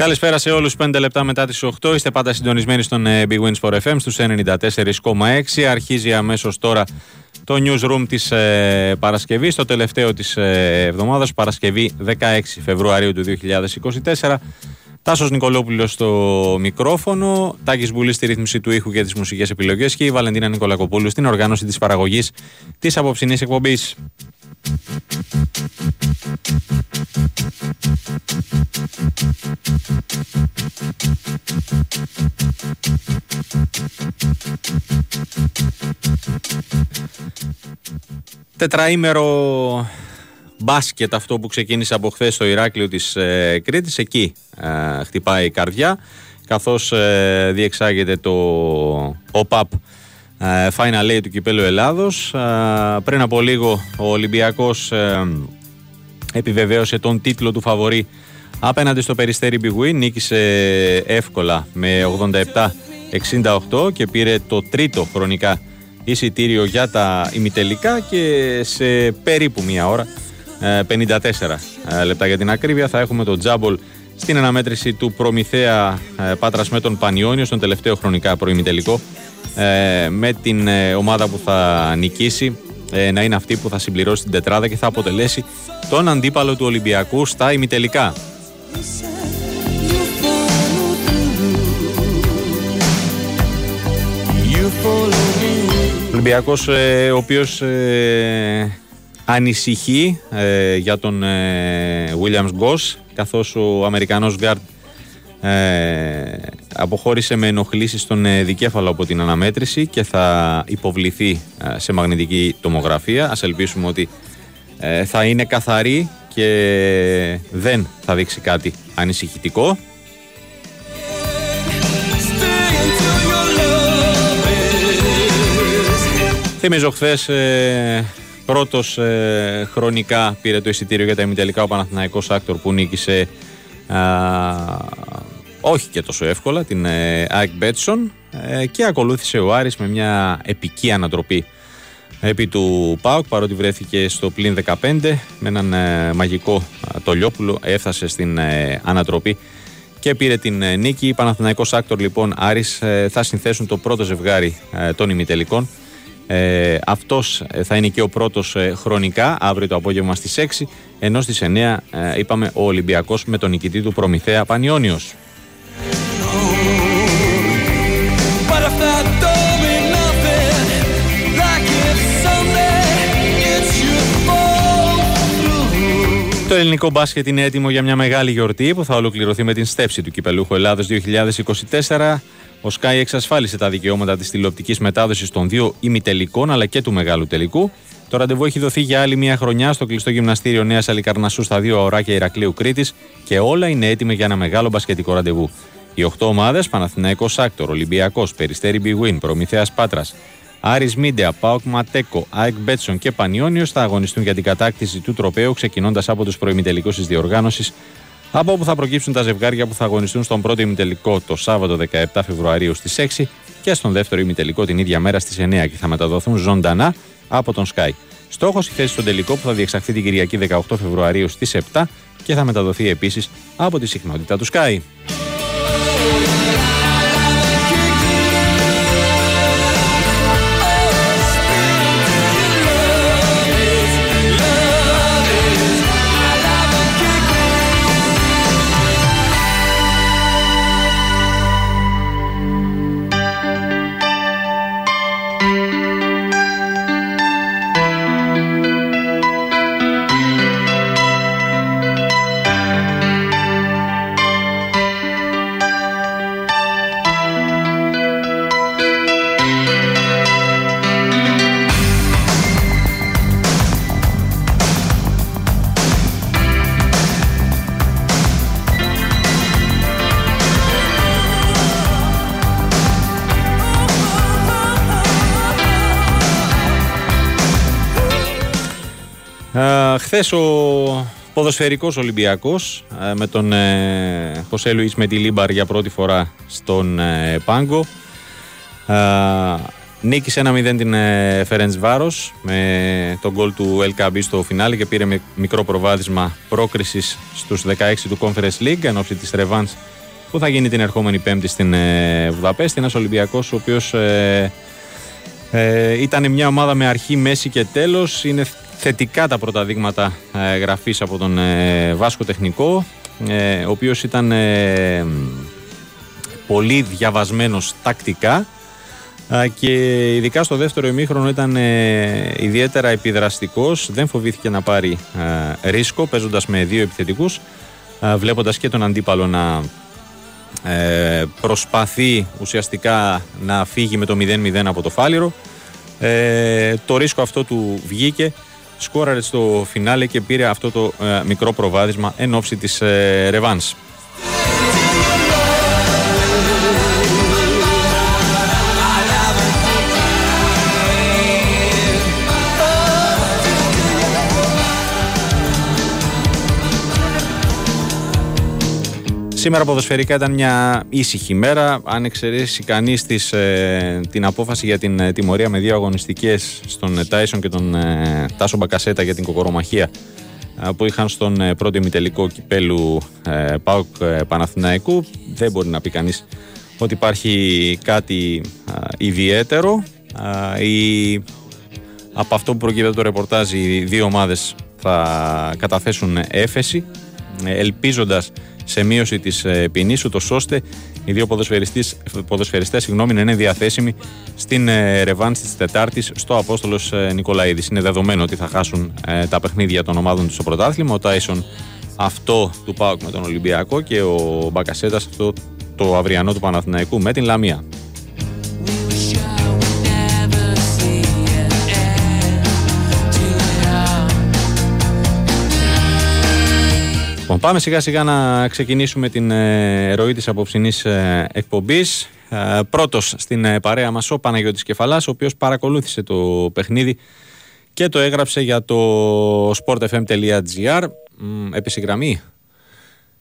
Καλησπέρα σε όλους, 5 λεπτά μετά τις 8. Είστε πάντα συντονισμένοι στον ε, Big Wins for FM στους 94,6. Αρχίζει αμέσως τώρα το newsroom της ε, Παρασκευής, το τελευταίο της ε, εβδομάδας, Παρασκευή 16 Φεβρουαρίου του 2024. Τάσος Νικολόπουλος στο μικρόφωνο, Τάκης Μπουλής στη ρύθμιση του ήχου και τις μουσικές επιλογές και η Βαλεντίνα Νικολακοπούλου στην οργάνωση της παραγωγής της απόψινής εκπομπής. Τετραήμερο μπάσκετ αυτό που ξεκίνησε από χθες στο Ηράκλειο της ε, Κρήτης εκεί ε, χτυπάει η καρδιά καθώς ε, διεξάγεται το ΟΠΑΠ ε, Final A του Κυπέλου Ελλάδος. Ε, πριν από λίγο ο Ολυμπιακός επιβεβαίωσε τον τίτλο του φαβορή απέναντι στο Περιστέρι Big νίκησε εύκολα με 87-68 και πήρε το τρίτο χρονικά εισιτήριο για τα ημιτελικά και σε περίπου μία ώρα 54 ε, λεπτά για την ακρίβεια θα έχουμε το τζάμπολ στην αναμέτρηση του Προμηθέα ε, Πάτρας με τον Πανιόνιο στον τελευταίο χρονικά προημιτελικό ε, με την ομάδα που θα νικήσει να είναι αυτή που θα συμπληρώσει την τετράδα και θα αποτελέσει τον αντίπαλο του Ολυμπιακού στα ημιτελικά. Ολυμπιακός ο οποίος ανησυχεί ε, για τον ε, Williams Goss καθώς ο Αμερικανός Γκάρτ ε, αποχώρησε με ενοχλήσεις στον ε, δικέφαλο από την αναμέτρηση και θα υποβληθεί ε, σε μαγνητική τομογραφία. Ας ελπίσουμε ότι θα είναι καθαρή και δεν θα δείξει κάτι ανησυχητικό. Θυμίζω χθες Πρώτος ε, χρονικά πήρε το εισιτήριο για τα ημιτελικά ο Παναθηναϊκός Άκτορ που νίκησε όχι και τόσο εύκολα την ε, ΑΕΚ Betsson ε, και ακολούθησε ο Άρης με μια επική ανατροπή επί του ΠΑΟΚ παρότι βρέθηκε στο πλήν 15 με έναν ε, μαγικό Τολιόπουλο έφτασε στην ανατροπή και πήρε την νίκη. Η Παναθηναϊκός Άκτορ λοιπόν Άρης θα συνθέσουν το πρώτο ζευγάρι των ημιτελικών ε, αυτός ε, θα είναι και ο πρώτος ε, χρονικά αύριο το απόγευμα στις 6 ενώ στις 9 ε, είπαμε ο Ολυμπιακός με τον νικητή του Προμηθέα Πανιόνιος. Το ελληνικό μπάσκετ είναι έτοιμο για μια μεγάλη γιορτή που θα ολοκληρωθεί με την στέψη του Κυπελούχου Ελλάδος 2024 ο ΣΚΑΪ εξασφάλισε τα δικαιώματα της τηλεοπτικής μετάδοσης των δύο ημιτελικών αλλά και του μεγάλου τελικού. Το ραντεβού έχει δοθεί για άλλη μια χρονιά στο κλειστό γυμναστήριο Νέας Αλικαρνασού στα Δύο Αοράκια Ηρακλείου Κρήτης και όλα είναι έτοιμα για ένα μεγάλο μπασκετικό ραντεβού. Οι 8 ομάδες, Παναθηναϊκός Άκτορ, Ολυμπιακός, Περιστέρι Big Προμηθέας Πάτρας, Άρης Midea, ΠΑΟΚ mateco, ΑΕΚ Betsson και Πανιόνιος θα αγωνιστούν για την κατάκτηση του τροπαίου ξεκινώντας από τους προημιτελικούς της διοργάνωσης από όπου θα προκύψουν τα ζευγάρια που θα αγωνιστούν στον πρώτο ημιτελικό το Σάββατο 17 Φεβρουαρίου στις 6 και στον δεύτερο ημιτελικό την ίδια μέρα στις 9 και θα μεταδοθούν ζωντανά από τον Sky. Στόχος η θέση στον τελικό που θα διεξαχθεί την Κυριακή 18 Φεβρουαρίου στις 7 και θα μεταδοθεί επίσης από τη συχνότητα του Sky. Χθες ο ποδοσφαιρικός Ολυμπιακός ε, με τον ε, Χωσέ Λουίς Μετιλίμπαρ για πρώτη φορά στον ε, Πάγκο Νίκησε 1-0 την Φερέντς Βάρος με τον γκολ του LKB στο φινάλι και πήρε με μικρό προβάδισμα πρόκρισης στους 16 του Conference League εν ώψη της Ρεβάνς που θα γίνει την ερχόμενη Πέμπτη στην ε, Βουδαπέστη. Ένας Ολυμπιακός ο οποίος ε, ε, ήταν μια ομάδα με αρχή, μέση και τέλος. Είναι θετικά τα πρώτα δείγματα ε, γραφής από τον ε, Βάσκο Τεχνικό ε, ο οποίος ήταν πολύ διαβασμένος τακτικά και ειδικά στο δεύτερο ημίχρονο ήταν ιδιαίτερα επιδραστικός δεν φοβήθηκε να πάρει ρίσκο παίζοντας με δύο επιθετικούς βλέποντας και τον αντίπαλο να ε, προσπαθεί ουσιαστικά να φύγει με το 0-0 από το Φάληρο. Ε, το ρίσκο αυτό του βγήκε, σκόραρε στο φινάλε και πήρε αυτό το ε, μικρό προβάδισμα εν ώψη της ε, Ρεβάνς. Σήμερα ποδοσφαιρικά ήταν μια ήσυχη μέρα. Αν εξαιρέσει κανείς ε, την απόφαση για την ε, τιμωρία με δύο αγωνιστικές στον Τάισον και τον ε, Τάσο Μπακασέτα για την κοκορομαχία ε, που είχαν στον ε, πρώτο ημιτελικό κυπέλου ε, ΠΑΟΚ Παναθηναϊκού, δεν μπορεί να πει κανείς ότι υπάρχει κάτι ιδιαίτερο. Η, από αυτό που προκύπτει το ρεπορτάζ, οι δύο ομάδες θα καταθέσουν έφεση, ελπίζοντας σε μείωση της ε, ποινής, ούτως ώστε οι δύο ποδοσφαιριστές συγγνώμη, να είναι διαθέσιμοι στην ε, ρεβάνση της Τετάρτης στο Απόστολος ε, Νικολαίδης. Είναι δεδομένο ότι θα χάσουν τα παιχνίδια των ομάδων τους στο πρωτάθλημα. Ο Τάισον αυτό του ΠΑΟΚ με τον Ολυμπιακό και ο Μπακασέτας αυτό το αυριανό του Παναθηναϊκού με την Λαμία. Πάμε σιγά σιγά να ξεκινήσουμε την ε, ροή της απόψινής ε, εκπομπής. Ε, πρώτος στην παρέα μας ο Παναγιώτης Κεφαλάς, ο οποίος παρακολούθησε το παιχνίδι και το έγραψε για το sportfm.gr. Επισυγραμμή.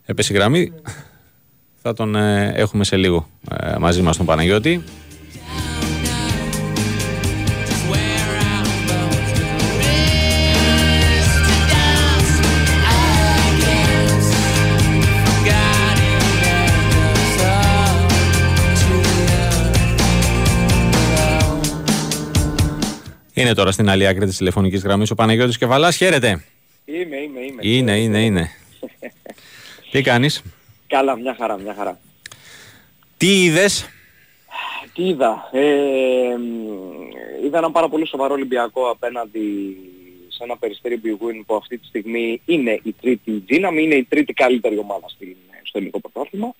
Επισυγραμμή. Θα τον έχουμε σε λίγο μαζί μας τον Παναγιώτη. Είναι τώρα στην άλλη άκρη της τηλεφωνικής γραμμής ο Παναγιώτης Κεβαλά. Χαίρετε. Είμαι, είμαι, είμαι. Είναι, είναι, είναι. Τι κάνεις; Καλά, μια χαρά, μια χαρά. Τι είδες; Τι είδα; Ε, είδα ένα πάρα πολύ σοβαρό Ολυμπιακό απέναντι σε ένα περιστέρι Big που αυτή τη στιγμή είναι η τρίτη δύναμη, είναι η τρίτη καλύτερη ομάδα στο ελληνικό πρωτάθλημα.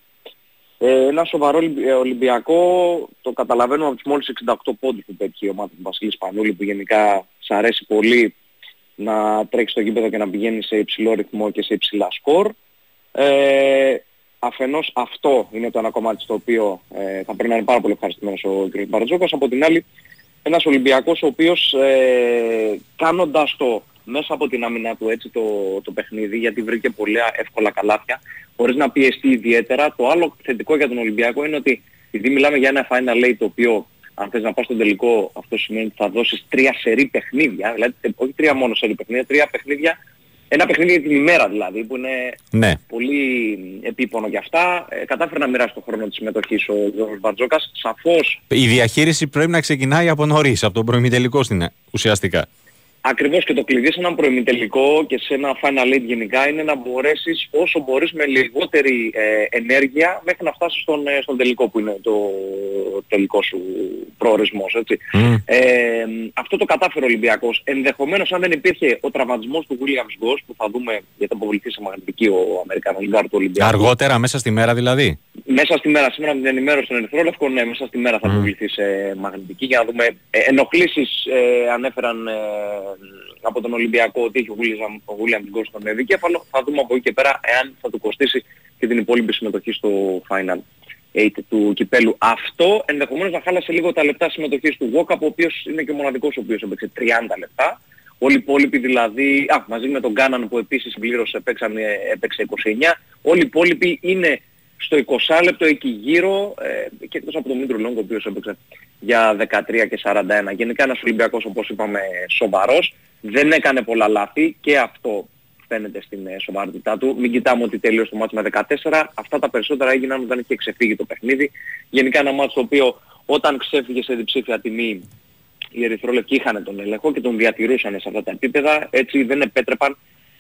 Ε, ένα σοβαρό ε, Ολυμπιακό το καταλαβαίνω από τους μόλις 68 πόντους που πέτυχε η ομάδα του Βασίλη Σπανούλη που γενικά σ' αρέσει πολύ να τρέχει στο γήπεδο και να πηγαίνει σε υψηλό ρυθμό και σε υψηλά σκορ. Ε, αφενός αυτό είναι το ένα κομμάτι στο οποίο ε, θα πρέπει να είναι πάρα πολύ ευχαριστημένος ο κ. Μπαρτζόκας. Από την άλλη ένας Ολυμπιακός ο οποίος ε, κάνοντας το μέσα από την άμυνα του έτσι το, το παιχνίδι γιατί βρήκε πολύ εύκολα καλάθια χωρίς να πιεστεί ιδιαίτερα. Το άλλο θετικό για τον Ολυμπιακό είναι ότι επειδή μιλάμε για ένα final eight το οποίο αν θες να πας στον τελικό αυτό σημαίνει ότι θα δώσεις τρία σερή παιχνίδια, δηλαδή όχι τρία μόνο σερή παιχνίδια, τρία παιχνίδια, ένα παιχνίδι για την ημέρα δηλαδή που είναι ναι. πολύ επίπονο για αυτά. Ε, κατάφερε να μοιράσει τον χρόνο της συμμετοχής ο Γιώργος Μπαρτζόκας. Σαφώς... Η διαχείριση πρέπει να ξεκινάει από νωρίς, από τον προημιτελικό στην ουσιαστικά. Ακριβώς και το κλειδί σε έναν προημιτελικό και σε ένα final eight γενικά είναι να μπορέσεις όσο μπορείς με λιγότερη ε, ενέργεια μέχρι να φτάσεις στον, ε, στον τελικό που είναι το τελικό σου προορισμός. Έτσι. Ε, αυτό το κατάφερε ο Ολυμπιακός. Ενδεχομένως αν δεν υπήρχε ο τραυματισμός του Williams Goss που θα δούμε γιατί θα αποβληθεί σε μαγνητική ο Αμερικανός Γκάρ του Ολυμπιακού. Αργότερα μέσα στη μέρα δηλαδή. Μέσα στη μέρα, σήμερα με την ενημέρωση των Ερυθρόλευκων, ναι, μέσα στη μέρα θα αποβληθεί σε μαγνητική για να δούμε ε, ενοχλήσεις ε, ανέφεραν ε, από τον Ολυμπιακό ότι έχει ο William Γκος στον δικέφαλο. Θα δούμε από εκεί και πέρα εάν θα του κοστίσει και την υπόλοιπη συμμετοχή στο Final 8 του κυπέλου. Αυτό ενδεχομένως να χάλασε λίγο τα λεπτά συμμετοχής του Βόκαπ, ο οποίος είναι και ο μοναδικός ο οποίος έπαιξε 30 λεπτά. Όλοι οι υπόλοιποι δηλαδή, α, μαζί με τον Κάναν που επίσης πλήρωσε, έπαιξε 29. Όλοι οι υπόλοιποι είναι στο 20 λεπτό εκεί γύρω ε, και εκτός από τον Μήτρο Λόγκο ο οποίος έπαιξε για 13 και 41. Γενικά ένας Ολυμπιακός όπως είπαμε σοβαρός, δεν έκανε πολλά λάθη και αυτό φαίνεται στην ε, σοβαρότητά του. Μην κοιτάμε ότι τελείωσε το μάτς με 14. Αυτά τα περισσότερα έγιναν όταν είχε ξεφύγει το παιχνίδι. Γενικά ένα μάτς το οποίο όταν ξέφυγε σε διψήφια τιμή οι Ερυθρόλευκοι είχαν τον έλεγχο και τον διατηρούσαν σε αυτά τα επίπεδα. Έτσι δεν επέτρεπαν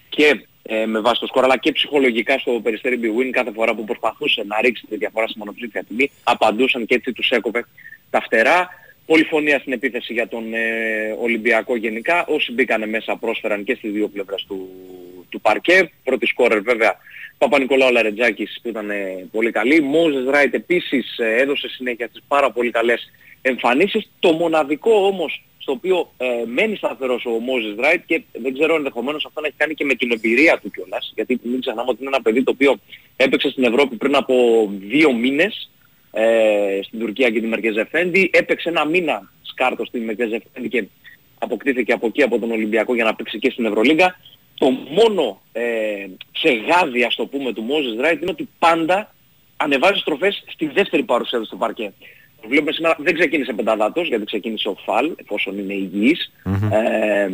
και ε, με βάση το σκορ αλλά και ψυχολογικά στο Περιστέρι Big Win κάθε φορά που προσπαθούσε να ρίξει τη διαφορά στη μονοψήφια τιμή απαντούσαν και έτσι τους έκοβε τα φτερά. Πολυφωνία στην επίθεση για τον ε, Ολυμπιακό γενικά. Όσοι μπήκανε μέσα πρόσφεραν και στις δύο πλευρές του, του παρκέ. Πρώτη σκόρερ βέβαια Παπα-Νικολάου Λαρετζάκης που ήταν ε, πολύ καλή. Μόζες Ράιτ επίσης ε, έδωσε συνέχεια στις πάρα πολύ καλές εμφανίσεις. Το μοναδικό όμως στο οποίο ε, μένει σταθερός ο Μόζες Ράιτ και δεν ξέρω ενδεχομένως αυτό να έχει κάνει και με την εμπειρία του κιόλας γιατί μην ξεχνάμε ότι είναι ένα παιδί το οποίο έπαιξε στην Ευρώπη πριν από δύο μήνες ε, στην Τουρκία και τη Μερκεζεφέντη έπαιξε ένα μήνα σκάρτο στη Μερκεζεφέντη και αποκτήθηκε από εκεί από τον Ολυμπιακό για να παίξει και στην Ευρωλίγκα το μόνο ε, ξεγάδι ας το πούμε του Μόζες Ράιτ είναι ότι πάντα ανεβάζει στροφές στη δεύτερη παρουσία του στο παρκέ. Το βλέπουμε σήμερα δεν ξεκίνησε πενταδάτος γιατί ξεκίνησε ο Φαλ εφόσον είναι υγιής. Mm-hmm. Ε,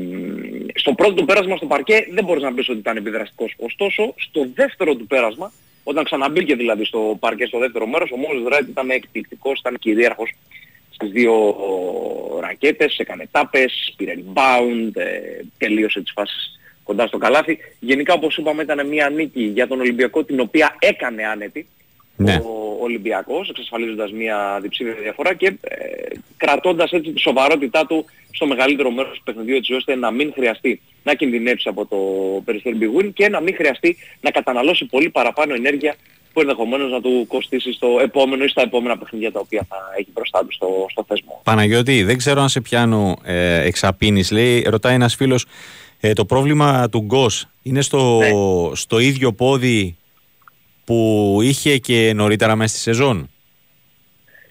στο πρώτο του πέρασμα στο παρκέ δεν μπορείς να πεις ότι ήταν επιδραστικός. Ωστόσο στο δεύτερο του πέρασμα όταν ξαναμπήκε δηλαδή στο παρκέ στο δεύτερο μέρος ο Μόζες Ράιτ ήταν εκπληκτικός, ήταν κυρίαρχος στις δύο ρακέτες, έκανε τάπες, πήρε rebound, ε, τελείωσε τις φάσεις κοντά στο καλάθι. Γενικά όπως είπαμε ήταν μια νίκη για τον Ολυμπιακό την οποία έκανε άνετη ναι. ο Ολυμπιακός εξασφαλίζοντας μια διψήφια διαφορά και ε, κρατώντας έτσι τη σοβαρότητά του στο μεγαλύτερο μέρος του παιχνιδιού έτσι ώστε να μην χρειαστεί να κινδυνεύσει από το Περιστέρι Big και να μην χρειαστεί να καταναλώσει πολύ παραπάνω ενέργεια που ενδεχομένως να του κοστίσει στο επόμενο ή στα επόμενα παιχνίδια τα οποία θα έχει μπροστά του στο, στο θεσμό. Παναγιώτη, δεν ξέρω αν σε πιάνω ε, εξαπίνεις, λέει, ρωτάει ένας φίλος, ε, το πρόβλημα του Γκος είναι στο, ναι. στο ίδιο πόδι που είχε και νωρίτερα μέσα στη σεζόν.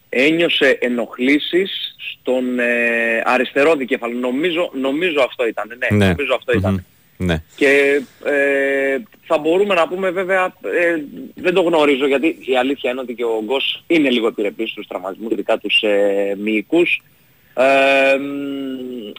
Ένιωσε ενοχλήσεις στον ε, αριστερό δικέφαλο. Νομίζω, νομίζω αυτό ήταν. Ναι, ναι. νομίζω αυτό ήταν. Ναι. Και ε, θα μπορούμε να πούμε βέβαια, ε, δεν το γνωρίζω γιατί η αλήθεια είναι ότι και ο Γκος είναι λίγο επιρρεπής στους τραυματισμούς, ειδικά τους ε, μυϊκούς. Ε,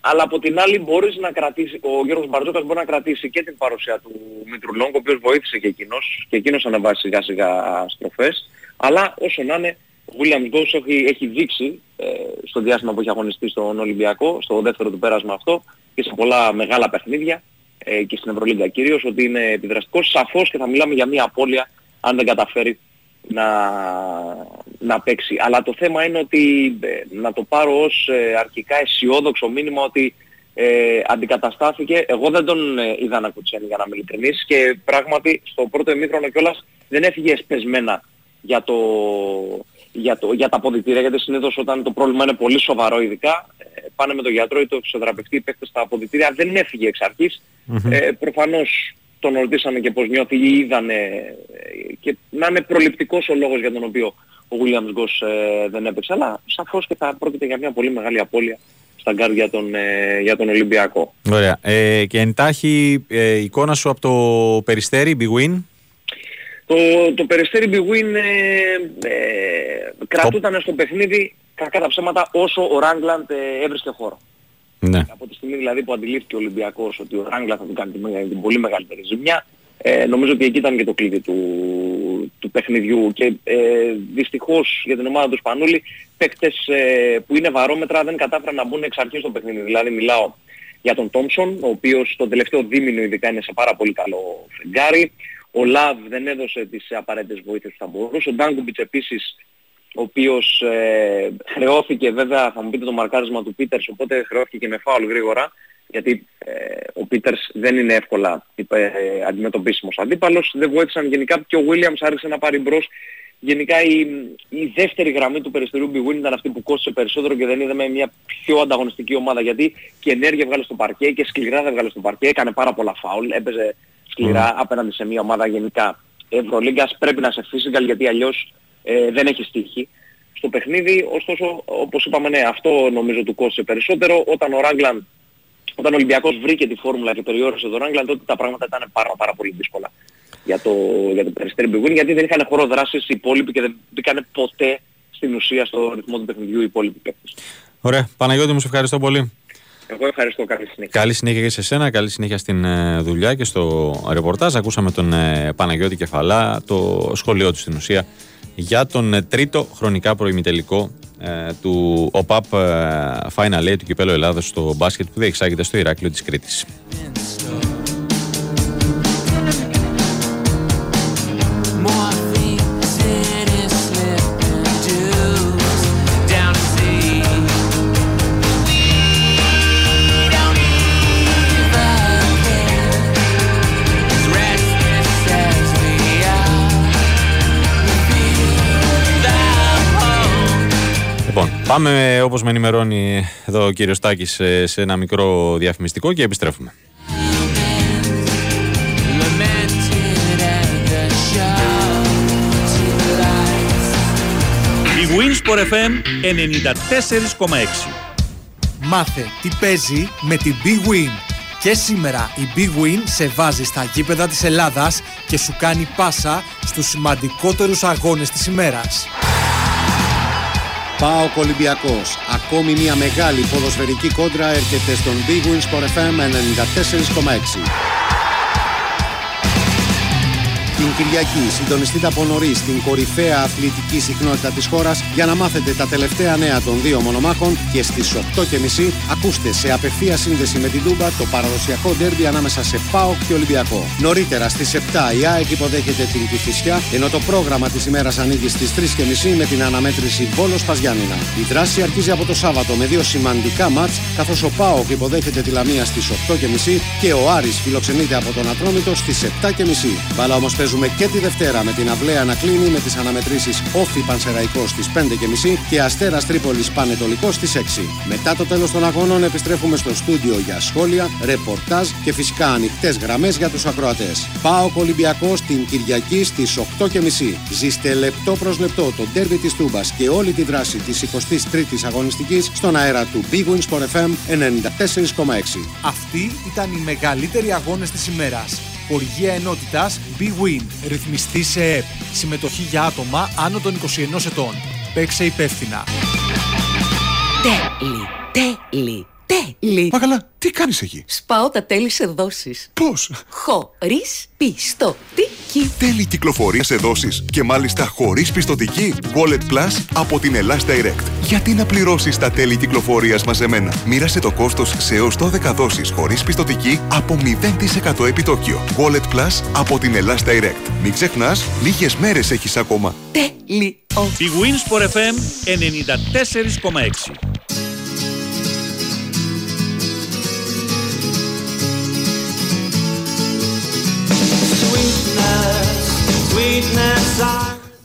αλλά από την άλλη μπορείς να κρατήσει, ο Γιώργος Μπαρτζόκας μπορεί να κρατήσει και την παρουσία του Μητρουλόγκ, ο οποίος βοήθησε και εκείνος, και εκείνος ανεβάσει σιγά σιγά στροφές, αλλά όσο να είναι, ο William Γκος έχει, έχει δείξει ε, στο διάστημα που έχει αγωνιστεί στον Ολυμπιακό, στο δεύτερο του πέρασμα αυτό, και σε πολλά μεγάλα παιχνίδια, ε, και στην Ευρωλίγκα κυρίως, ότι είναι επιδραστικός, σαφώς και θα μιλάμε για μια απώλεια αν δεν καταφέρει να, να παίξει. Αλλά το θέμα είναι ότι ε, να το πάρω ως ε, αρχικά αισιόδοξο μήνυμα ότι ε, αντικαταστάθηκε. Εγώ δεν τον ε, είδα να κουτσένει για να είμαι ειλικρινής και πράγματι στο πρώτο εμίχρονο κιόλας δεν έφυγε εσπεσμένα για, το, για, το, για τα αποδητήρια γιατί συνήθως όταν το πρόβλημα είναι πολύ σοβαρό ειδικά ε, πάνε με τον γιατρό ή το φυσιοθεραπευτή παίχτες στα αποδητήρια δεν έφυγε εξ αρχής. Mm-hmm. Ε, προφανώς τον ρωτήσαμε και πώς νιώθει ή είδανε και να είναι προληπτικός ο λόγος για τον οποίο ο Williams-Goss ε, δεν έπαιξε. Αλλά σαφώς και θα πρόκειται για μια πολύ μεγάλη απώλεια στα γκάρ για τον, ε, για τον Ολυμπιακό. Ωραία. Ε, και εντάχει ε, εικόνα σου από το Περιστέρι, Big Win; Το, το Περιστέρι Big Win ε, κρατούταν στο παιχνίδι κακά τα ψέματα όσο ο Ράγκλαντ έβρισκε χώρο. Ναι. Από τη στιγμή δηλαδή που αντιλήφθηκε ο Ολυμπιακός ότι ο Ράγκλαντ θα του κάνει την, την πολύ μεγαλύτερη ζημιά, ε, νομίζω ότι εκεί ήταν και το κλειδί του, του παιχνιδιού και ε, δυστυχώς για την ομάδα του Σπανούλη παίκτες ε, που είναι βαρόμετρα δεν κατάφεραν να μπουν εξ αρχής στο παιχνίδι. Δηλαδή μιλάω για τον Τόμψον, ο οποίος το τελευταίο δίμηνο ειδικά είναι σε πάρα πολύ καλό φεγγάρι. Ο Λαβ δεν έδωσε τις απαραίτητες βοήθειες που θα μπορούσε. Ο Ντάνκουμπιτς επίσης ο οποίος ε, χρεώθηκε βέβαια, θα μου πείτε το μαρκάρισμα του Πίτερς, οπότε χρεώθηκε και με φάουλ γρήγορα γιατί ε, ο Πίτερς δεν είναι εύκολα ε, αντιμετωπίσιμος αντίπαλος. Δεν βοήθησαν γενικά και ο Williams άρχισε να πάρει μπρος. Γενικά η, η δεύτερη γραμμή του περιστεριού Big ήταν αυτή που κόστησε περισσότερο και δεν είδαμε μια πιο ανταγωνιστική ομάδα γιατί και ενέργεια βγάλε στο παρκέ και σκληρά δεν βγάλε στο παρκέ. Έκανε πάρα πολλά φάουλ, έπαιζε σκληρά mm. απέναντι σε μια ομάδα γενικά Ευρωλίγκας. Πρέπει να σε physical γιατί αλλιώς ε, δεν έχει στοίχη στο παιχνίδι. Ωστόσο, όπως είπαμε, ναι, αυτό νομίζω του κόστησε περισσότερο. Όταν ο Ράγκλαν όταν ο Ολυμπιακός βρήκε τη φόρμουλα και περιόρισε τον Ράγκλαν, τότε τα πράγματα ήταν πάρα, πάρα πολύ δύσκολα για το, για το Περιστέρι Μπιγούνι γιατί δεν είχαν χώρο δράσης οι υπόλοιποι και δεν μπήκαν ποτέ στην ουσία στο ρυθμό του παιχνιδιού οι υπόλοιποι παίκτες. Ωραία. Παναγιώτη μου, σε ευχαριστώ πολύ. Εγώ ευχαριστώ. Καλή συνέχεια. Καλή συνέχεια και σε σένα, καλή συνέχεια στην ε, δουλειά και στο ρεπορτάζ. Ακούσαμε τον ε, Παναγιώτη Κεφαλά, το σχολείο του στην ουσία για τον ε, τρίτο χρονικά προημιτελικό του ΟΠΑΠ Final A του Κυπέλου Ελλάδος στο μπάσκετ που διεξάγεται στο Ηράκλειο της Κρήτης. Πάμε όπως με ενημερώνει εδώ ο κύριος Τάκης σε ένα μικρό διαφημιστικό και επιστρέφουμε. Η Winsport FM 94,6 Μάθε τι παίζει με την Big Win. Και σήμερα η Big Win σε βάζει στα γήπεδα της Ελλάδας και σου κάνει πάσα στους σημαντικότερους αγώνες της ημέρας. Πάω Ολυμπιακός. Ακόμη μια μεγάλη ποδοσφαιρική κόντρα έρχεται στον Big Wins for FM 94,6. Την Κυριακή συντονιστείτε από νωρίς στην κορυφαία αθλητική συχνότητα της χώρας για να μάθετε τα τελευταία νέα των δύο μονομάχων και στις 8.30 ακούστε σε απευθεία σύνδεση με την Τούμπα το παραδοσιακό ντέρμπι ανάμεσα σε ΠΑΟΚ και Ολυμπιακό. Νωρίτερα στις 7 η ΑΕΚ υποδέχεται την Κηφισιά ενώ το πρόγραμμα της ημέρας ανοίγει στις 3.30 με την αναμέτρηση Βόλος Παζιάνινα. Η δράση αρχίζει από το Σάββατο με δύο σημαντικά μάτς καθώς ο ΠΑΟΚ υποδέχεται τη Λαμία στις 8.30 και ο Άρης φιλοξενείται από τον Ατρόμητο στις 7.30. Μπαλά όμως παίζουμε και τη Δευτέρα με την αυλαία να κλείνει με τις αναμετρήσεις Όφη Πανσεραϊκός στις 5.30 και Αστέρας Τρίπολης Πανετολικός στις 6. Μετά το τέλος των αγώνων επιστρέφουμε στο στούντιο για σχόλια, ρεπορτάζ και φυσικά ανοιχτές γραμμές για τους ακροατές. Πάω Ολυμπιακό την Κυριακή στις 8.30. Ζήστε λεπτό προς λεπτό το τέρβι της Τούμπας και όλη τη δράση της 23η αγωνιστικής στον αέρα του Big Wins for FM 94,6. Αυτοί ήταν οι μεγαλύτεροι αγώνες της ημέρας. Χορηγία ενότητας Big Win. Ρυθμιστή σε ΕΠ. Συμμετοχή για άτομα άνω των 21 ετών. Παίξε υπεύθυνα. Τέλει, τέλει, τέλει. Μα καλά, τι κάνεις εκεί; Σπάω τα τέλη σε δόσεις. Πώς; Χωρίς πιστοτική. Τέλη κυκλοφορία σε δόσεις και μάλιστα χωρίς πιστοτική. Wallet Plus από την Ελλάς Direct. Γιατί να πληρώσεις τα τέλη κυκλοφορίας μαζεμένα; Μοίρασε το κόστος σε έως 12 δόσεις χωρίς πιστοτική από 0% επιτόκιο. Wallet Plus από την Ελλάς Direct. Μην ξεχνάς, λίγες μέρες έχεις ακόμα. Τέλειο. Η Wins for FM 94,6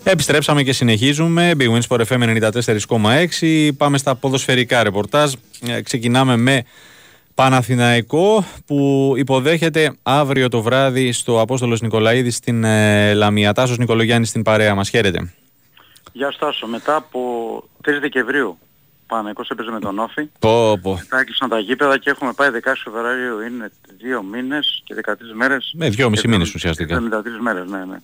Επιστρέψαμε και συνεχίζουμε. Big Wins for FM 94,6. Πάμε στα ποδοσφαιρικά ρεπορτάζ. Ε, ξεκινάμε με Παναθηναϊκό που υποδέχεται αύριο το βράδυ στο Απόστολος Νικολαίδης στην ε, Λαμία. Τάσος Νικολογιάννη στην παρέα μας. Χαίρετε. Γεια Στάσο. Μετά από 3 Δεκεμβρίου Παναθηναϊκός έπαιζε με τον Όφη. Πω, πω. Μετά έκλεισαν τα γήπεδα και έχουμε πάει 16 Φεβρουαρίου. Είναι 2 μήνες και 13 μέρες. Με 2,5 μήνες ουσιαστικά. 73 μέρες, ναι, ναι.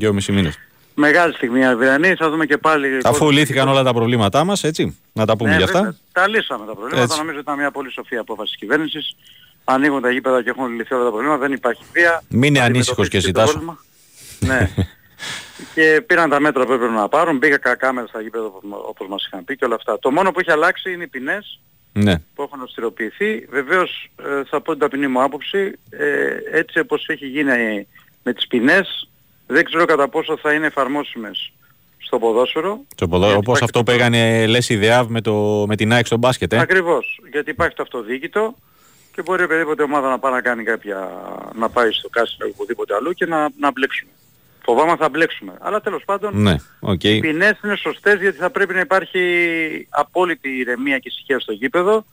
2,5 μήνες. Μεγάλη στιγμή αυριανή, θα δούμε και πάλι... Αφού λύθηκαν όλα τα προβλήματά μας, έτσι, να τα πούμε ναι, για αυτά. Βέβαια, τα λύσαμε τα προβλήματα, έτσι. νομίζω ήταν μια πολύ σοφή απόφαση της κυβέρνησης. Ανοίγουν τα γήπεδα και έχουν λυθεί όλα τα προβλήματα, δεν υπάρχει βία. Μην είναι ανήσυχος και ζητάς. ναι. και πήραν τα μέτρα που έπρεπε να πάρουν, μπήκα κάμερα στα γήπεδα όπως μας είχαν πει και όλα αυτά. Το μόνο που έχει αλλάξει είναι οι ποινές ναι. που έχουν αυστηροποιηθεί. Βεβαίως ε, θα πω την ταπεινή μου άποψη, ε, έτσι όπως έχει γίνει με τις ποινές, δεν ξέρω κατά πόσο θα είναι εφαρμόσιμες στο ποδόσφαιρο. Στο ποδόσφαιρο, όπως αυτό που έκανε λες ιδεά με, το, με την ΑΕΚ στο μπάσκετ, ε; Ακριβώς, γιατί υπάρχει το αυτοδίκητο και μπορεί οποιαδήποτε ομάδα να πάει να κάνει κάποια, να πάει στο κάστρο ή οπουδήποτε αλλού και να, να μπλέξουμε. Φοβάμαι θα μπλέξουμε. Αλλά τέλος πάντων ναι, okay. οι ποινές είναι σωστές γιατί θα πρέπει να υπάρχει απόλυτη ηρεμία και ησυχία στο γήπεδο.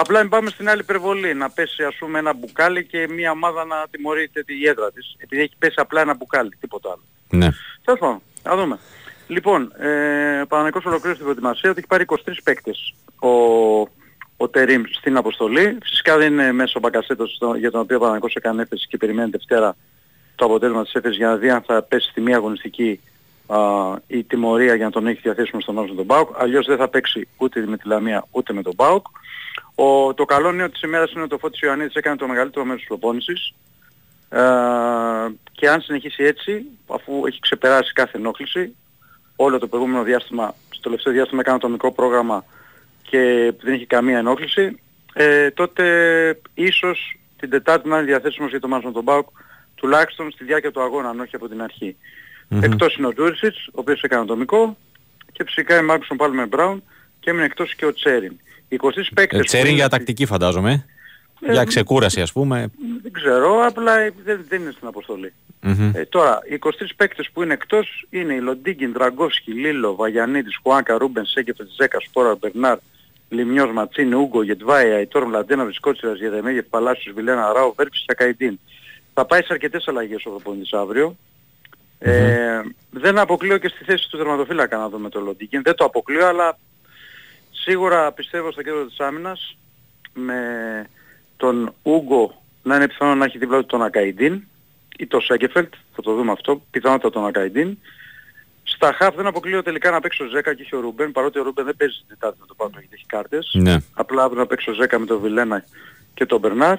Απλά μην πάμε στην άλλη υπερβολή, να πέσει ας πούμε ένα μπουκάλι και μια ομάδα να τιμωρείται τη έδρα της, επειδή έχει πέσει απλά ένα μπουκάλι, τίποτα άλλο. Ναι. Τέλος πάντων, να δούμε. Λοιπόν, ε, Παναγικός ολοκλήρωσε την προετοιμασία ότι έχει πάρει 23 παίκτες ο, ο Τερίμ στην αποστολή. Φυσικά δεν είναι μέσω Μπακασέτος για τον οποίο ο Παναγικός έκανε έφεση και περιμένει Δευτέρα το αποτέλεσμα της έφεσης για να δει αν θα πέσει στη μία αγωνιστική α, η τιμωρία για να τον έχει διαθέσιμο στον Άσο τον Μπάουκ. Αλλιώς δεν θα παίξει ούτε με τη Λαμία ούτε με τον Μπάουκ. Ο, το καλό νέο της ημέρας είναι ότι ο Φώτης Ιωαννίδης έκανε το μεγαλύτερο μέρος της προπόνησης. Ε, και αν συνεχίσει έτσι, αφού έχει ξεπεράσει κάθε ενόχληση, όλο το προηγούμενο διάστημα, στο τελευταίο διάστημα έκανε το μικρό πρόγραμμα και δεν έχει καμία ενόχληση, ε, τότε ίσως την Τετάρτη να είναι διαθέσιμος για το ματς με τον ΠΑΟΚ, τουλάχιστον στη διάρκεια του αγώνα, αν όχι από την αρχή. Mm-hmm. Εκτός είναι ο Ντούρισιτς, ο οποίος έκανε ατομικό, και φυσικά οι Μάγκνουσον Πάλμερ Μπράουν και έμεινε εκτός και ο Τσέριν. Οι 23 παίκτες... Ε, Τσέριν για τακτική φαντάζομαι. Ε, για ξεκούραση ας πούμε. Δεν ξέρω, απλά δεν, δεν είναι στην αποστολή. Mm-hmm. Ε, τώρα, οι 23 παίκτες που είναι εκτός είναι οι Λοντίγκιν, Δραγκόφσκι, Λίλο, Βαγιανίδης, Χουάνκαρ, Ρούμπεν, Σένκεφελντ, Ζέκα, Σπόραρ, Μπερνάρ, Λιμιός, Ματσίνη, Ούγκο, Γετβάη, Αϊτόρ, Μλαντένοβιτς, Κότσιρας, Γεδεμέγεφ, Παλάσιος, Βιλένα, Ράου, Βέρπης και Ακαϊντίν. Θα πάει σε αρκετές αλλαγές ο προπονητής αύριο. Mm-hmm. Ε, δεν αποκλείω και στη θέση του τερματοφύλακα να δούμε το Λοντίγκιν. Δεν το αποκλείω, αλλά σίγουρα πιστεύω στο κέντρο της άμυνας με τον Ούγκο να είναι πιθανό να έχει δίπλα του τον Ακαϊντίν ή το Σέγκεφελτ, θα το δούμε αυτό, πιθανότατα τον Ακαϊντίν. Στα χαφ δεν αποκλείω τελικά να παίξω Ζέκα και έχει ο Ρούμπεν, παρότι ο Ρούμπεν δεν παίζει την Τετάρτη με το πάνω γιατί έχει κάρτες. Ναι. Απλά αύριο να παίξω Ζέκα με τον Βιλένα και τον Μπερνάρ.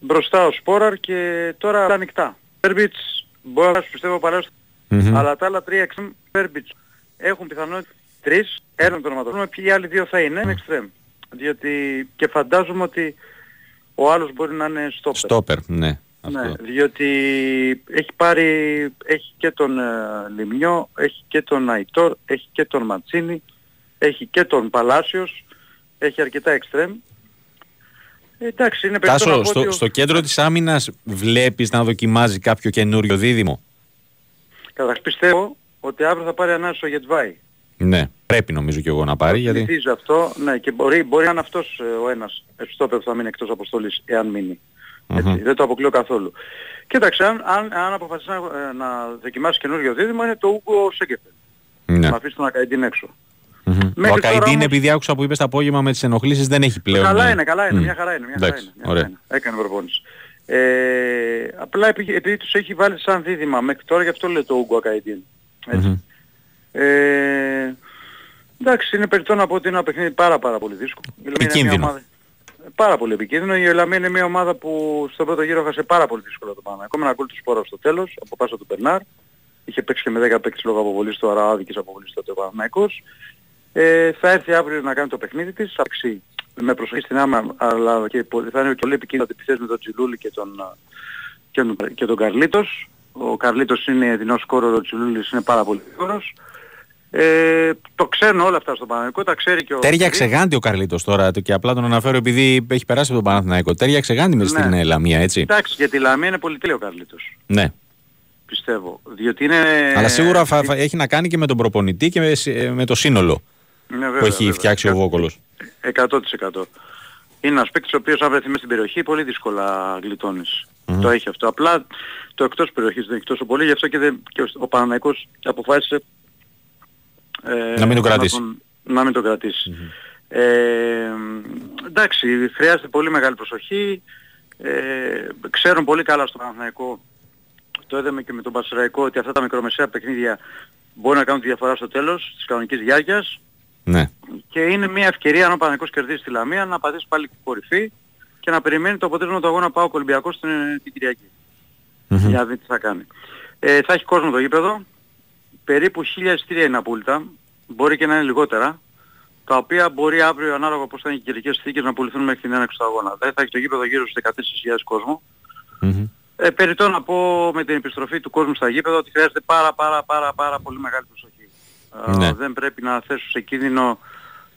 Μπροστά ο Σπόραρ και τώρα τα ανοιχτά. Πέρμπιτς μπορεί να σου πιστεύω παλαιός, mm-hmm. αλλά τα άλλα τρία εξτρέμ Πέρμπιτς έχουν πιθανότητα τρεις, έναν τον ονοματοδρόμο, ποιοι οι άλλοι δύο θα είναι, είναι εξτρέμ. Διότι και φαντάζομαι ότι ο άλλος μπορεί να είναι στόπερ. Στόπερ, ναι. Ναι, διότι έχει πάρει, έχει και τον ε, Λιμιό, έχει και τον Αϊτόρ, έχει και τον Ματσίνη, έχει και τον Παλάσιος, έχει αρκετά εξτρέμ. Ε, εντάξει, είναι Τάσο, στο, στο κέντρο της άμυνας βλέπεις να δοκιμάζει κάποιο καινούριο δίδυμο; Καταρχάς πιστεύω ότι αύριο θα πάρει ανάσο ο Γετβάη. Ναι, πρέπει νομίζω και εγώ να πάρει. Γιατί... αυτό, ναι, και μπορεί, μπορεί να είναι αυτός ε, ο ένας στόπερ που θα μείνει εκτός αποστολής, εάν μείνει. Έτσι, δεν το αποκλείω καθόλου. Κοίταξε, αν, αν, αν αποφασίσει να, ε, να δοκιμάσει καινούργιο δίδυμο είναι το Ούγκο Σέκεφελ. Ναι. Να αφήσει τον Ακαϊντίν έξω. Mm-hmm. Ο Ακαϊντίν, όμως... επειδή άκουσα που είπες το απόγευμα με τις ενοχλήσεις, δεν έχει πλέον. Καλά ε, είναι, καλά είναι, mm. μια χαρά είναι. Μια χαρά είναι, μια χαρά είναι. Έκανε προπόνηση. Ε, απλά επειδή, επειδή τους έχει βάλει σαν δίδυμα μέχρι τώρα, γι' αυτό λέει το Ούγκο Ακαϊντίν. Έτσι. Mm-hmm. Ε, εντάξει, είναι περιττό να πω ότι είναι ένα παιχνίδι πάρα πάρα πολύ δύσκολο. Επικίνδυνο πάρα πολύ επικίνδυνο. Η Ελαμή είναι μια ομάδα που στο πρώτο γύρο έχασε πάρα πολύ δύσκολα το πάνω. Ακόμα ένα γκολ του σπόρας στο τέλος, από πάσα του Μπερνάρ. Είχε παίξει και με 10 παίκτες λόγω αποβολής του Αραάδικης αποβολής τότε ο Παναθηναϊκός. Ε, θα έρθει αύριο να κάνει το παιχνίδι της, θα παίξει με προσοχή στην άμα, αλλά και θα είναι πολύ επικίνδυνο ότι με τον Τζιλούλη και τον, και τον, και τον Καρλίτος. Ο Καρλίτος είναι δυνός κόρο, ο Τζιλούλης είναι πάρα πολύ γρήγορος. Ε, το ξέρουν όλα αυτά στο Παναθηναϊκό, τα ξέρει και ο... Τέριαξε γάντι ο Καρλίτος τώρα και απλά τον αναφέρω επειδή έχει περάσει από τον Παναθηναϊκό. Τέριαξε γάντι με ναι. στην Λαμία, έτσι. Εντάξει, γιατί η Λαμία είναι πολύ τέλειο ο Καρλίτος. Ναι. Πιστεύω. Διότι είναι... Αλλά σίγουρα φα, φα, έχει να κάνει και με τον προπονητή και με, με το σύνολο ναι, βέβαια, που έχει βέβαια, φτιάξει βέβαια. ο Βόκολος. 100%. Είναι ένας παίκτης ο οποίος αν βρεθεί μέσα στην περιοχή πολύ δύσκολα γλιτώνεις. Mm-hmm. Το έχει αυτό. Απλά το εκτός περιοχής δεν έχει τόσο πολύ, γι' αυτό και, δεν, και ο Παναναϊκός αποφάσισε ε, να μην το κρατήσεις. Να, τον, να μην το κρατήσεις. Mm-hmm. Ε, εντάξει, χρειάζεται πολύ μεγάλη προσοχή. Ε, ξέρουν πολύ καλά στο Παναθηναϊκό, το είδαμε και με τον Πασεραϊκό, ότι αυτά τα μικρομεσαία παιχνίδια μπορεί να κάνουν τη διαφορά στο τέλος της κανονικής διάρκειας. Ναι. Και είναι μια ευκαιρία αν ο Παναθηναϊκός κερδίσει τη Λαμία να πατήσει πάλι κορυφή και να περιμένει το αποτέλεσμα του αγώνα πάω Ολυμπιακός την, την Κυριακή. Mm-hmm. Για να δει τι θα κάνει. Ε, θα έχει κόσμο το γήπεδο, περίπου 1000 εισιτήρια είναι απόλυτα, μπορεί και να είναι λιγότερα, τα οποία μπορεί αύριο ανάλογα πώς θα είναι οι κυρικές συνθήκες να πουληθούν μέχρι την έναξη του αγώνα. Δεν θα έχει το γήπεδο γύρω στους 14.000 κόσμο. Mm-hmm. Ε, περιττώ να πω με την επιστροφή του κόσμου στα γήπεδα ότι χρειάζεται πάρα πάρα πάρα πάρα πολύ μεγάλη προσοχή. Ναι. Ε, δεν πρέπει να θέσουν σε κίνδυνο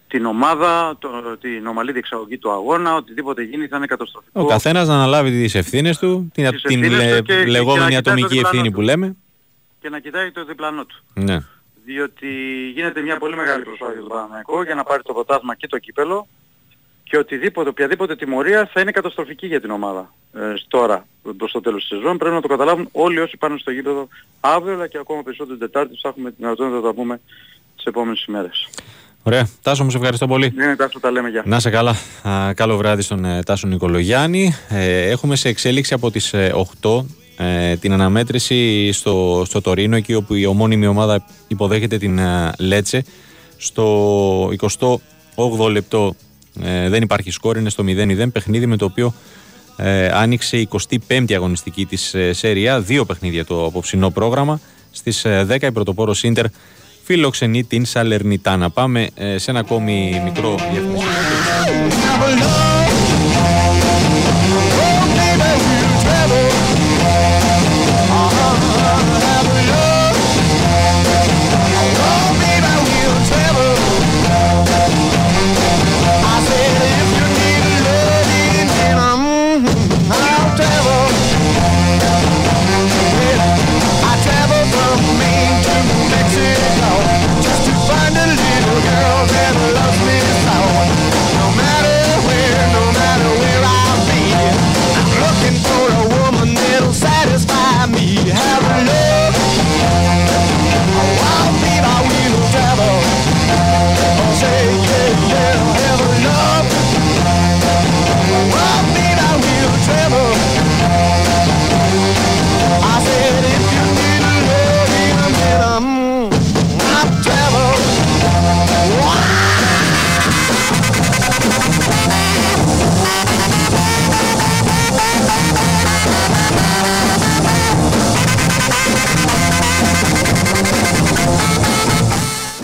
την ομάδα, το, την ομαλή διεξαγωγή του αγώνα, οτιδήποτε γίνει θα είναι καταστροφικό. Ο καθένας να αναλάβει τις ευθύνες του, την, τις την λε, και, λεγόμενη και ατομική ευθύνη που λέμε και να κοιτάει το διπλανό του. Ναι. Διότι γίνεται μια πολύ μεγάλη προσπάθεια του Παναμαϊκού για να πάρει το ποτάσμα και το κύπελο και οτιδήποτε, οποιαδήποτε τιμωρία θα είναι καταστροφική για την ομάδα ε, τώρα προς το τέλος της σεζόν. Πρέπει να το καταλάβουν όλοι όσοι πάνε στο γήπεδο αύριο αλλά και ακόμα περισσότερο την Τετάρτη θα έχουμε την δυνατότητα να τα πούμε τις επόμενες ημέρες. Ωραία. Τάσο, μου σε ευχαριστώ πολύ. Ναι, Τάσο, τα λέμε για. Να σε καλά. Α, καλό βράδυ στον ε, Τάσο Νικολογιάννη. Ε, έχουμε σε εξέλιξη από τις 8 ε, την αναμέτρηση στο, στο Τωρίνο, εκεί όπου η ομώνυμη ομάδα υποδέχεται την ε, Λέτσε. Στο 28ο λεπτό ε, δεν υπάρχει σκόρ, είναι στο 0-0. Παιχνίδι με το οποίο ε, άνοιξε η 25η αγωνιστική της ε, Σέρια. Δύο παιχνίδια το απόψινό πρόγραμμα. Στις 10 η πρωτοπόρος Ίντερ φιλοξενεί την Σαλερνιτά. Να πάμε σε ένα ακόμη μικρό διαφημιστικό.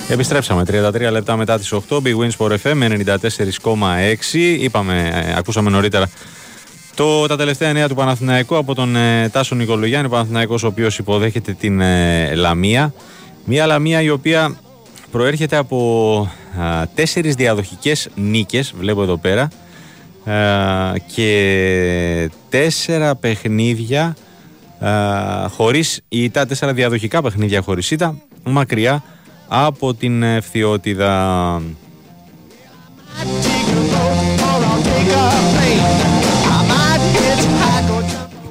Επιστρέψαμε 33 λεπτά μετά τις 8 Big Wins for FM 94,6 Είπαμε, ε, ακούσαμε νωρίτερα το, τα τελευταία νέα του Παναθηναϊκού από τον ε, Τάσο Νικολογιάννη Παναθηναϊκός ο οποίος υποδέχεται την ε, Λαμία. Μια Λαμία η οποία προέρχεται από α, τέσσερις διαδοχικές νίκες βλέπω εδώ πέρα και τέσσερα παιχνίδια α, χωρίς ήττα, τέσσερα διαδοχικά παιχνίδια χωρίς ήττα μακριά από την ευθειότητα.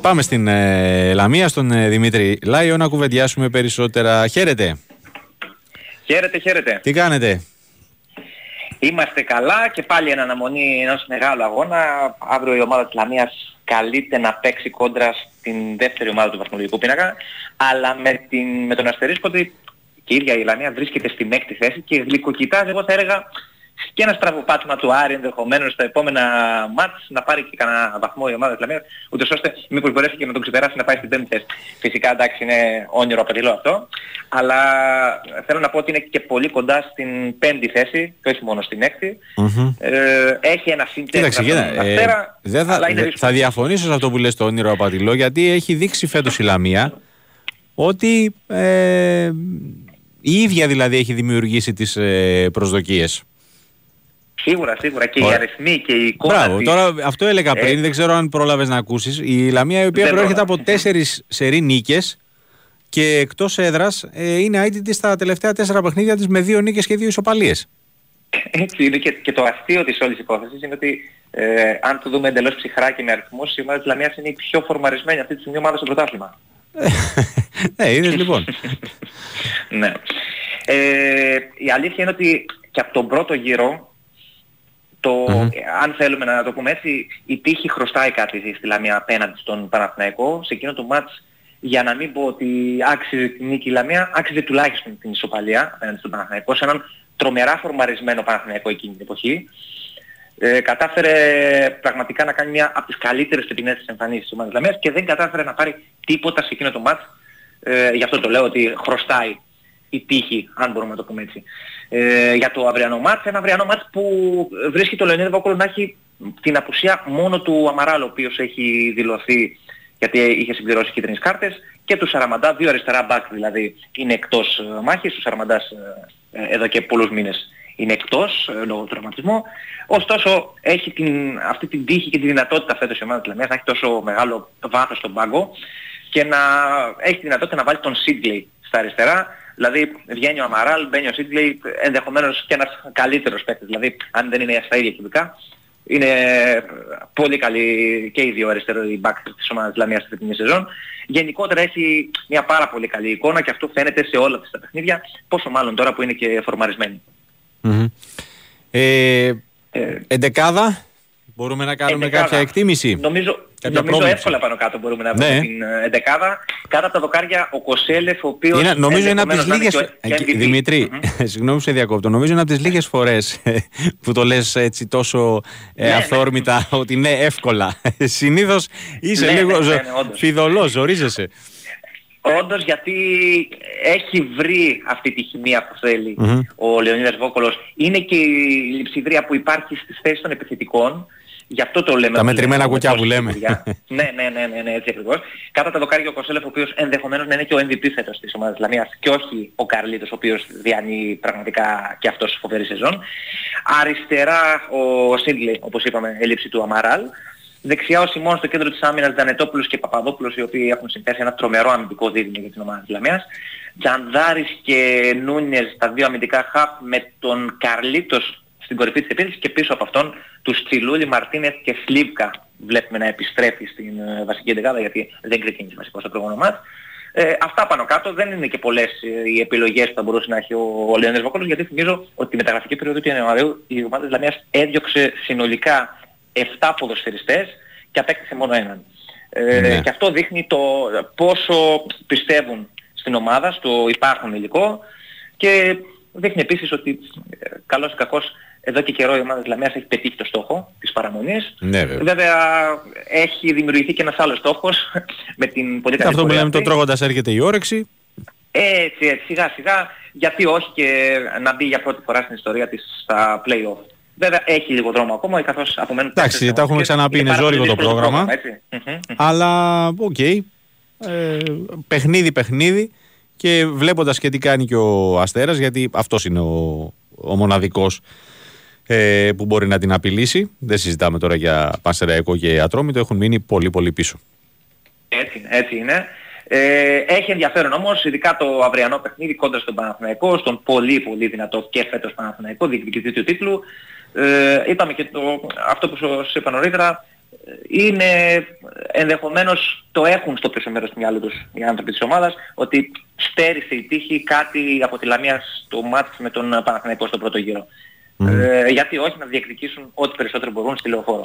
Πάμε στην ε, Λαμία, στον ε, Δημήτρη Λάιο, να κουβεντιάσουμε περισσότερα. Χαίρετε. Χαίρετε, χαίρετε. Τι κάνετε; Είμαστε καλά και πάλι εν αναμονή ενός μεγάλου αγώνα. Αύριο η ομάδα της Λαμίας καλείται να παίξει κόντρα στην δεύτερη ομάδα του βαθμολογικού πίνακα, αλλά με, την, με τον αστερίσκο ότι και η ίδια η Λαμία βρίσκεται στην έκτη θέση και γλυκοκοιτάζει εγώ θα έλεγα και ένα στραβοπάτημα του Άρη ενδεχομένως στα επόμενα μάτς να πάρει και κανένα βαθμό η ομάδα της Λαμίας ούτως ώστε μήπως μπορέσει και να τον ξεπεράσει να πάει στην πέμπτη θέση. Φυσικά εντάξει είναι όνειρο απαντηλό αυτό αλλά θέλω να πω ότι είναι και πολύ κοντά στην πέμπτη θέση και όχι μόνο στην έκτη. Mm-hmm. Ε, έχει ένα σύντεχνο ε, δεν θα, θα διαφωνήσω σε αυτό που λες το όνειρο απαντηλό γιατί έχει δείξει φέτος η Λαμία ότι ε, η ίδια δηλαδή έχει δημιουργήσει τις ε, προσδοκίες. Σίγουρα, σίγουρα. Και οι αριθμοί και η εικόνα Μπράβο, τώρα αυτό έλεγα ε, πριν, δεν ξέρω αν πρόλαβες να ακούσεις. Η Λαμία η οποία προέρχεται από τέσσερις σερή νίκες και εκτός έδρας ε, είναι αίτητη στα τελευταία τέσσερα παιχνίδια της με δύο νίκες και δύο ισοπαλίες. Έτσι είναι και, και το αστείο της όλης υπόθεσης είναι ότι ε, αν το δούμε εντελώς ψυχρά και με αριθμούς η ομάδα της Λαμίας είναι η πιο φορμαρισμένη αυτή τη στιγμή ομάδα στο πρωτάθλημα. ναι, είδες λοιπόν. ναι. Ε, η αλήθεια είναι ότι και από τον πρώτο γύρο, το, αν θέλουμε να το πούμε έτσι, η τύχη χρωστάει κάτι στη Λαμία απέναντι στον Παναθηναϊκό. Σε εκείνο το μάτς, για να μην πω ότι άξιζε την νίκη η Λαμία, άξιζε τουλάχιστον την ισοπαλία απέναντι στον Παναθηναϊκό, σε έναν τρομερά φορμαρισμένο Παναθηναϊκό εκείνη την εποχή. Ε, κατάφερε πραγματικά να κάνει μια από τις καλύτερες τεπινές εμφανίσεις της ομάδας Λαμίας και δεν κατάφερε να πάρει τίποτα σε εκείνο το μάτς. Ε, γι' αυτό το λέω ότι χρωστάει η τύχη, αν μπορούμε να το πούμε έτσι. Ε, για το αυριανό μάτς, ένα αυριανό μάτς που βρίσκει το Λεωνίδη Βόκολο να έχει την απουσία μόνο του Αμαράλ, ο οποίος έχει δηλωθεί γιατί είχε συμπληρώσει κίτρινες κάρτες και του Σαραμαντά, δύο αριστερά μπακ δηλαδή είναι εκτός ε, μάχης, ο Σαραμαντάς ε, ε, εδώ και πολλούς μήνες είναι εκτός ε, λόγω του τραυματισμού. Ωστόσο έχει την, αυτή την τύχη και τη δυνατότητα φέτος η ομάδα της Λαμίας να έχει τόσο μεγάλο βάθος στον πάγκο και να έχει τη δυνατότητα να βάλει τον Σίγκλεϊ στα αριστερά. Δηλαδή βγαίνει ο Αμαράλ, μπαίνει ο Σίγκλεϊ, ενδεχομένως και ένας καλύτερος παίκτης. Δηλαδή αν δεν είναι στα ίδια κυβικά, είναι πολύ καλή και οι δύο αριστεροί back της ομάδας της Λαμίας αυτή την σεζόν. Γενικότερα έχει μια πάρα πολύ καλή εικόνα και αυτό φαίνεται σε όλα τα παιχνίδια, πόσο μάλλον τώρα που είναι και φορμαρισμένη. Mm-hmm. Ε, εντεκάδα, μπορούμε να κάνουμε κάποια εκτίμηση. Νομίζω, Κάποια νομίζω πρόβλεψη. εύκολα πάνω κάτω μπορούμε να βρούμε Ναι. την ε, εντεκάδα. Κάτω από τα δοκάρια ο Κοσέλεφ, ο οποίος Είναι, νομίζω είναι από τις ενδεχομένως να λίγε. είναι και ο MVP. Δημήτρη, συγγνώμη που σε διακόπτω. Νομίζω είναι από τις λίγες φορές που το λες έτσι τόσο ε, Ναι, ναι. αυθόρμητα ότι είναι εύκολα. Συνήθως είσαι Ναι, λίγο ναι, ζω- ναι, ναι, όντως. φιδωλός, ζορίζεσαι. Όντως γιατί έχει βρει αυτή τη χημεία που θέλει Μμμ. ο Λεωνίδας Βόκολος. Είναι και η λειψιδρία που υπάρχει στις θέσεις των επιθετικών. Γι' αυτό το λέμε. Τα ότι μετρημένα λέμε κουκιά τόση που λέμε. σιγουριά. ναι, ναι, ναι, ναι, ναι, έτσι ακριβώς. Κάτω από τα δοκάρια ο Κοσέλεφ, ο οποίος ενδεχομένως να είναι και ο MVP φέτος της ομάδας Λαμίας και όχι ο Καρλίτος, ο οποίος διανύει πραγματικά και αυτός φοβερή σεζόν. Αριστερά ο Σίγκλη, όπως είπαμε, έλλειψη του Αμαράλ. Δεξιά ο Σιμών στο κέντρο της άμυνας Δανετόπουλος και Παπαδόπουλος οι οποίοι έχουν συμπέσει ένα τρομερό αμυντικό δίδυμο για την ομάδα της Λαμίας. Τζανδάρης και Νούνιες τα δύο αμυντικά χαπ με τον Καρλίτος στην κορυφή της επίθεσης και πίσω από αυτόν τους Τσιλούλη, Μαρτίνεθ και Σλίβκα βλέπουμε να επιστρέφει στην ε, βασική εντεκάδα γιατί δεν ξεκίνησε βασικό στο προηγούμενο μάτς. Ε, αυτά πάνω κάτω δεν είναι και πολλές ε, οι επιλογές που θα μπορούσε να έχει ο, ο Λεωνίδας Βόκολος γιατί θυμίζω ότι τη μεταγραφική περίοδο του Ιανουαρίου η ομάδα της Λαμίας έδιωξε συνολικά 7 ποδοσφαιριστές και απέκτησε μόνο έναν. Ε, Ναι. Και αυτό δείχνει το πόσο πιστεύουν στην ομάδα, στο υπάρχουν υλικό και δείχνει επίσης ότι ε, καλώς ή κακώς εδώ και καιρό η ομάδα της Λαμίας έχει πετύχει το στόχο της παραμονής. Ναι, βέβαια. Βέβαια έχει δημιουργηθεί και ένας άλλος στόχος με την πολύ καλή Αυτό που πορεία λέμε το αυτή. τρώγοντας έρχεται η όρεξη. Έτσι, έτσι, σιγά σιγά, γιατί όχι και να μπει για πρώτη φορά στην ιστορία της στα play-off. Βέβαια έχει λίγο δρόμο ακόμα, καθώς απομένουν Εντάξει, τέσσερις τα έχουμε αγωνιστικές. ξαναπεί, είναι πάρα πολύ ζόρικο το δύσκολο πρόγραμμα. έτσι. Μμμ. Αλλά οκ. Ε, παιχνίδι, παιχνίδι. Και βλέποντας και τι κάνει και ο Αστέρας, γιατί αυτός είναι ο, ο μοναδικός ε, που μπορεί να την απειλήσει. Δεν συζητάμε τώρα για Πανσεραϊκό και Ατρόμητο, έχουν μείνει πολύ πολύ πίσω. Έτσι είναι, έτσι είναι. Ε, έχει ενδιαφέρον όμως, ειδικά το αυριανό παιχνίδι κόντρα στον Παναθηναϊκό, στον πολύ πολύ δυνατό και φέτος Παναθηναϊκό, διεκδικητή του τίτλου. Ε, είπαμε και το, αυτό που σας είπα νωρίτερα, ε, είναι ενδεχομένως το έχουν στο πίσω μέρος του μυαλού τους οι άνθρωποι της ομάδας, ότι στέρισε η τύχη κάτι από τη Λαμία στο μάτς με τον Παναθηναϊκό στο πρώτο γύρο. Ε, γιατί όχι να διεκδικήσουν ό,τι περισσότερο μπορούν στη λεωφόρο.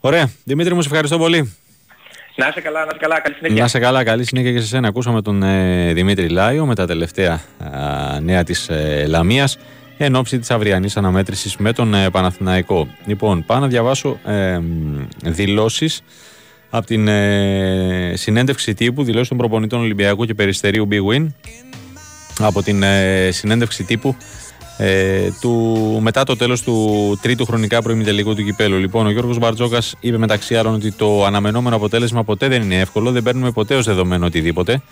Ωραία. Δημήτρη μου, σε ευχαριστώ πολύ. Να είσαι καλά, να είσαι καλά, καλή συνέχεια. Να είσαι καλά, καλή συνέχεια και σε σένα. Ακούσαμε τον ε, Δημήτρη Λάιο με τα τελευταία α, νέα της ε, Λαμίας εν ώψη της αυριανής αναμέτρησης με τον ε, Παναθηναϊκό. Λοιπόν, πάω να διαβάσω ε, δηλώσεις από την ε, συνέντευξη τύπου, δηλώσεις των προπονητών Ολυμπιακού και Περιστερίου Big Win από την ε, συνέντευξη τύπου ε, του, μετά το τέλος του τρίτου χρονικά προημιτελικού του κυπέλου. Λοιπόν, ο Γιώργος Μπαρτζόκας είπε μεταξύ άλλων ότι το αναμενόμενο αποτέλεσμα ποτέ δεν είναι εύκολο, δεν παίρνουμε ποτέ ως δεδομένο οτιδήποτε.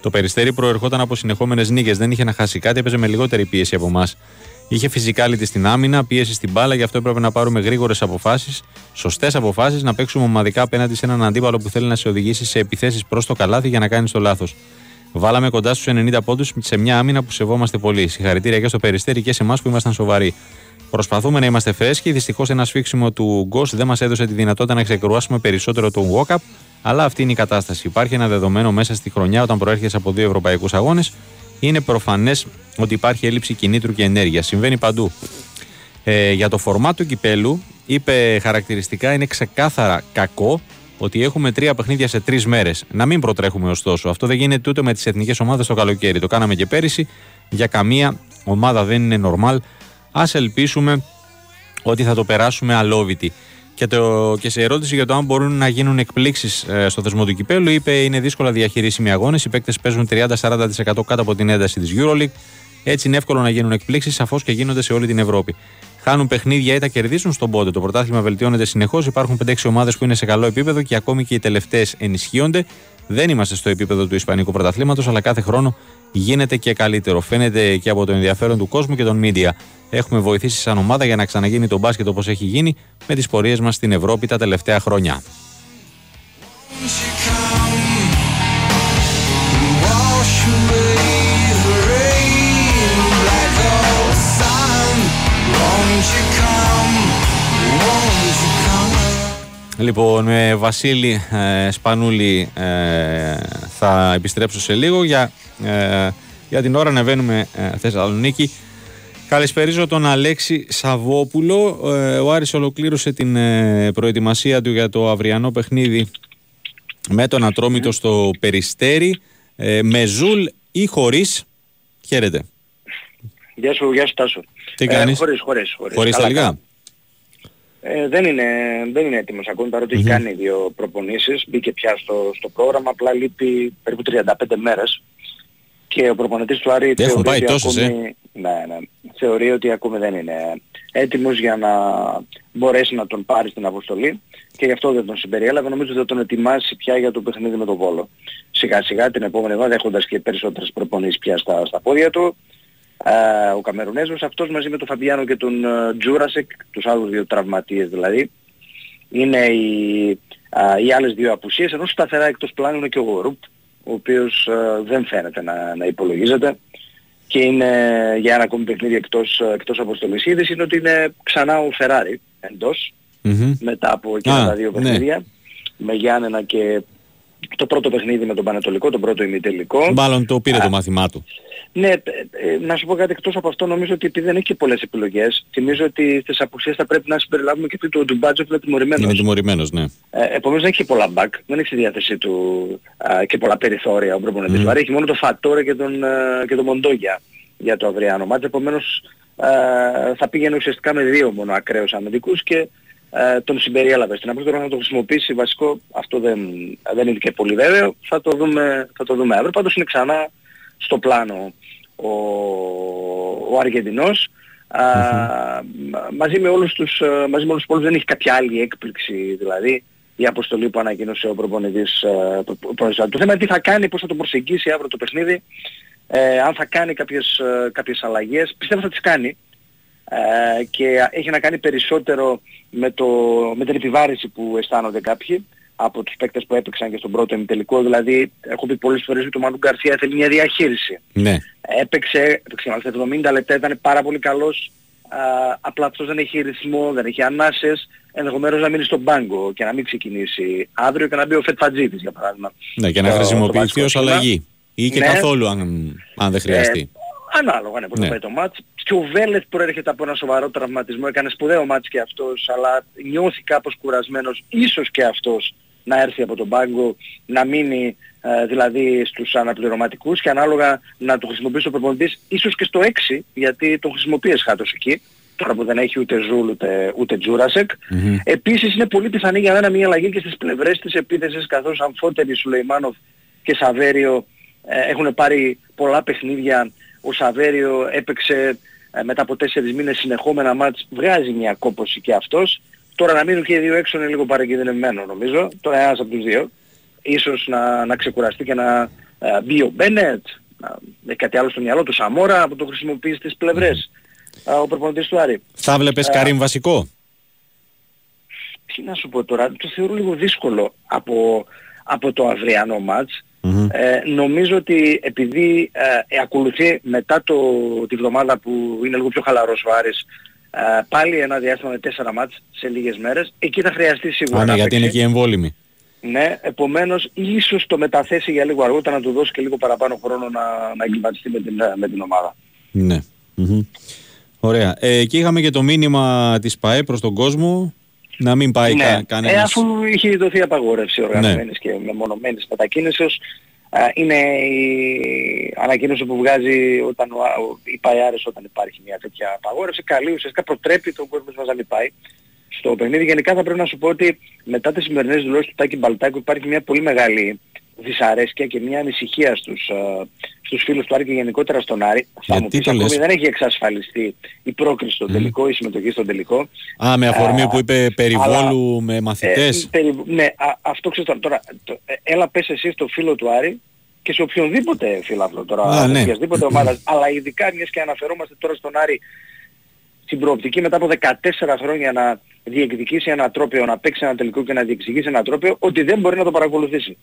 Το περιστέρι προερχόταν από συνεχόμενες νίκες, δεν είχε να χάσει κάτι, έπαιζε με λιγότερη πίεση από εμάς. Είχε φυσικάλιτη στην άμυνα, πίεση στην μπάλα, γι' αυτό έπρεπε να πάρουμε γρήγορες αποφάσεις, σωστές αποφάσεις, να παίξουμε ομαδικά απέναντι σε έναν αντίπαλο που θέλει να σε οδηγήσει σε επιθέσεις προς το καλάθι για να κάνει το λάθος. Βάλαμε κοντά στους 90 πόντους σε μια άμυνα που σεβόμαστε πολύ. Συγχαρητήρια και στο περιστέρι και σε εμάς που ήμασταν σοβαροί. Προσπαθούμε να είμαστε φρέσκοι. Δυστυχώς ένα σφίξιμο του Γκος δεν μας έδωσε τη δυνατότητα να ξεκρουάσουμε περισσότερο τον walk-up. Αλλά αυτή είναι η κατάσταση. Υπάρχει ένα δεδομένο μέσα στη χρονιά όταν προέρχεσαι από δύο ευρωπαϊκούς αγώνες. Είναι προφανές ότι υπάρχει έλλειψη κινήτρου και ενέργειας. Συμβαίνει παντού. Ε, για το φορμά του κυπέλου, είπε χαρακτηριστικά είναι ξεκάθαρα κακό ότι έχουμε τρία παιχνίδια σε τρεις μέρες. Να μην προτρέχουμε ωστόσο. Αυτό δεν γίνεται ούτε με τις εθνικές ομάδες το καλοκαίρι. Το κάναμε και πέρυσι. Για καμία ομάδα δεν είναι normal. Α ελπίσουμε ότι θα το περάσουμε αλόβητη. Και, το, και σε ερώτηση για το αν μπορούν να γίνουν εκπλήξεις στο θεσμό του κυπέλου, είπε είναι δύσκολα διαχειρίσιμοι αγώνες. Οι παίκτες παίζουν 30-40% κάτω από την ένταση της Euroleague. Έτσι είναι εύκολο να γίνουν εκπλήξεις, σαφώς και γίνονται σε όλη την Ευρώπη. Χάνουν παιχνίδια ή τα κερδίζουν στον πόντο. Το πρωτάθλημα βελτιώνεται συνεχώς. Υπάρχουν 5-6 ομάδες που είναι σε καλό επίπεδο και ακόμη και οι τελευταίες ενισχύονται. Δεν είμαστε στο επίπεδο του Ισπανικού πρωταθλήματος, αλλά κάθε χρόνο γίνεται και καλύτερο. Φαίνεται και από το ενδιαφέρον του κόσμου και των media. Έχουμε βοηθήσει σαν ομάδα για να ξαναγίνει το μπάσκετ όπως έχει γίνει με τις πορείες μας στην Ευρώπη τα τελευταία χρόνια. Λοιπόν, με Βασίλη ε, Σπανούλη ε, θα επιστρέψω σε λίγο. Για, ε, για την ώρα ανεβαίνουμε ε, Θεσσαλονίκη. Καλησπέριζω τον Αλέξη Σαββόπουλο. Ε, ο Άρης ολοκλήρωσε την ε, προετοιμασία του για το αυριανό παιχνίδι με τον Ατρόμητο στο Περιστέρι. Ε, με Ζουλ ή χωρίς. Χαίρετε. Γεια σου, γεια σου Τάσο. Τι κάνεις; Ε, χωρίς, χωρίς. Χωρίς, Χωρίς τα Καλά λιγά. κάνω. Ε, δεν, είναι, δεν είναι έτοιμος ακόμη παρότι έχει κάνει δύο προπονήσεις. Μπήκε πια στο, στο πρόγραμμα, απλά λείπει περίπου 35 μέρες. Και ο προπονητής του Άρη Έχουν θεωρεί πάει ότι τόσες, ε. ακόμη, ναι, ναι, θεωρεί ότι ακόμη δεν είναι έτοιμος για να μπορέσει να τον πάρει στην αποστολή και γι' αυτό δεν τον συμπεριέλαβε. Νομίζω ότι θα τον ετοιμάσει πια για το παιχνίδι με τον Βόλο. Σιγά σιγά την επόμενη εβδομάδα έχοντας και περισσότερες προπονήσεις πια στα, στα πόδια του. Ε, ο Καμερουνέζος αυτός μαζί με τον Φαμπιάνο και τον ε, Τζούρασεκ, τους άλλους δύο τραυματίες δηλαδή, είναι οι, α, οι άλλες δύο απουσίες, ενώ σταθερά εκτός πλάνου είναι και ο Γορούπ, ο οποίος ε, δεν φαίνεται να, να υπολογίζεται και είναι για ένα ακόμη παιχνίδι εκτός, ε, εκτός αποστολής. Η είδηση είναι ότι είναι ξανά ο Φεράρι εντός, Μμμ. μετά από και Α, τα δύο ναι. παιχνίδια, με Γιάννενα και το πρώτο παιχνίδι με τον Πανετολικό, τον πρώτο ημιτελικό. Μάλλον το πήρε το μάθημά του. Ναι, ε, ε, να σου πω κάτι εκτός από αυτό, νομίζω ότι επειδή δεν έχει και πολλές επιλογές, θυμίζω ότι στις απουσίες θα πρέπει να συμπεριλάβουμε και αυτό το Ντουμπάτζο που είναι τιμωρημένος. Είναι τιμωρημένος, ναι. Ε, επομένως δεν έχει και πολλά μπακ, δεν έχει στη διάθεσή του α, και πολλά περιθώρια ο προπονητής του. Άρα έχει μόνο το Φατόρε και τον, ε, και τον Μοντόγια για το αυριανό μάτς. Επομένως ε, θα πήγαινε ουσιαστικά με δύο μόνο ακραίους αμυντικούς και ε, τον συμπεριέλαβε. Στην απλή τώρα να το χρησιμοποιήσει βασικό αυτό δεν, δεν είναι και πολύ βέβαιο. Θα το δούμε, θα το δούμε αύριο. Πάντως είναι ξανά στο πλάνο ο, ο Αργεντινός. Α, μα- μαζί με όλους τους, ε, μαζί με όλους τους υπόλοιπους δεν έχει κάποια άλλη έκπληξη δηλαδή η αποστολή που ανακοίνωσε ο προπονητής ε, προ- προ- Το θέμα είναι τι θα κάνει, πώς θα το προσεγγίσει αύριο το παιχνίδι ε, αν θα κάνει κάποιες, ε, κάποιες αλλαγές, πιστεύω θα τις κάνει ε, και έχει να κάνει περισσότερο με, το, με την επιβάρηση που αισθάνονται κάποιοι από τους παίκτες που έπαιξαν και στον πρώτο ημιτελικό, δηλαδή έχω πει πολλές φορές ότι ο Μανού Γκαρσία θέλει μια διαχείριση. Ναι. Έπαιξε, έπαιξε μάλιστα 70 λεπτά, ήταν πάρα πολύ καλός, α, απλά αυτός δεν έχει ρυθμό, δεν έχει ανάσες, ενδεχομένως να μείνει στον πάγκο και να μην ξεκινήσει αύριο και να μπει ο Φετφατζίτης για παράδειγμα. Ναι, και να στο- στο χρησιμοποιηθεί βασικό ως σχήμα. αλλαγή. Ή και Ναι. καθόλου αν, αν δεν χρειαστεί. Ε, ανάλογα ναι, πώς Ναι. θα πάει το μάτς. Και ο Βέλεθ προέρχεται από ένα σοβαρό τραυματισμό, έκανε σπουδαίο μάτς και αυτός, αλλά νιώθει κάπως κουρασμένος, ίσως και αυτός να έρθει από τον πάγκο, να μείνει ε, δηλαδή στους αναπληρωματικούς και ανάλογα να το χρησιμοποιήσει ο προπονητής, ίσως και στο 6, γιατί το χρησιμοποιεί εσχάτως εκεί, τώρα που δεν έχει ούτε Ζουλ ούτε, ούτε Τζούρασεκ. Μμμ. Επίσης είναι πολύ πιθανή για μένα μια αλλαγή και στις πλευρές της επίθεσης καθώς Αμφότερης, Σουλεϊμάνοφ και Σαβέριο ε, έχουν πάρει πολλά παιχνίδια. Ο Σαβέριο έπαιξε ε, μετά από τέσσερις μήνες συνεχόμενα ματς, βγάζει μια κόπωση και αυτός. Τώρα να μείνουν και οι δύο έξω είναι λίγο παρακινδυνευμένο νομίζω. Τώρα ένας από τους δύο. Ίσως να, να ξεκουραστεί και να ε, μπει ο Μπένετ, να έχει κάτι άλλο στο μυαλό του, Σαμόρα που το χρησιμοποιεί στις πλευρές. Ε, ο προπονητής του Άρη. Θα βλέπεις Ε, Καρύμ βασικό; τι να σου πω τώρα, το θεωρώ λίγο δύσκολο από, από το αυριανό μάτς. Μμμ. Ε, νομίζω ότι επειδή ε, ε, ακολουθεί μετά το, τη βδομάδα που είναι λίγο πιο χαλαρός ο Άρης, ε, πάλι ένα διάστημα με τέσσερα μάτς σε λίγες μέρες, εκεί θα χρειαστεί σίγουρα Α, ναι, να γιατί είναι παίξει. και εμβόλυμη. Ναι, επομένως ίσως το μεταθέσει για λίγο αργότερα να του δώσει και λίγο παραπάνω χρόνο να, να εγκληματιστεί με την, με την ομάδα. Ναι. Μμμ. Ωραία. Ε, και είχαμε και το μήνυμα της ΠαΕ προς τον κόσμο να μην πάει ναι. κα, ε, κανένας... Ναι. αφού είχε δοθεί απαγόρευση οργανωμένης και μεμονωμένης μετακίνησης, α, είναι η ανακοίνωση που βγάζει όταν ο, ο, η ΠΑΕΑΡΕΣ όταν υπάρχει μια τέτοια απαγόρευση, καλεί ουσιαστικά προτρέπει τον κόσμο μας να μην πάει στο παιχνίδι. Γενικά θα πρέπει να σου πω ότι μετά τις σημερινές δηλώσεις του Τάκη Μπαλτάκου υπάρχει μια πολύ μεγάλη δυσαρέσκεια και μια ανησυχία στους, α, στους φίλους του Άρη και γενικότερα στον Άρη. Θα Γιατί μου πεις το ακόμη λες; δεν έχει εξασφαλιστεί η πρόκριση στον τελικό, η συμμετοχή στον τελικό. Α, με αφορμή Α, που είπε περιβόλου με μαθητές; Ε, περι- ναι, α, αυτό ξέρεις τώρα. τώρα το- ε, έλα πες εσύ στο φίλο του Άρη και σε οποιονδήποτε φίλαθλο τώρα, Α, ναι. οποιασδήποτε ομάδας, αλλά ειδικά μιας και αναφερόμαστε τώρα στον Άρη στην προοπτική μετά από 14 χρόνια να διεκδικήσει ένα τρόπαιο, να παίξει ένα τελικό και να διεκδικήσει ένα τρόπαιο, ότι δεν μπορεί να το παρακολουθήσει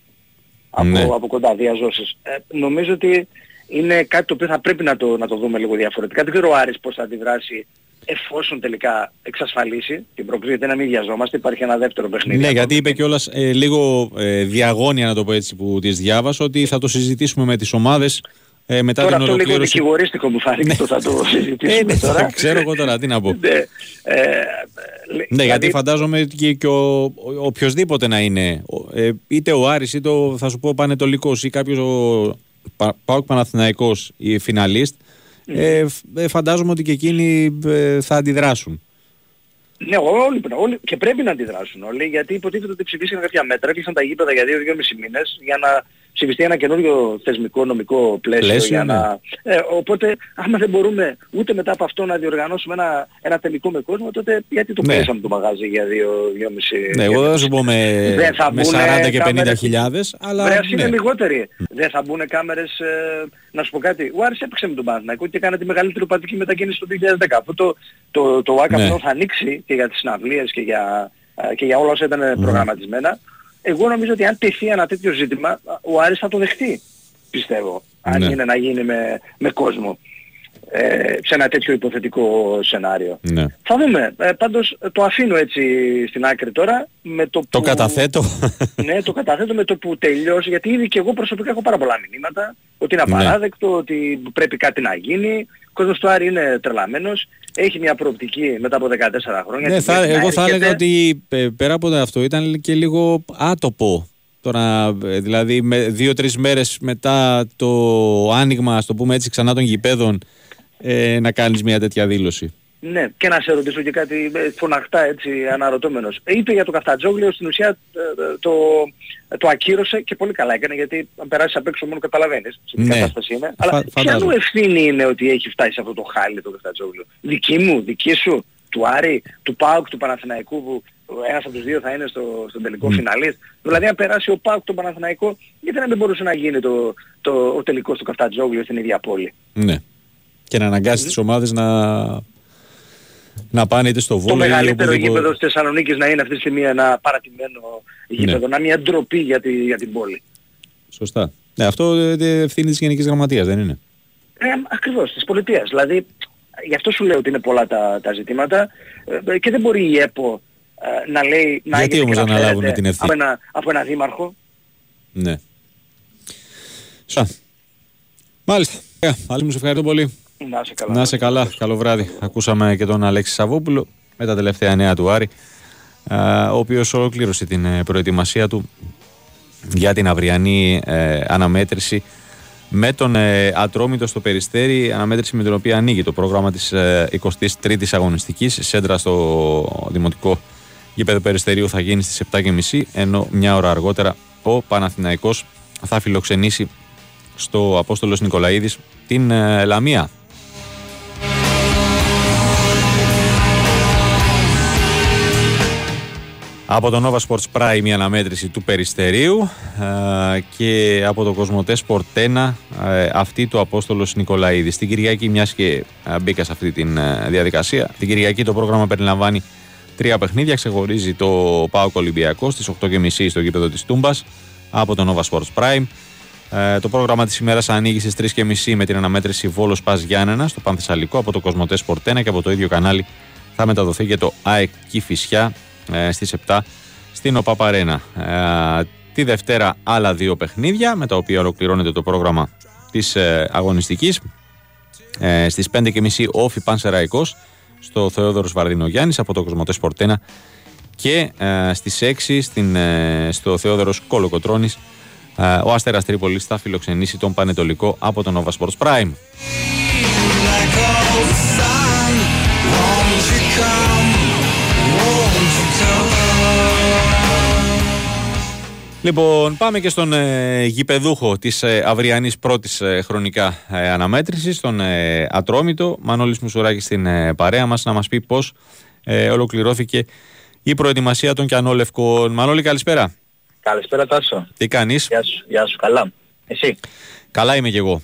από, Ναι. από κοντά διαζώσεις. Ε, νομίζω ότι είναι κάτι το οποίο θα πρέπει να το, να το δούμε λίγο διαφορετικά. Δεν ξέρω ο Άρης πώς θα αντιδράσει εφόσον τελικά εξασφαλίσει την πρόκληση, γιατί να μην βιαζόμαστε, υπάρχει ένα δεύτερο παιχνίδι. Ναι, ακόμα. γιατί είπε κιόλας ε, λίγο ε, διαγώνια, να το πω έτσι, που τη διάβασα, ότι θα το συζητήσουμε με τις ομάδες ε, μετά Τώρα την αυτό λίγο ολοκλήρωση. δικηγορίστικο μου φάνηκε, το θα το Ε, συζητήσουμε ναι, τώρα. ξέρω εγώ τώρα, τι να πω. Ναι, ε, Ναι, Δηλαδή- γιατί φαντάζομαι και, και ο, ο- οποιοδήποτε να είναι, ο- ε, είτε ο Άρης είτε ο, θα σου πω Πανετολικός ή κάποιος ο Πα- ΠΑΟΚ Παναθηναϊκός ή φιναλίστ, ε, φ- ε, φαντάζομαι ότι και εκείνοι ε, θα αντιδράσουν. Ναι, όλοι, όλοι και πρέπει να αντιδράσουν όλοι, γιατί υποτίθεται ότι ψηφίσαν κάποια μέτρα, έκλεισαν τα γήπεδα για 2-2,5 μήνες για να ψηφιστεί ένα καινούριο θεσμικό νομικό πλαίσιο. Πλαίσιο, για ναι. να... ε, οπότε, άμα δεν μπορούμε ούτε μετά από αυτό να διοργανώσουμε ένα, ένα τελικό με κόσμο, τότε γιατί το Ναι. κλείσαμε το μαγάζι για 2-2,5 Ναι, εγώ δεν θα σου πω με, Δεν θα με μπουνε 40 και 50 κάμερες. χιλιάδες, αλλά Βρε, ας είναι ναι. λιγότεροι. Δεν θα μπουν κάμερες, ε, να σου πω κάτι. Ο Άρης έπαιξε με τον Παναθηναϊκό και έκανε τη μεγαλύτερη οπαδική μετακίνηση το 2010. Αυτό το, το, το ΆΚΑ Ναι. πλέον θα ανοίξει και για τις συναυλίες και για, ε, και για όλα όσα ήταν προγραμματισμένα. Εγώ νομίζω ότι αν τεθεί ένα τέτοιο ζήτημα, ο Άρης θα το δεχτεί, πιστεύω. Αν Ναι. είναι να γίνει με, με κόσμο. Ε, σε ένα τέτοιο υποθετικό σενάριο. ναι. Θα δούμε. Ε, πάντως το αφήνω έτσι στην άκρη τώρα. Με το, Το που- καταθέτω. ναι, το καταθέτω με το που τελειώσει, γιατί ήδη και εγώ προσωπικά έχω πάρα πολλά μηνύματα, ότι είναι Ναι. απαράδεκτο, ότι πρέπει κάτι να γίνει. Ο κόσμος του Άρη είναι τρελαμένος, έχει μια προοπτική μετά από 14 χρόνια. Ναι, και θα, πρέπει να εγώ θα έρχεται. έλεγα ότι ε, πέρα από αυτό ήταν και λίγο άτοπο. Τώρα, ε, δηλαδή, με δύο-τρεις μέρες μετά το άνοιγμα, ας το πούμε έτσι, ξανά των γηπέδων, ε, να κάνεις μια τέτοια δήλωση. Ναι, και να σε ρωτήσω και κάτι ε, φωναχτά έτσι αναρωτώμενος. Ε, Είπε για το Καφτατζόγλιο, στην ουσία ε, ε, το, το ακύρωσε και πολύ καλά έκανε γιατί αν περάσεις απ' έξω μόνο καταλαβαίνεις σε τι Ναι. κατάσταση είναι. Φα- Αλλά φαντάζομαι. ποια ευθύνη είναι ότι έχει φτάσει σε αυτό το χάλι το Καφτατζόγλιο; Δική μου, δική σου, του Άρη, του ΠΑΟΚ, του Παναθηναϊκού που ένας από τους δύο θα είναι στο, στον τελικό φιναλίστ; Δηλαδή αν περάσει ο ΠΑΟΚ τον Παναθηναϊκό, γιατί να μην μπορούσε να γίνει το, το, ο τελικός του Καφτατζόγλιο στην ίδια πόλη; Ναι. Και να αναγκάσει τις ομάδες να, να πάνε είτε στο το βόλιο ή μεγαλύτερο οπουδήποτε. γήπεδο της Θεσσαλονίκης να είναι αυτή τη στιγμή ένα παρατημένο γήπεδο, Ναι. να είναι μια ντροπή για, τη, για την πόλη. Σωστά. Ναι, αυτό ε, ε, ευθύνη της Γενικής Γραμματείας, δεν είναι; Ε, ακριβώς, της πολιτείας. Δηλαδή, γι' αυτό σου λέω ότι είναι πολλά τα, τα ζητήματα ε, και δεν μπορεί η ΕΠΟ ε, να λέει να Γιατί έγινε όμως και να να αναλάβουν φέρεται την ευθύνη; Από ένα, από ένα δήμαρχο. Ναι. Σα. Μάλιστα. Ε, Άλλη μου σε ευχαριστώ πολύ. Να σε καλά. Να είσαι καλά. Καλό βράδυ. Ακούσαμε και τον Αλέξη Σαββόπουλο με τα τελευταία νέα του Άρη, α, ο οποίος ολοκλήρωσε την ε, προετοιμασία του για την αυριανή ε, αναμέτρηση με τον ε, Ατρόμητο στο Περιστέρι, αναμέτρηση με την οποία ανοίγει το πρόγραμμα της ε, 23ης αγωνιστικής. Σέντρα στο Δημοτικό Γήπεδο Περιστερίου θα γίνει στις 7.30 ενώ μια ώρα αργότερα ο Παναθηναϊκός θα φιλοξενήσει στο Απόστολος Νικολαίδης την ε, Λαμία. Από το Nova Sports Prime η αναμέτρηση του Περιστερίου ε, και από το Κοσμοτέ Sport 1 ε, αυτή του Απόστολος Νικολαίδης. Την Κυριακή μιας και ε, μπήκα σε αυτή τη διαδικασία. Την Κυριακή το πρόγραμμα περιλαμβάνει τρία παιχνίδια. Ξεχωρίζει το ΠΑΟΚ Ολυμπιακό στις 8.30 στο γήπεδο της Τούμπας από το Nova Sports Prime. Ε, το πρόγραμμα της ημέρας ανοίγει στις 3.30 με την αναμέτρηση Βόλος Πας Γιάννενα στο Πανθεσσαλικό από το Κοσμοτέ Sport 1 και από το ίδιο κανάλι θα μεταδοθεί και το ΑΕΚ Κηφισιά ε, στις 7 στην ΟΠΑΠΑΡΕΝΑ. Ε, τη Δευτέρα άλλα δύο παιχνίδια με τα οποία ολοκληρώνεται το πρόγραμμα της ε, αγωνιστικής. Ε, στις 5.30 όφι Πανσεραϊκός στο Θεόδωρος Βαρδινογιάννης από το Κοσμοτέ Sport 1 και ε, στις 6 στην, ε, στο Θεόδωρος Κολοκοτρώνης ε, ο Αστέρας Τρίπολης θα φιλοξενήσει τον Πανετολικό από τον Nova Sports Prime. Λοιπόν, πάμε και στον ε, γηπεδούχο της ε, αυριανής πρώτης ε, χρονικά ε, αναμέτρησης, τον ε, Ατρόμητο, Μανώλης Μουσουράκης στην ε, παρέα μας, να μας πει πώς ε, ολοκληρώθηκε η προετοιμασία των Κιανόλευκων. Μανώλη, καλησπέρα. Καλησπέρα Τάσο. Τι κάνεις; Γεια σου, γεια σου. Καλά. Εσύ; Καλά είμαι κι εγώ.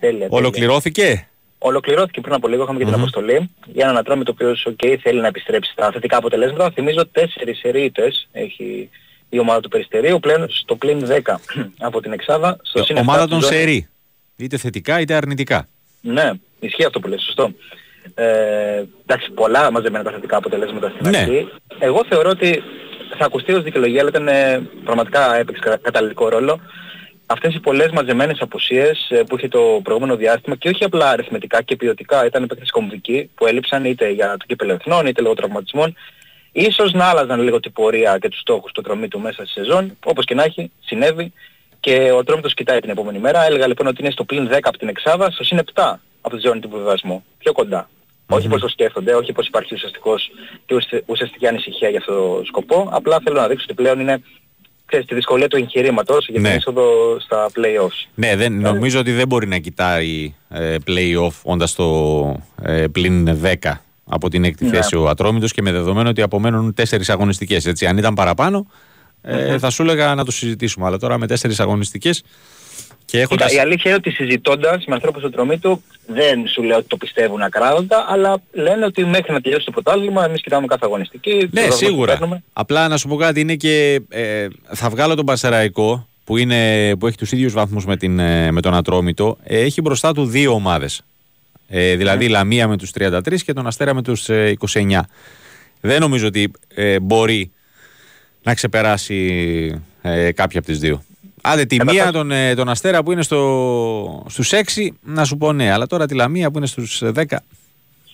Τέλεια. τέλεια. Ολοκληρώθηκε; Ολοκληρώθηκε πριν από λίγο, είχαμε και την Μμμ. αποστολή. Για έναν ατρόμητο το οποίος okay, θέλει να επιστρέψει στα θετικά αποτελέσματα. Θυμίζω τέσσερις ερείτες έχει η ομάδα του Περιστερίου, πλέον στο πλήν 10 από την Εξάδα. Στο συν Ομάδα εφτά των στη ζώνη- Σερή. Είτε θετικά είτε αρνητικά. Ναι, ισχύει αυτό που λες, σωστό. Ε, εντάξει, πολλά μαζεμένα τα θετικά αποτελέσματα στην Ναι. αρχή. Εγώ θεωρώ ότι θα ακουστεί ως δικαιολογία, αλλά ήταν ε, πραγματικά έπαιξε κα- καταλητικό ρόλο. αυτές οι πολλές μαζεμένες απουσίες ε, που είχε το προηγούμενο διάστημα και όχι απλά αριθμητικά και ποιοτικά ήταν παίκτες κομβικοί που έλειψαν είτε για το κύπελο εθνών είτε λόγω τραυματισμών ίσως να άλλαζαν λίγο την πορεία και τους στόχους του τρομή του μέσα στη σεζόν. Όπως και να έχει συνέβη. Και ο Τρόμητος κοιτάει την επόμενη μέρα. Έλεγα λοιπόν ότι είναι στο πλήν 10 από την Εξάδα στο συν 7 από τη ζώνη του βιβασμού πιο κοντά. Όχι πως το σκέφτονται, όχι πως υπάρχει ουσιαστικός και ουσιαστική ανησυχία για αυτό το σκοπό. Απλά θέλω να δείξω ότι πλέον είναι ξέρεις, τη δυσκολία του εγχειρήματος για την Ναι. είσοδο στα play-offs. Ναι, δεν, νομίζω ότι δεν μπορεί να κοιτάει ε, play-off όντας το ε, πλην 10 από την έκτη Ναι. θέση ο Ατρόμητος και με δεδομένο ότι απομένουν τέσσερις αγωνιστικές. Έτσι, αν ήταν παραπάνω, ε, θα σου έλεγα να το συζητήσουμε. Αλλά τώρα με τέσσερις αγωνιστικές και Κοίτα, έχοντας... η αλήθεια είναι ότι συζητώντας με ανθρώπους του τρομή του δεν σου λέω ότι το πιστεύουν ακράδαντα, αλλά λένε ότι μέχρι να τελειώσει το πρωτάθλημα εμείς κοιτάμε κάθε αγωνιστική. το Ναι, ρόλο που σίγουρα. παίρνουμε. Απλά να σου πω κάτι, είναι και. ε, θα βγάλω τον Πασεραϊκό που, είναι, που έχει τους ίδιους βαθμούς με, την, ε, με τον Ατρόμητο. Ε, έχει μπροστά του δύο ομάδες. Ε, δηλαδή η Λαμία με τους 33 και τον Αστέρα με τους 29. Δεν νομίζω ότι ε, μπορεί να ξεπεράσει ε, κάποια από τις δύο. Άντε τη μία τον, ε, τον Αστέρα που είναι στο, στους 6 να σου πω ναι, αλλά τώρα τη Λαμία που είναι στους 10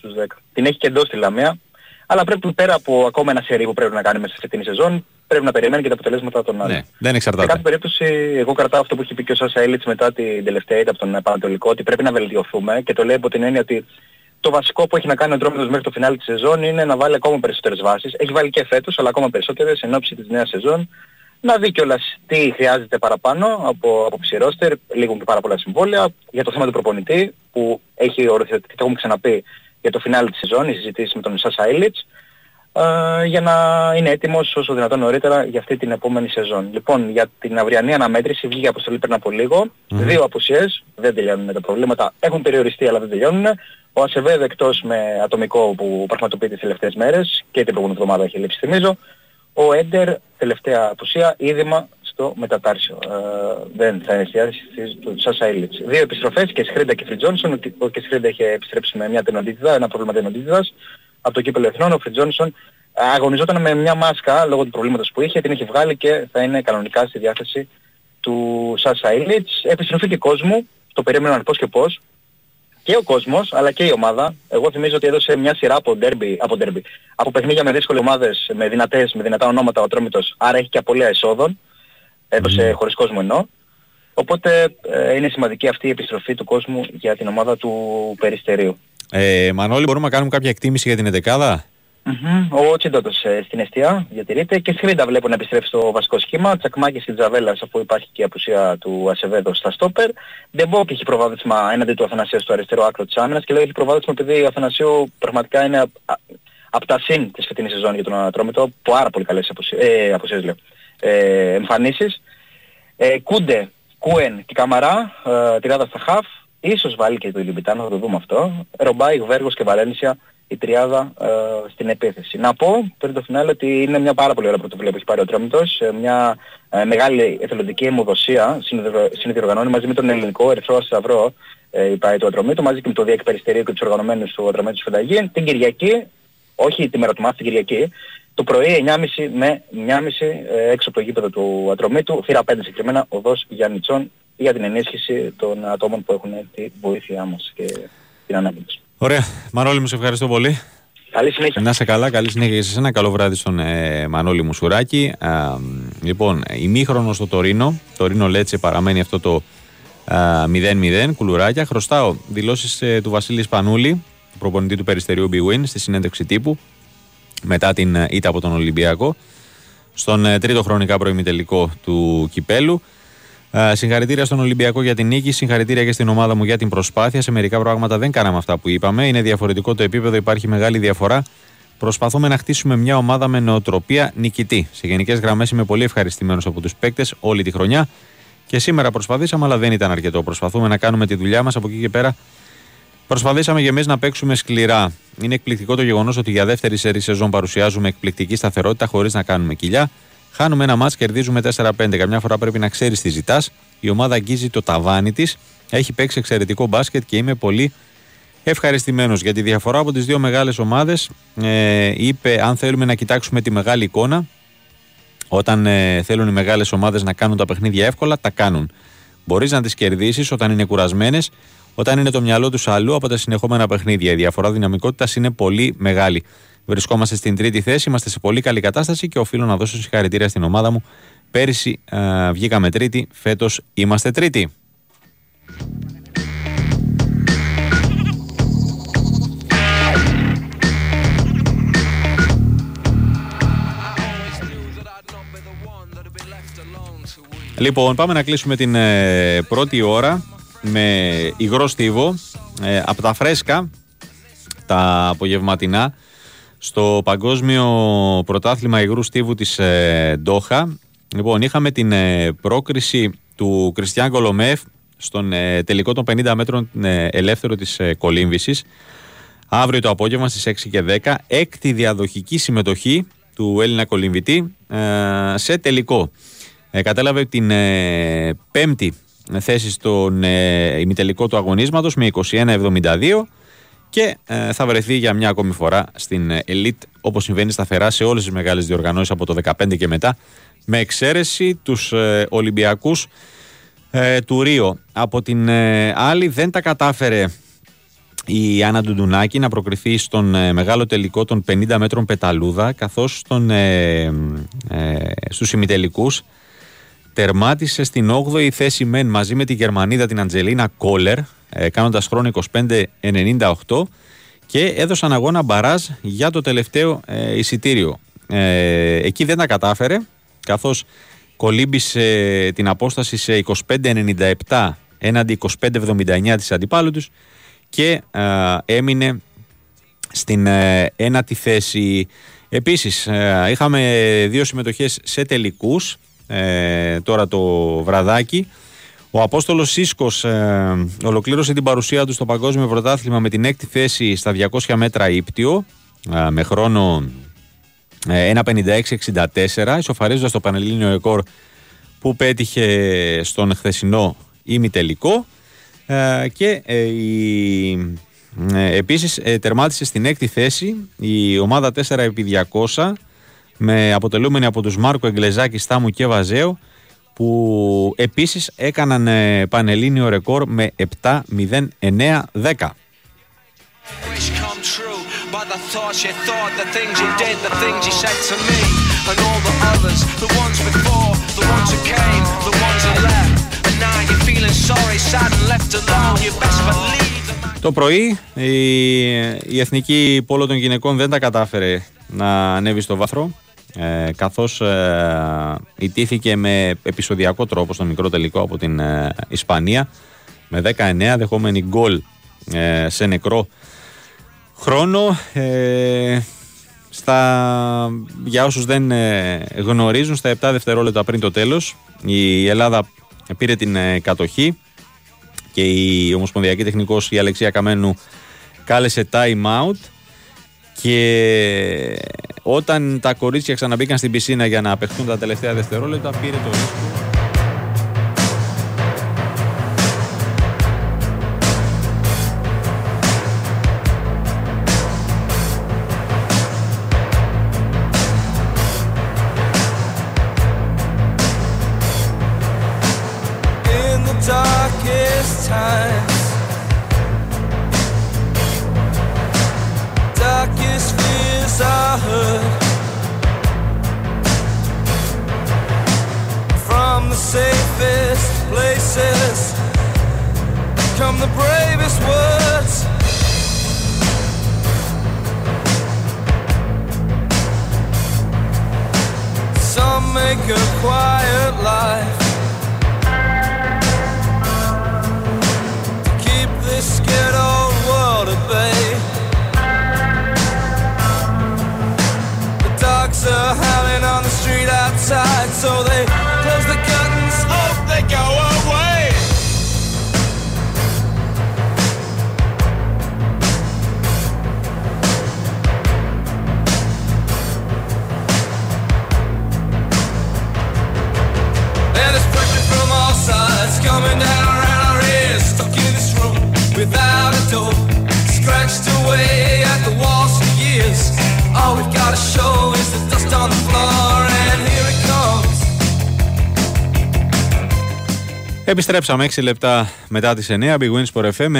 στους 10. Την έχει και εντός τη Λαμία. Αλλά πρέπει πέρα από ακόμα ένα σερί που πρέπει να κάνει μέσα σε αυτήν τη σεζόν, πρέπει να περιμένει και τα αποτελέσματα των άλλων. ναι, δεν Σε εξαρτάται. κάθε περίπτωση, εγώ κρατάω αυτό που έχει πει και ο Σάσα Έλιτς μετά την τελευταία ήττα από τον Πανατολικό, ότι πρέπει να βελτιωθούμε και το λέει από την έννοια ότι το βασικό που έχει να κάνει ο Ντρόμητος μέχρι το φινάλι της σεζόν είναι να βάλει ακόμα περισσότερες βάσεις. Έχει βάλει και φέτος, αλλά ακόμα περισσότερες εν ώψη της νέας σεζόν. Να δει κιόλας τι χρειάζεται παραπάνω από, από ψηρόστερ, λίγουν και πάρα πολλά συμβόλαια, για το θέμα του προπονητή που έχει οριοθετηθεί, το έχουμε ξαναπεί, για το φινάλι της σεζόν, οι συζητήσεις με τον Σάσα Έλιτς ε, για να είναι έτοιμος όσο δυνατόν νωρίτερα για αυτή την επόμενη σεζόν. Λοιπόν, για την αυριανή αναμέτρηση βγήκε αποστολή πριν από λίγο. Δύο απουσίες, δεν τελειώνουν τα προβλήματα. Έχουν περιοριστεί αλλά δεν τελειώνουν. Ο Ασεβέδ εκτός με ατομικό που πραγματοποιεί τις τελευταίες μέρες και την προηγούμενη εβδομάδα έχει λείψει θυμίζω. Ο Έντερ τελευταία απουσία, είδημα στο μετατάρσιο. Ε, δεν θα εστιάσει του Σάσα Ήλιτς. Δύο επιστροφές και Σχρίντα και Φριτζόνσον. Ο Κεσχρίντα είχε επιστρέψει με μια τενοντίτιδα, ένα πρόβλημα τενοντίτιδας από το κύπελο εθνών. Ο Φριτζόνσον αγωνιζόταν με μια μάσκα λόγω του προβλήματος που είχε, την έχει βγάλει και θα είναι κανονικά στη διάθεση του Σάσα Ήλιτς. Επιστροφή και κόσμου, το περίμεναν πώς και πώς. Και ο κόσμος, αλλά και η ομάδα. Εγώ θυμίζω ότι έδωσε μια σειρά από derby, από, derby, από παιχνίδια με δύσκολες ομάδες, με δυνατές, με δυνατά ονόματα ο Ατρόμητος, άρα έχει και απολύα εσόδων. Έδωσε χωρίς κόσμο ενώ. Οπότε ε, είναι σημαντική αυτή η επιστροφή του κόσμου για την ομάδα του Περιστερίου. Ε, Μανώλη, μπορούμε να κάνουμε κάποια εκτίμηση για την εντεκάδα; Μμμ. Ο Τσίντοτος ε, στην αιστεία διατηρείται και Σχρίντα βλέπω να επιστρέφει στο βασικό σχήμα. Τσακμάκης και Τζαβέλας αφού υπάρχει και η απουσία του Ασεβέδο στα στόπερ. Ντεμπόκ έχει προβάδισμα έναντι του Αθανασίου στο αριστερό άκρο της άμυνας και λέω έχει προβάδισμα επειδή ο Αθανασίου πραγματικά είναι από τα συν της φετινής σεζόν για τον Ατρόμητο. Πάρα πολύ καλές απουσίες, ε, απουσίες λέω, ε, εμφανίσεις. Ε, Κούντε, Κούεν και Καμαρά, ε, τριάδα στα χαφ. Ίσως βάλει και το Ιλιμπιτάνο, θα το δούμε αυτό. Ρομπάι, Βέργος και Βαλένσια η τριάδα ε, στην επίθεση. Να πω πριν το φινάλε ότι είναι μια πάρα πολύ ωραία πρωτοβουλία που έχει πάρει ο Ατρόμητος, ε, μια ε, μεγάλη εθελοντική αιμοδοσία συνειδηρο- συνδιοργανώνει μαζί με τον ελληνικό Ερυθρό Σταυρό ε, η ΠΑΕ του Ατρομήτου, μαζί και με το Διέκ Περιστερίου και τους οργανωμένους του Ατρομήτου Φενταγή, την Κυριακή, όχι τη μέρα του μάθη, την Κυριακή, το πρωί 9.30 με 1.30 ε, έξω από το γήπεδο του Ατρομήτου, θύρα 5 συγκεκριμένα, οδός Γιάννητσών, για την ενίσχυση των ατόμων που έχουν τη βοήθειά μας και την ανάγκη τους. Ωραία. Μανώλη μου, σε ευχαριστώ πολύ. Καλή συνέχεια. Να είσαι καλά, καλή συνέχεια και σε εσένα. Καλό βράδυ στον ε, Μανώλη Μουσουράκη. Α, λοιπόν, ημίχρονος στο Τωρίνο. Τωρίνο Λέτσε παραμένει αυτό το α, 0-0. Κουλουράκια. Χρωστάω δηλώσεις του Βασίλη Σπανούλη, του προπονητή του Περιστερίου Big Win, στη συνέντευξη τύπου μετά την ε, ήττα από τον Ολυμπιακό στον ε, τρίτο χρονικά προημιτελικό του Κυπέλου. Ε, συγχαρητήρια στον Ολυμπιακό για την νίκη. Συγχαρητήρια και στην ομάδα μου για την προσπάθεια. Σε μερικά πράγματα δεν κάναμε αυτά που είπαμε. Είναι διαφορετικό το επίπεδο, υπάρχει μεγάλη διαφορά. Προσπαθούμε να χτίσουμε μια ομάδα με νοοτροπία νικητή. Σε γενικές γραμμές είμαι πολύ ευχαριστημένος από τους παίκτες όλη τη χρονιά. Και σήμερα προσπαθήσαμε, αλλά δεν ήταν αρκετό. Προσπαθούμε να κάνουμε τη δουλειά μας από εκεί και πέρα. Προσπαθήσαμε και εμείς να παίξουμε σκληρά. Είναι εκπληκτικό το γεγονός ότι για δεύτερη σερή σεζόν παρουσιάζουμε εκπληκτική σταθερότητα χωρίς να κάνουμε κοιλιά. Χάνουμε ένα μάτς, κερδίζουμε 4-5. Καμιά φορά πρέπει να ξέρεις τι ζητάς. Η ομάδα αγγίζει το ταβάνι της. Έχει παίξει εξαιρετικό μπάσκετ και είμαι πολύ ευχαριστημένος για τη διαφορά από τις δύο μεγάλες ομάδες. Ε, είπε, αν θέλουμε να κοιτάξουμε τη μεγάλη εικόνα, όταν ε, θέλουν οι μεγάλες ομάδες να κάνουν τα παιχνίδια εύκολα, τα κάνουν. Μπορείς να τις κερδίσεις όταν είναι κουρασμένες, όταν είναι το μυαλό τους αλλού από τα συνεχόμενα παιχνίδια. Η διαφορά δυναμικότητας είναι πολύ μεγάλη. Βρισκόμαστε στην τρίτη θέση, είμαστε σε πολύ καλή κατάσταση και οφείλω να δώσω συγχαρητήρια στην ομάδα μου. Πέρυσι α, βγήκαμε τρίτη, φέτος είμαστε τρίτη. Λοιπόν, πάμε να κλείσουμε την ε, πρώτη ώρα με υγρό στίβο ε, από τα φρέσκα, τα απογευματινά, στο Παγκόσμιο Πρωτάθλημα Υγρού Στίβου της ε, Ντόχα. Λοιπόν, είχαμε την ε, πρόκριση του Κριστιαν Κολομέφ στον ε, τελικό των 50 μέτρων ε, ελεύθερο της ε, κολύμβησης. Αύριο το απόγευμα στις 6 και 10, έκτη διαδοχική συμμετοχή του Έλληνα κολυμβητή σε τελικό. Ε, κατέλαβε την ε, πέμπτη θέση στον ε, ημιτελικό του αγωνίσματος με 21-72 και ε, θα βρεθεί για μια ακόμη φορά στην Elite όπως συμβαίνει σταθερά σε όλες τις μεγάλες διοργανώσεις από το 2015 και μετά με εξαίρεση τους ε, Ολυμπιακούς του Ρίο. Από την άλλη δεν τα κατάφερε η Άννα Ντουντουνάκη να προκριθεί στον μεγάλο τελικό των 50 μέτρων πεταλούδα καθώς στον, ε, στους ημιτελικούς τερμάτισε στην 8η θέση μεν μαζί με τη Γερμανίδα την Αντζελίνα Κόλερ, ε, κάνοντας χρόνο 25-98 και έδωσαν αγώνα μπαράζ για το τελευταίο ε, εισιτήριο. Ε, εκεί δεν τα κατάφερε, καθώς κολύμπησε την απόσταση σε 25-97 έναντι 25-79 της αντιπάλου τους και έμεινε στην ένατη θέση. Επίσης είχαμε δύο συμμετοχές σε τελικούς ε, τώρα το βραδάκι. Ο Απόστολος Σίσκος ε, ολοκλήρωσε την παρουσία του στο Παγκόσμιο Πρωτάθλημα με την έκτη θέση στα 200 μέτρα ύπτιο ε, με χρόνο 1.56.64 ισοφαρίζοντας το Πανελλήνιο ρεκόρ που πέτυχε στον χθεσινό ημιτελικό ε, και ε, η, ε, επίσης τερμάτισε στην έκτη θέση η ομάδα 4x200 με αποτελούμενοι από τους Μάρκο Εγκλεζάκη, Στάμου και Βαζέο που επίσης έκαναν ε, πανελλήνιο ρεκόρ με 7-0-9-10. Το πρωί η, η Εθνική Πόλο των Γυναικών δεν τα κατάφερε να ανέβει στο βάθρο ε, καθώς ε, ιτήθηκε με επεισοδιακό τρόπο στο μικρό τελικό από την ε, Ισπανία με 19 δεχόμενη γκολ ε, σε νεκρό χρόνο. Ε, στα, για όσους δεν γνωρίζουν στα 7 δευτερόλεπτα πριν το τέλος η Ελλάδα πήρε την κατοχή και η Ομοσπονδιακή Τεχνικός η Αλεξία Καμένου κάλεσε time out και όταν τα κορίτσια ξαναμπήκαν στην πισίνα για να απεχθούν τα τελευταία δευτερόλεπτα, πήρε το ρίσκο come the bravest words. Some make a quiet life to keep this scared old world at bay. The dogs are howling on the street outside, so they. without a door. Scratched away at the walls for years. All we've show is the dust on the floor, and here it comes. Επιστρέψαμε 6 λεπτά μετά τις 9, Big Wins for FM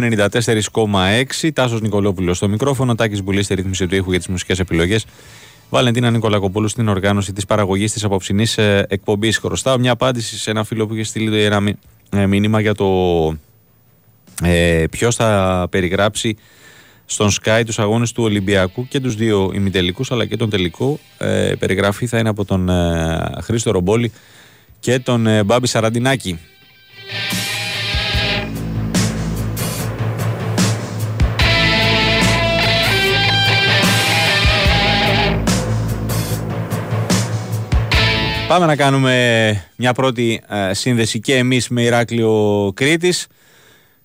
94,6, Τάσος Νικολόπουλος στο μικρόφωνο, Τάκης Μπουλής στη ρύθμιση του ήχου για τις μουσικές επιλογές, Βαλεντίνα Νικολακοπούλου στην οργάνωση της παραγωγής της απόψινής ε, εκπομπής. Χρωστάω μια απάντηση σε ένα φίλο που είχε στείλει ένα ε, μήνυμα για το ε, ποιος θα περιγράψει στον Sky τους αγώνες του Ολυμπιακού και τους δύο ημιτελικούς αλλά και τον τελικό. Ε, περιγραφή θα είναι από τον ε, Χρήστο Ρομπόλη και τον ε, Μπάμπη Σαραντινάκη. Πάμε να κάνουμε μια πρώτη ε, σύνδεση και εμείς με Ηράκλειο Κρήτης.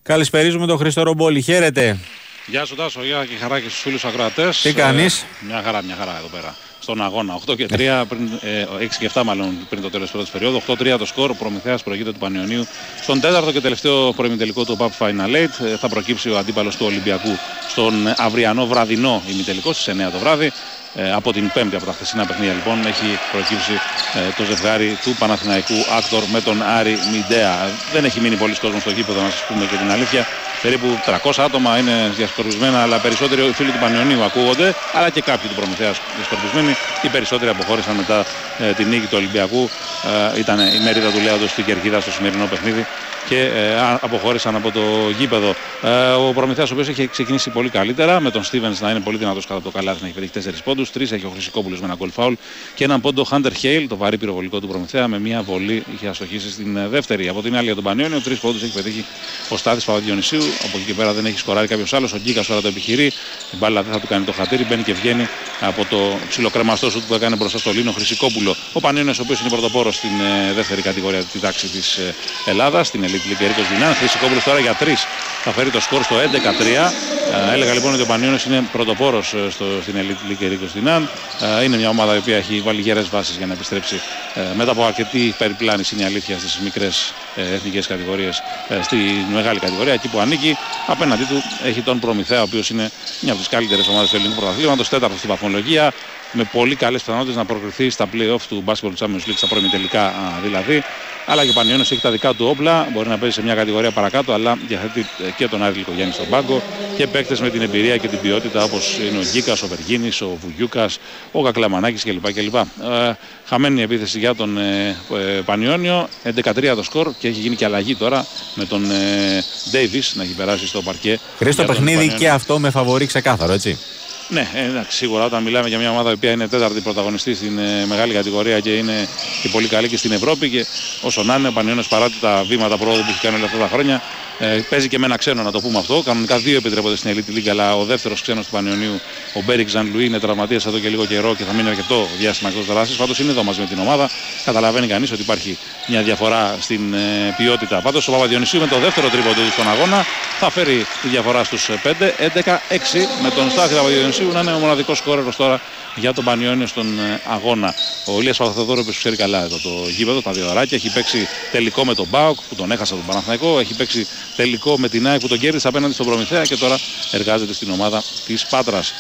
Καλησπερίζουμε τον Χρήστο Ρομπόλη. Χαίρετε. Γεια σου Τάσο, γεια και χαρά και στους φίλους ακροατές. Τι κάνεις; Ε, μια χαρά, μια χαρά εδώ πέρα. Στον αγώνα. 8 και 3, πριν, ε, 6 και 7 μάλλον πριν το τέλος της πρώτης περίοδου. 8-3 το σκορ, ο Προμηθέας προηγείται του Πανιωνίου. Στον τέταρτο και τελευταίο προημιτελικό του PAP Final 8 ε, θα προκύψει ο αντίπαλος του Ολυμπιακού στον αυριανό βραδινό ημιτελικό στις 9 το βράδυ. Ε, από την πέμπτη από τα χθεσινά παιχνίδια λοιπόν έχει προκύψει ε, το ζευγάρι του Παναθηναϊκού Άκτορ με τον Άρη Midea. Δεν έχει μείνει πολύς κόσμος στο γήπεδο να σας πούμε και την αλήθεια. Περίπου 300 άτομα είναι διασκορπισμένα, αλλά περισσότεροι οι φίλοι του Πανιωνίου ακούγονται, αλλά και κάποιοι του Προμηθέας διασκορπισμένοι. Οι περισσότεροι αποχώρησαν μετά ε, την νίκη του Ολυμπιακού. Ε, ήταν η μερίδα του λέοντος στην κερκίδα στο σημερινό παιχνίδι και ε, α- αποχώρησαν από το γήπεδο. Ε, ο Προμηθέας ο οποίος έχει ξεκινήσει πολύ καλύτερα με τον Στίβενς να είναι πολύ δυνατός κατά το καλάθι να έχει πετύχει 4 πόντους, 3 έχει ο Χρυσικόπουλος με ένα γκολ φάουλ και έναν πόντο Hunter Hale, το βαρύ πυροβολικό του Προμηθέα με μια βολή είχε αστοχήσεις στην ε, δεύτερη. Από την άλλη για τον Πανιόνιο, 3 πόντους έχει πετύχει ο Στάθης Παπαδιονυσίου, από εκεί και πέρα δεν έχει σκοράρει κάποιος άλλος, ο Γκίκας τώρα το επιχειρεί, η μπάλα δεν θα του κάνει το χατήρι, μπαίνει και βγαίνει από το ψιλοκρεμαστό σου που έκανε μπροστά στο Λίνο Χρυσικόπουλο. Ο Πανιόνιος ο οποίος είναι πρωτοπόρος στην ε, δεύτερη κατηγορία τη τάξη της ε, Ελλάδας, στην Elite League Ερίκος Δυνάν. Χρυσικόπουλος τώρα για 3 θα φέρει το σκορ στο 11-3. Ε, έλεγα λοιπόν ότι ο Πανιόνιος είναι πρωτοπόρος ε, στο, στην Elite League Ερίκος Δυνάν. Ε, είναι μια ομάδα η οποία έχει βάλει γερές βάσεις για να επιστρέψει ε, μετά από αρκετή περιπλάνηση είναι η αλήθεια στις μικρές ε, εθνικές κατηγορίες ε, στη μεγάλη κατηγορία εκεί που ανήκει. Απέναντί του έχει τον Προμηθέα ο οποίος είναι μια από τις καλύτερες ομάδες του ελληνικού πρωταθλήματος, τέταρτος στην βαθμολογία με πολύ καλές πιθανότητες να προκριθεί στα play-off του Basketball Champions League στα πρώιμη τελικά α, δηλαδή. Αλλά και ο Πανιόνιος έχει τα δικά του όπλα, μπορεί να παίζει σε μια κατηγορία παρακάτω, αλλά διαθέτει ε, και τον Άρη Λικογέννη στον πάγκο και παίκτες με την εμπειρία και την ποιότητα όπως είναι ο Γκίκας, ο Βεργίνης, ο Βουγιούκας, ο Κακλαμανάκης κλπ. κλπ. Ε, χαμένη η επίθεση για τον ε, ε, Πανιόνιο, 11-3 το σκορ και έχει γίνει και αλλαγή τώρα με τον ε, Davis να έχει περάσει στο παρκέ. Χρήστο για τον παιχνίδι Πανιόνιο. και αυτό με φαβορή ξεκάθαρο, έτσι. Ναι, ε, εντάξει, σίγουρα όταν μιλάμε για μια ομάδα η οποία είναι τέταρτη πρωταγωνιστή στην ε, μεγάλη κατηγορία και είναι και πολύ καλή και στην Ευρώπη και όσο να είναι ο Πανιόνιος παρά τα βήματα πρόοδου που έχει κάνει όλα αυτά τα χρόνια ε, παίζει και με ένα ξένο να το πούμε αυτό. Κανονικά δύο επιτρέπονται στην Elite League, αλλά ο δεύτερος ξένος του Πανιωνίου, ο Μπέρικ Ζαν Λουί, είναι τραυματίας εδώ και λίγο καιρό και θα μείνει αρκετό διάστημα εκτός δράσης. Πάντως είναι εδώ μαζί με την ομάδα. Καταλαβαίνει κανείς ότι υπάρχει μια διαφορά στην ε, ποιότητα. Πάντως ο Παπαδιονυσίου με το δεύτερο τρίποντο του στον αγώνα θα φέρει τη διαφορά στους 5, 11, 6 με τον Στάθη Παπαδιονυσίου να είναι ο μοναδικός σκόρερος τώρα για τον Πανιόνιο στον ε, αγώνα. Ο Ηλίας Παπαθεδόρου που ξέρει καλά εδώ το γήπεδο, τα Δύο Αοράκια. Έχει παίξει τελικό με τον ΠΑΟΚ που τον έχασε τον Παναθηναϊκό. Έχει παίξει τελικό με την ΑΕΚ που τον κέρδισε απέναντι στον Προμηθέα και τώρα εργάζεται στην ομάδα της Πάτρας.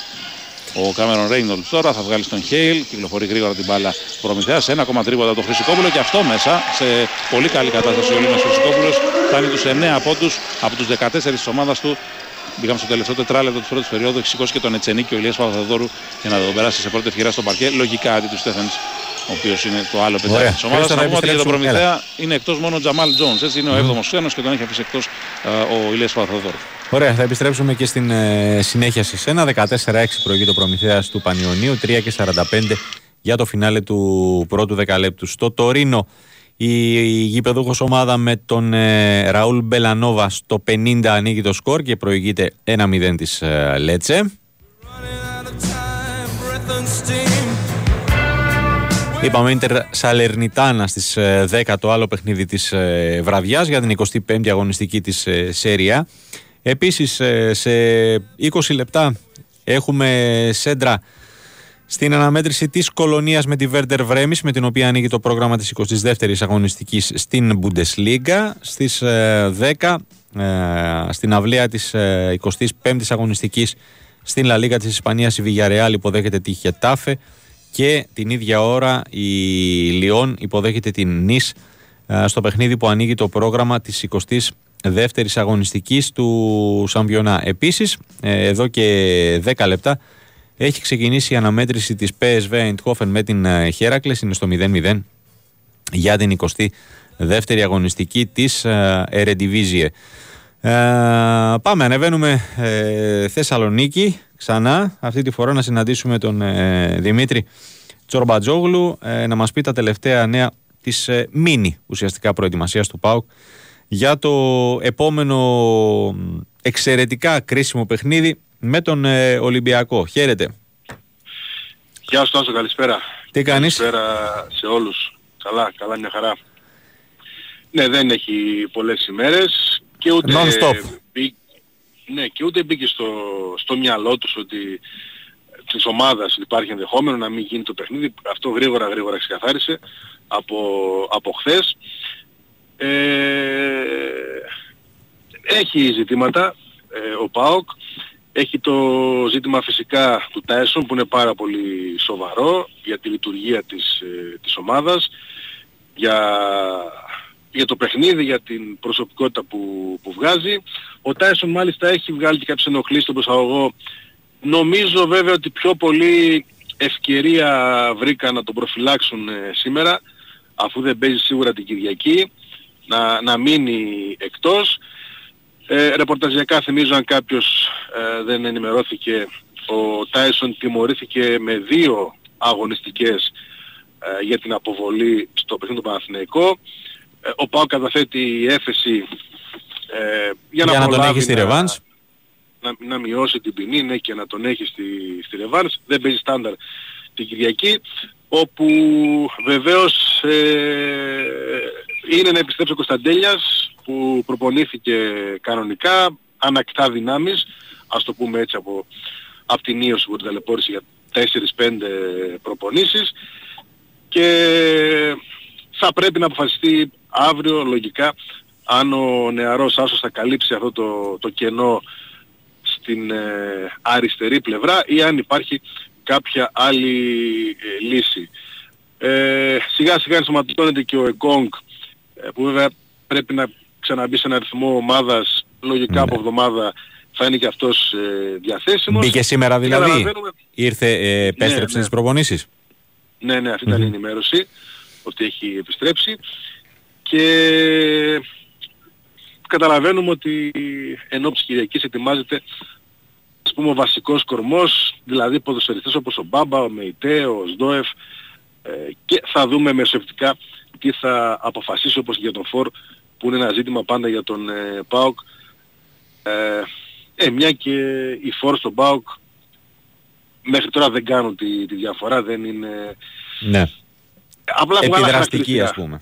Ο Κάμερον Ρέινολτς τώρα θα βγάλει στον Χέιλ, κυκλοφορεί γρήγορα την μπάλα Προμηθέας σε ένα ακόμα τρίποτα το Χρυσικόπουλο και αυτό μέσα σε πολύ καλή κατάσταση ο Λίμας Χρυσικόπουλος φτάνει τους 9 πόντους από τους 14 της ομάδας του Μπήκαμε στο τελευταίο τετράλεπτο της πρώτης περίοδου. Έχει σηκώσει και τον Ετσενίκη ο Ηλίας Παπαδοδόρου για να τον περάσει σε πρώτη ευκαιρία στο παρκέ. Λογικά αντί του Στέφεν, ο οποίος είναι το άλλο Ωραία. πεντάκι της ομάδας. Χρήστο, Να να πούμε ότι για τον επιστρέψουμε. Προμηθέα είναι εκτός μόνο ο Τζαμάλ Τζόνς. Έτσι είναι ο 7ο ξένος και τον έχει αφήσει εκτός ο Ηλίας Παπαδοδόρου. Ωραία, θα επιστρέψουμε και στην ε, συνέχεια σε σένα. 14-6 προηγείται ο Προμηθέας του Πανιωνίου, 3 και 45 για το φινάλε του πρώτου δεκαλέπτου. Στο Τωρίνο, η, η γηπεδούχος ομάδα με τον ε, Ραούλ Μπελανόβα στο 50 ανοίγει το σκορ και προηγείται 1-0 της ε, Λέτσε. Είπαμε Ίντερ Σαλερνιτάνα στις ε, 10 το άλλο παιχνίδι της ε, βραδιάς για την 25η αγωνιστική της ε, Σέρια. Επίσης ε, σε 20 λεπτά έχουμε σέντρα στην αναμέτρηση της κολονίας με τη Βέρντερ Βρέμις με την οποία ανοίγει το πρόγραμμα της 22ης αγωνιστικής στην Bundesliga στις ε, 10 ε, στην αυλαία της ε, 25ης αγωνιστικής στην Λα Λίγα της Ισπανίας η Villarreal υποδέχεται τη Χετάφε και την ίδια ώρα η Λιόν υποδέχεται την Νις ε, στο παιχνίδι που ανοίγει το πρόγραμμα της 22ης αγωνιστικής του Σαμπιονά. Επίσης, ε, εδώ και 10 λεπτά έχει ξεκινήσει η αναμέτρηση της PSV Eindhoven με την Heracles, είναι στο 0-0 για την 22η αγωνιστική της Eredivisie. Ε, πάμε, ανεβαίνουμε ε, Θεσσαλονίκη ξανά. Αυτή τη φορά να συναντήσουμε τον ε, Δημήτρη Τσορμπατζόγλου ε, να μας πει τα τελευταία νέα της ε, μίνι ουσιαστικά προετοιμασίας του ΠΑΟΚ για το επόμενο εξαιρετικά κρίσιμο παιχνίδι με τον Ολυμπιακό. Χαίρετε. Γεια σου Τάσο, καλησπέρα. Τι κάνεις; Καλησπέρα σε όλους. Καλά, καλά μια χαρά. Ναι, δεν έχει πολλές ημέρες και ούτε, ναι, και ούτε μπήκε στο, στο μυαλό τους ότι της ομάδας υπάρχει ενδεχόμενο να μην γίνει το παιχνίδι. Αυτό γρήγορα γρήγορα ξεκαθάρισε από, από χθες. Ε, έχει ζητήματα ε, ο ΠΑΟΚ. Έχει το ζήτημα φυσικά του Τάισον που είναι πάρα πολύ σοβαρό για τη λειτουργία της, ε, της ομάδας, για για το παιχνίδι, για την προσωπικότητα που, που βγάζει. Ο Τάισον μάλιστα έχει βγάλει και κάποιες ενοχλήσεις στον προσαγωγό. Νομίζω βέβαια ότι πιο πολύ ευκαιρία βρήκα να τον προφυλάξουν ε, σήμερα, αφού δεν παίζει σίγουρα την Κυριακή, να, να μείνει εκτός. Ε, ρεπορταζιακά θυμίζω αν κάποιος ε, δεν ενημερώθηκε, ο Τάισον τιμωρήθηκε με δύο αγωνιστικές ε, για την αποβολή στο παιχνίδι του Παναθηναϊκού. Ε, ο Πάο καταθέτει έφεση ε, για, για, να, να τον έχει στη Ρεβάνς. Να, να, μειώσει την ποινή ναι, και να τον έχει στη, στη Ρεβάνς. Δεν παίζει στάνταρ την Κυριακή όπου βεβαίως ε, είναι να επιστρέψει ο Κωνσταντέλιας που προπονήθηκε κανονικά, ανακτά δυνάμεις, ας το πούμε έτσι από, από την ίωση που την ταλαιπώρησε για 4-5 προπονήσεις και θα πρέπει να αποφασιστεί αύριο λογικά αν ο νεαρός Άσος θα καλύψει αυτό το, το κενό στην ε, αριστερή πλευρά ή αν υπάρχει κάποια άλλη ε, λύση. Ε, σιγά σιγά ενσωματώνεται και ο Εκόνγκ ε, που βέβαια πρέπει να ξαναμπεί σε ένα αριθμό ομάδας λογικά ναι. από εβδομάδα θα είναι και αυτός ε, διαθέσιμος. Μπήκε σήμερα δηλαδή, ήρθε, ε, επέστρεψε ναι, ναι. τις προπονήσεις. Ναι, ναι, αυτή ήταν η ενημέρωση ότι έχει επιστρέψει και καταλαβαίνουμε ότι ενώ Κυριακής ετοιμάζεται ας πούμε ο βασικός κορμός, δηλαδή ποδοσφαιριστές όπως ο Μπάμπα, ο Μεϊτέ, ο Σδόεφ ε, και θα δούμε μεσοευτικά τι θα αποφασίσει όπως για τον Φορ που είναι ένα ζήτημα πάντα για τον ε, ΠΑΟΚ. Ε, ε, μια και οι Φορ στον ΠΑΟΚ μέχρι τώρα δεν κάνουν τη, τη διαφορά, δεν είναι... Ναι. Απλά Επιδραστική ας πούμε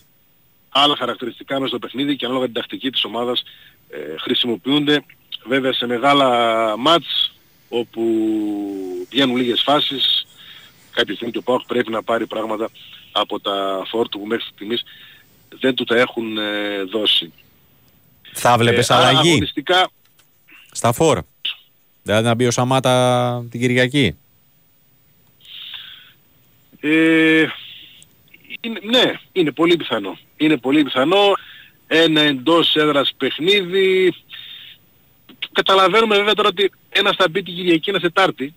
άλλα χαρακτηριστικά μέσα στο παιχνίδι και ανάλογα την τακτική της ομάδας ε, χρησιμοποιούνται βέβαια σε μεγάλα μάτς όπου βγαίνουν λίγες φάσεις κάποια στιγμή και ο Πάοκ πρέπει να πάρει πράγματα από τα φόρτου που μέχρι στιγμής δεν του τα έχουν ε, δώσει. Θα βλέπεις ε, αλλαγή αγωνιστικά... στα φόρ. Δηλαδή να μπει ο Σαμάτα την Κυριακή. Ε, είναι, ναι, είναι πολύ πιθανό. Είναι πολύ πιθανό. Ένα εντός έδρας παιχνίδι. Καταλαβαίνουμε βέβαια τώρα ότι ένας θα μπει την Κυριακή, ένας Τετάρτη.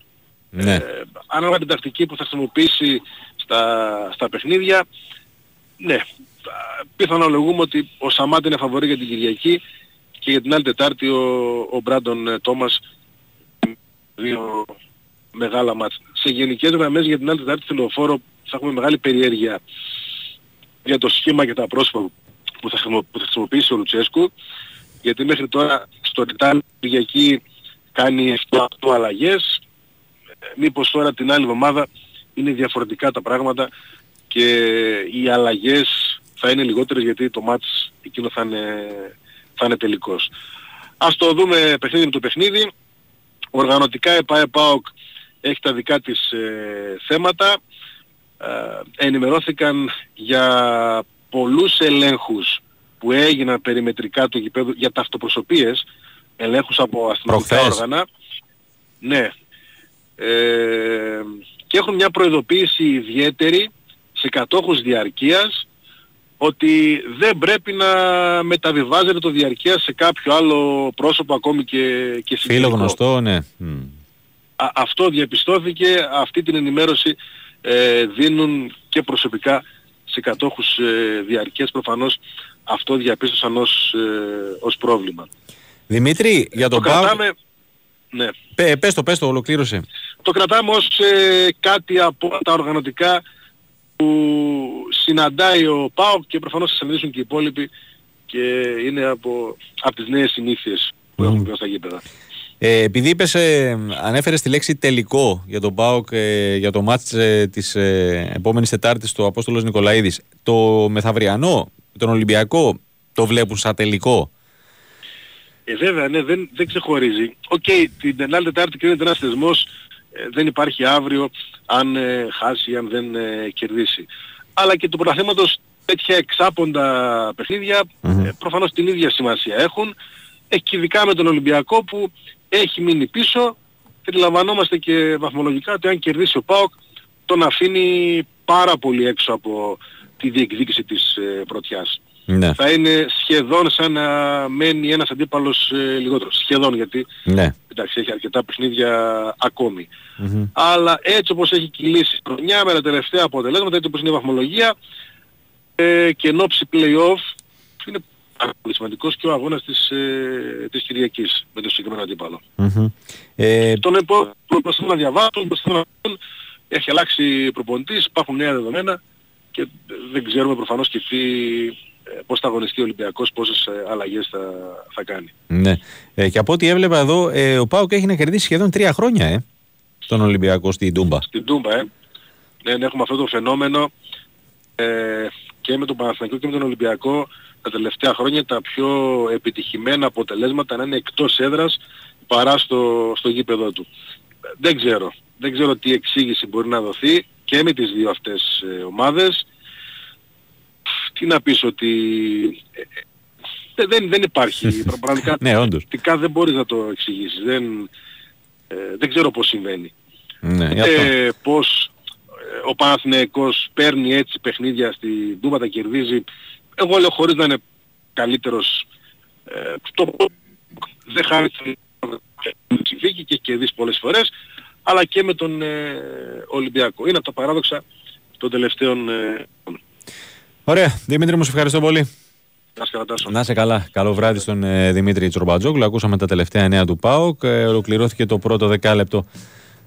Ναι. Ε, ανάλογα την τακτική που θα χρησιμοποιήσει στα, στα παιχνίδια. Ναι, πιθανολογούμε ότι ο Σαμάτ είναι φαβορή για την Κυριακή και για την άλλη Τετάρτη ο, ο Μπράντον Τόμας δύο μεγάλα μάτια. Σε γενικές γραμμές για την άλλη Τετάρτη στη λεωφόρο θα έχουμε μεγάλη περιέργεια για το σχήμα και τα πρόσωπα που θα, χρησιμοποιήσει ο Λουτσέσκου γιατί μέχρι τώρα στο Ριτάλ εκεί κάνει 7 αλλαγές μήπως τώρα την άλλη εβδομάδα είναι διαφορετικά τα πράγματα και οι αλλαγές θα είναι λιγότερες γιατί το μάτς εκείνο θα είναι, θα είναι τελικός. Ας το δούμε παιχνίδι με το παιχνίδι. Οργανωτικά η ΠΑΕ έχει τα δικά της ε, θέματα. Ε, ενημερώθηκαν για πολλούς ελέγχους που έγιναν περιμετρικά του γηπέδου για ταυτοπροσωπίες, ελέγχους από αστυνομικά όργανα. Ναι. Ε, και έχουν μια προειδοποίηση ιδιαίτερη σε κατόχους διαρκείας ότι δεν πρέπει να μεταβιβάζεται το διαρκεία σε κάποιο άλλο πρόσωπο ακόμη και, και Φίλο συγγενικό. γνωστό, ναι. Μμ. Α- αυτό διαπιστώθηκε, αυτή την ενημέρωση ε, δίνουν και προσωπικά σε κατόχους ε, διαρκείας προφανώς αυτό διαπίστωσαν ως, ε, ως πρόβλημα. Δημήτρη, για το τον ΠΑΟΚ, κρατάμε, ναι, πέ- πες το, πες το, ολοκλήρωσε. το κρατάμε ως ε, κάτι από τα οργανωτικά που συναντάει ο ΠΑΟΚ και προφανώς θα συναντήσουν και οι υπόλοιποι και είναι από, από τις νέες συνήθειες που έχουν πλέον στα γήπεδα. Ε, επειδή είπες, ε, ανέφερες τη λέξη τελικό για τον ΠΑΟΚ ε, για το μάτς ε, της ε, επόμενης Τετάρτης του Απόστολος Νικολαίδης. Το μεθαυριανό, τον Ολυμπιακό, το βλέπουν σαν τελικό; Ε, βέβαια, ναι, δεν, δεν ξεχωρίζει. Οκ, την άλλη Τετάρτη κρίνεται ένας θεσμός, ε, δεν υπάρχει αύριο αν ε, χάσει, αν δεν ε, κερδίσει. Αλλά και του πρωταθλήματος τέτοια εξάποντα παιχνίδια ε, προφανώς την ίδια σημασία έχουν. Έχει και ειδικά με τον Ολυμπιακό που έχει μείνει πίσω και αντιλαμβανόμαστε και βαθμολογικά ότι αν κερδίσει ο ΠΑΟΚ τον αφήνει πάρα πολύ έξω από τη διεκδίκηση της ε, πρωτιάς Ναι, θα είναι σχεδόν σαν να μένει ένας αντίπαλος ε, λιγότερος. Σχεδόν γιατί ναι. εντάξει έχει αρκετά παιχνίδια ακόμη. Αλλά έτσι όπως έχει κυλήσει η χρονιά με τα τελευταία αποτελέσματα, έτσι όπως είναι η βαθμολογία ε, και εν ώψη play-off είναι πάρα πολύ σημαντικός και ο αγώνας της, ε, της Κυριακής με το συγκεκριμένο αντίπαλο. Μμμ. Ε, Τον επόμενο προσπαθούν να διαβάσουν, προσπαθούν να δουν, έχει αλλάξει προπονητής, υπάρχουν νέα δεδομένα και δεν ξέρουμε προφανώς και τι, ε, πώς θα αγωνιστεί ο Ολυμπιακός, πόσες ε, αλλαγές θα, θα κάνει. ναι. Ε, και από ό,τι έβλεπα εδώ, ε, ο ΠΑΟΚ έχει να κερδίσει σχεδόν τρία χρόνια, ε, στον Ολυμπιακό στην Τούμπα. Στην Τούμπα, ε. Ναι, ναι, έχουμε αυτό το φαινόμενο ε, και με τον Παναθηναϊκό και με τον Ολυμπιακό τα τελευταία χρόνια τα πιο επιτυχημένα αποτελέσματα να είναι εκτός έδρας παρά στο, στο γήπεδο του. Ε, Δεν ξέρω. Δεν ξέρω τι εξήγηση μπορεί να δοθεί και με τις δύο αυτές ε, ομάδες. Τι να πεις ότι ε, ε, δεν, δεν υπάρχει. Πραγματικά Ναι, όντως. πρακτικά δεν μπορείς να το εξηγήσεις. Δεν, ε, δεν ξέρω πώς συμβαίνει. Ναι, γι' αυτό. Ε, πώς ε, ο Παναθηναϊκός παίρνει έτσι παιχνίδια στην Τούμπα, τα κερδίζει. Εγώ λέω χωρίς να είναι καλύτερος ε, το δεν χάνει τη συνθήκη και έχει κερδίσει πολλές φορές αλλά και με τον ε, Ολυμπιακό. Είναι από τα παράδοξα των τελευταίων ε, Ωραία. Δημήτρη μου, σε ευχαριστώ πολύ. να σε κρατάσω. Να είσαι καλά. Καλό βράδυ στον ε, Δημήτρη Τσορμπατζόγλου. Ακούσαμε τα τελευταία νέα του ΠΑΟΚ. Ε, ολοκληρώθηκε το πρώτο δεκάλεπτο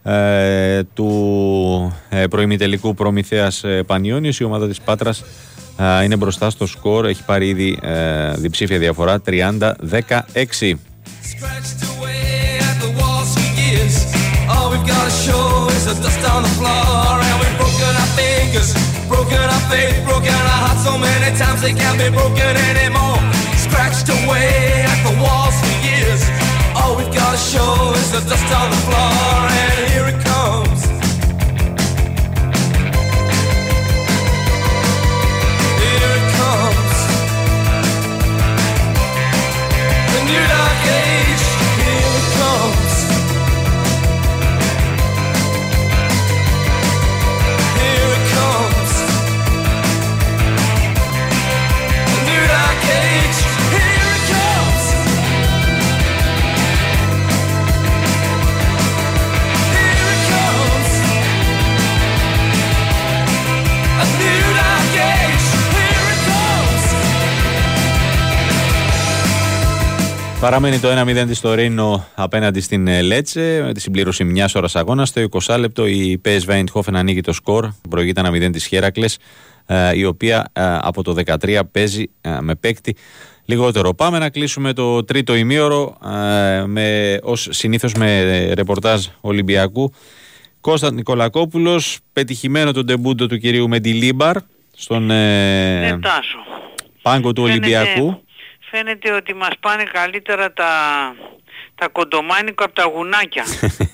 ε, του ε, προημητελικού προμηθεία Πανώνει η ομάδα της πάτρας ε, είναι μπροστά στο σκόρ. Έχει πάρει ήδη διψήφια διαφορά 30 16. Μπροκεντρικά, το wall. All we've got to show is the dust on the floor. And here it comes. Παραμένει το 1-0 της Τωρίνο απέναντι στην ε, Λέτσε με τη συμπλήρωση μιας ώρας αγώνας. Στο 20 λεπτό η PSV Eindhoven ανοίγει το σκορ. Προηγείται 1-0 της Χέρακλες ε, η οποία ε, από το 13 παίζει ε, με παίκτη λιγότερο. Πάμε να κλείσουμε το τρίτο ημίωρο ε, με, ως συνήθως με ε, ρεπορτάζ Ολυμπιακού. Κώστας Νικολακόπουλος, πετυχημένο το ντεμπούντο του κυρίου Μεντιλίμπαρ στον ε, Ναι, Τάσο. πάγκο του Φαίνεται- Ολυμπιακού. Φαίνεται ότι μας πάνε καλύτερα τα, τα κοντομάνικα από τα γουνάκια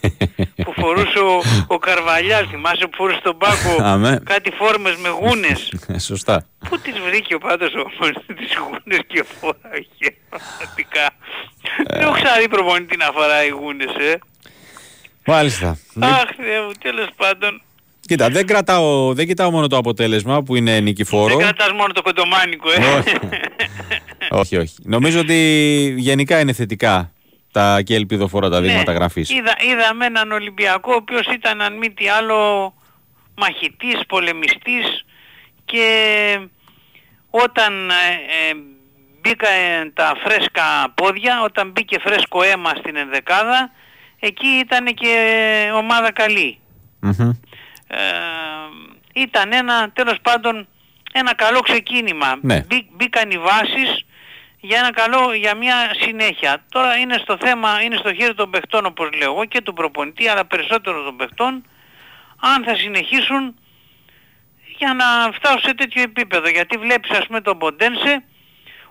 που φορούσε ο, ο Καρβαλιάς. Θυμάσαι που φορούσε τον πάκο Αμέ. κάτι φόρμες με γούνες; Ε, Σωστά. Πού τις βρήκε ο πάντως όμως τις γούνες και φοράγε πραγματικά. Δεν έχω ξαναδεί προπονητή να φοράει γούνες, ε. Μάλιστα. Αχ, Θεέ μου, τέλος πάντων. Κοίτα, δεν, κρατάω, δεν κοιτάω μόνο το αποτέλεσμα που είναι νικηφόρο. Δεν κρατάς μόνο το κοντομάνικο, ε. όχι. όχι, όχι. Νομίζω ότι γενικά είναι θετικά τα και ελπιδοφόρα τα δείγματα Ναι. γραφής. Είδα, είδαμε έναν Ολυμπιακό ο οποίος ήταν αν μη τι άλλο μαχητής, πολεμιστής και όταν ε, ε, μπήκα ε, τα φρέσκα πόδια, όταν μπήκε φρέσκο αίμα στην ενδεκάδα, εκεί ήταν και ομάδα καλή. Μμμ. Ε, ήταν ένα, τέλος πάντων, ένα καλό ξεκίνημα. Ναι. Μπή- μπήκαν οι βάσεις για, ένα καλό, για μια συνέχεια. Τώρα είναι στο θέμα, είναι στο χέρι των παιχτών όπως λέω εγώ και του προπονητή αλλά περισσότερο των παιχτών αν θα συνεχίσουν για να φτάσουν σε τέτοιο επίπεδο. Γιατί βλέπεις ας πούμε τον Ποντένσε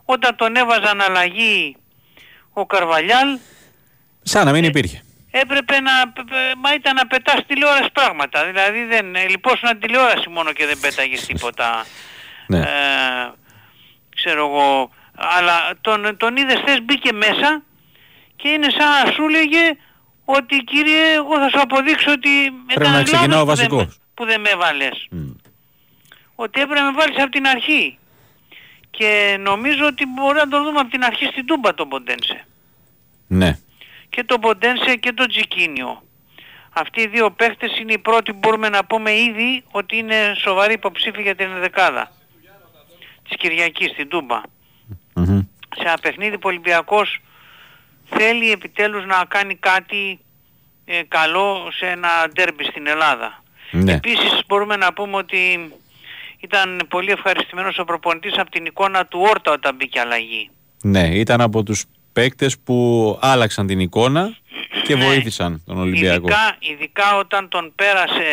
όταν τον έβαζαν αλλαγή ο Καρβαλιάλ Σαν να μην υπήρχε. Έπρεπε να, μα ήταν να πετάς τηλεόραση πράγματα. Δηλαδή δεν, ε, λυπόσουν τηλεόραση μόνο και δεν πέταγες τίποτα. Ναι. Ε, ξέρω εγώ. Αλλά τον, τον είδες θες μπήκε μέσα και είναι σαν να σου έλεγε ότι κύριε εγώ θα σου αποδείξω ότι Πρέπει ήταν να ξεκινάω λάθος που δεν, βασικός. που δεν με έβαλες. Ότι έπρεπε να με βάλεις από την αρχή. Και νομίζω ότι μπορεί να τον δούμε από την αρχή στην Τούμπα τον Ποντένσε Ναι. Και τον Ποντένσε και τον Τζικίνιο. Αυτοί οι δύο παίχτες είναι οι πρώτοι που μπορούμε να πούμε ήδη ότι είναι σοβαροί υποψήφοι για την δεκάδα της Κυριακής στην Τούμπα. Μμμ. Σε ένα παιχνίδι που ο Ολυμπιακός θέλει επιτέλους να κάνει κάτι ε, καλό σε ένα ντέρμπι στην Ελλάδα. Ναι. Επίσης μπορούμε να πούμε ότι ήταν πολύ ευχαριστημένος ο προπονητής από την εικόνα του Όρτα όταν μπήκε αλλαγή. Ναι, ήταν από τους παίκτες που άλλαξαν την εικόνα και βοήθησαν τον Ολυμπιακό. Ναι. Ειδικά, ειδικά όταν τον πέρασε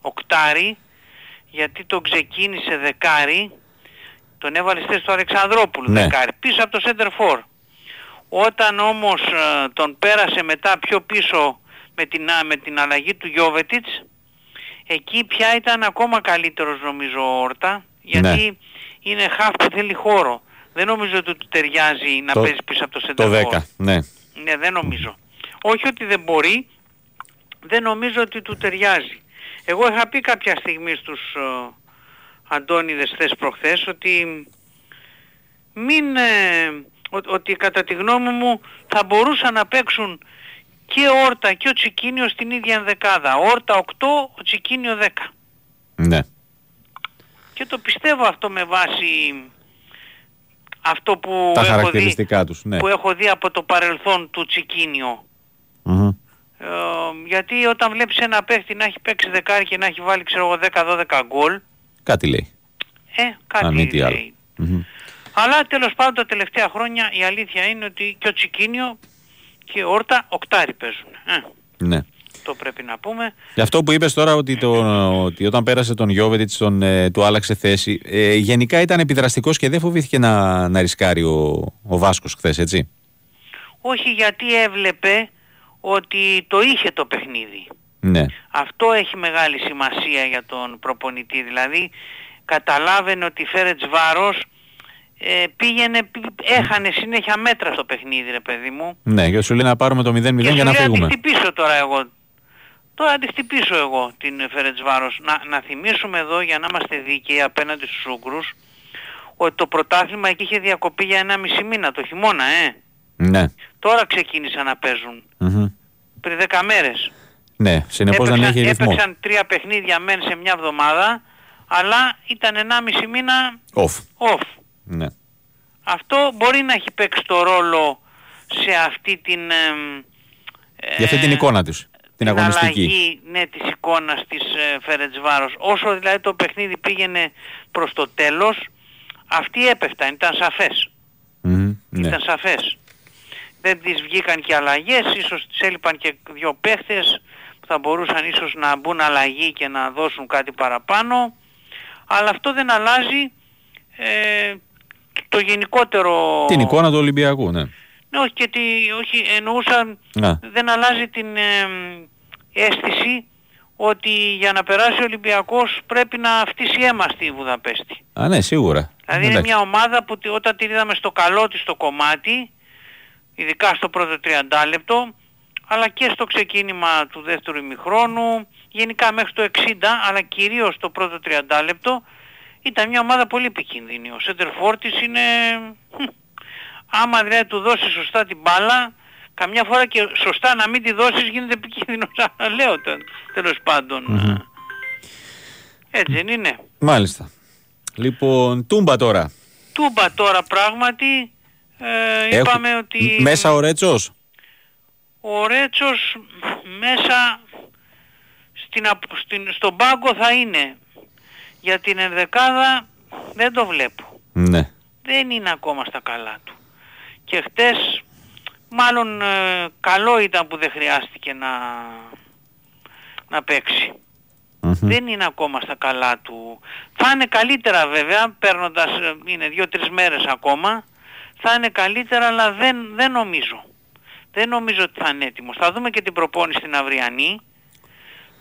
οκτάρι, γιατί τον ξεκίνησε δεκάρι, τον έβαλε στη θέση του Αλεξανδρόπουλου Ναι. δεκάρι, πίσω από το center for. Όταν όμως ε, τον πέρασε μετά πιο πίσω με την, α- με την αλλαγή του Γιώβετιτς, εκεί πια ήταν ακόμα καλύτερος νομίζω ο Όρτα, γιατί Ναι. είναι χαφ που θέλει χώρο. Δεν νομίζω ότι του ταιριάζει να Το- παίζει πίσω από το center Το for. 10, ναι. Ναι, δεν νομίζω. Όχι ότι δεν μπορεί, δεν νομίζω ότι του ταιριάζει. Εγώ είχα πει κάποια στιγμή στους ε, Αντώνιδες θες προχθές ότι μην, ε, ο- ότι κατά τη γνώμη μου θα μπορούσαν να παίξουν και ο Όρτα και ο Τσικίνιο στην ίδια ενδεκάδα. Ο Όρτα 8, ο Τσικίνιο 10. Ναι. Και το πιστεύω αυτό με βάση αυτό που, Τα έχω δει, χαρακτηριστικά τους, ναι. που έχω δει από το παρελθόν του Τσικίνιο. Μμμ. Ε, γιατί όταν βλέπεις ένα παίχτη να έχει παίξει δεκάρι και να έχει βάλει ξέρω εγώ 10-12 γκολ, Κάτι λέει. ε, κάτι Αν μη τι άλλο. λέει. Μμμ. Αλλά τέλος πάντων τα τελευταία χρόνια η αλήθεια είναι ότι και ο Τσικίνιο και ο Όρτα οκτάρι παίζουν. Ε, Ναι. Το πρέπει να πούμε. Γι' αυτό που είπες τώρα ότι, το, ότι όταν πέρασε τον Γιώβετιτς τον, ε, του άλλαξε θέση, ε, γενικά ήταν επιδραστικός και δεν φοβήθηκε να, να ρισκάρει ο, ο Βάσκος χθες, έτσι; Όχι γιατί έβλεπε ότι το είχε το παιχνίδι. Ναι. Αυτό έχει μεγάλη σημασία για τον προπονητή. Δηλαδή καταλάβαινε ότι Φέρετς Βάρος ε, πήγαινε, πή- έχανε συνέχεια μέτρα στο παιχνίδι ρε παιδί μου. Ναι, και σου λέει να πάρουμε το 0-0 και για να σου λέει φύγουμε. τη χτυπήσω τώρα εγώ. Τώρα να τη χτυπήσω εγώ την Φέρετς Βάρος. Να, να θυμίσουμε εδώ για να είμαστε δίκαιοι απέναντι στους Ούγκρους ότι το πρωτάθλημα εκεί είχε διακοπεί για ένα μισή μήνα το χειμώνα, ε. Ναι. Τώρα ξεκίνησαν να παίζουν. Μμμ. Πριν 10 μέρες. Ναι, συνεπώς δεν έχει ρυθμό. έπαιξαν τρία παιχνίδια μεν σε μια εβδομάδα, αλλά ήταν 1,5 μήνα Off. off. Ναι. Αυτό μπορεί να έχει παίξει το ρόλο σε αυτή την, εμ, Για αυτή την εικόνα της, την την αγωνιστική. αλλαγή ναι, της εικόνας της ε, Φερετσβάρος. Όσο δηλαδή το παιχνίδι πήγαινε προς το τέλος, αυτοί έπεφταν, ήταν σαφές. Μμμ, Ναι. Ήταν σαφές. Δεν τις βγήκαν και αλλαγές, ίσως τις έλειπαν και δύο παίχτες που θα μπορούσαν ίσως να μπουν αλλαγή και να δώσουν κάτι παραπάνω. Αλλά αυτό δεν αλλάζει ε, το γενικότερο... Την εικόνα του Ολυμπιακού, ναι. Ναι, όχι, και τη, όχι εννοούσα Να. δεν αλλάζει την ε, αίσθηση ότι για να περάσει ο Ολυμπιακός πρέπει να φτύσει αίμα στη Βουδαπέστη. Α, ναι, σίγουρα. Δηλαδή είναι Εντάξει. μια ομάδα που τη- όταν την είδαμε στο καλό της το κομμάτι, ειδικά στο πρώτο 30 λεπτό, αλλά και στο ξεκίνημα του δεύτερου ημιχρόνου, γενικά μέχρι το 60 αλλά κυρίως το πρώτο 30 λεπτό ήταν μια ομάδα πολύ επικίνδυνη. Ο Σέντερ της είναι... χμ, Άμα δηλαδή του δώσεις σωστά την μπάλα, καμιά φορά και σωστά να μην τη δώσεις γίνεται επικίνδυνος. Αλλά λέω τε- τέλος πάντων. Έτσι δεν είναι. Μάλιστα. Λοιπόν, τούμπα τώρα. Τούμπα τώρα πράγματι ε, Έχω- είπαμε ότι Μέσα ο Ρέτσος; ο Ρέτσος μέσα στην, απ- στην, στον πάγκο θα είναι. Για την ενδεκάδα δεν το βλέπω. Ναι. Δεν είναι ακόμα στα καλά του. Και χτες μάλλον ε, καλό ήταν που δεν χρειάστηκε να, να παίξει. Δεν είναι ακόμα στα καλά του. Θα είναι καλύτερα βέβαια, παίρνοντας, ε, είναι δύο-τρεις μέρες ακόμα, θα είναι καλύτερα αλλά δεν, δεν νομίζω. Δεν νομίζω ότι θα είναι έτοιμος. Θα δούμε και την προπόνηση την αυριανή,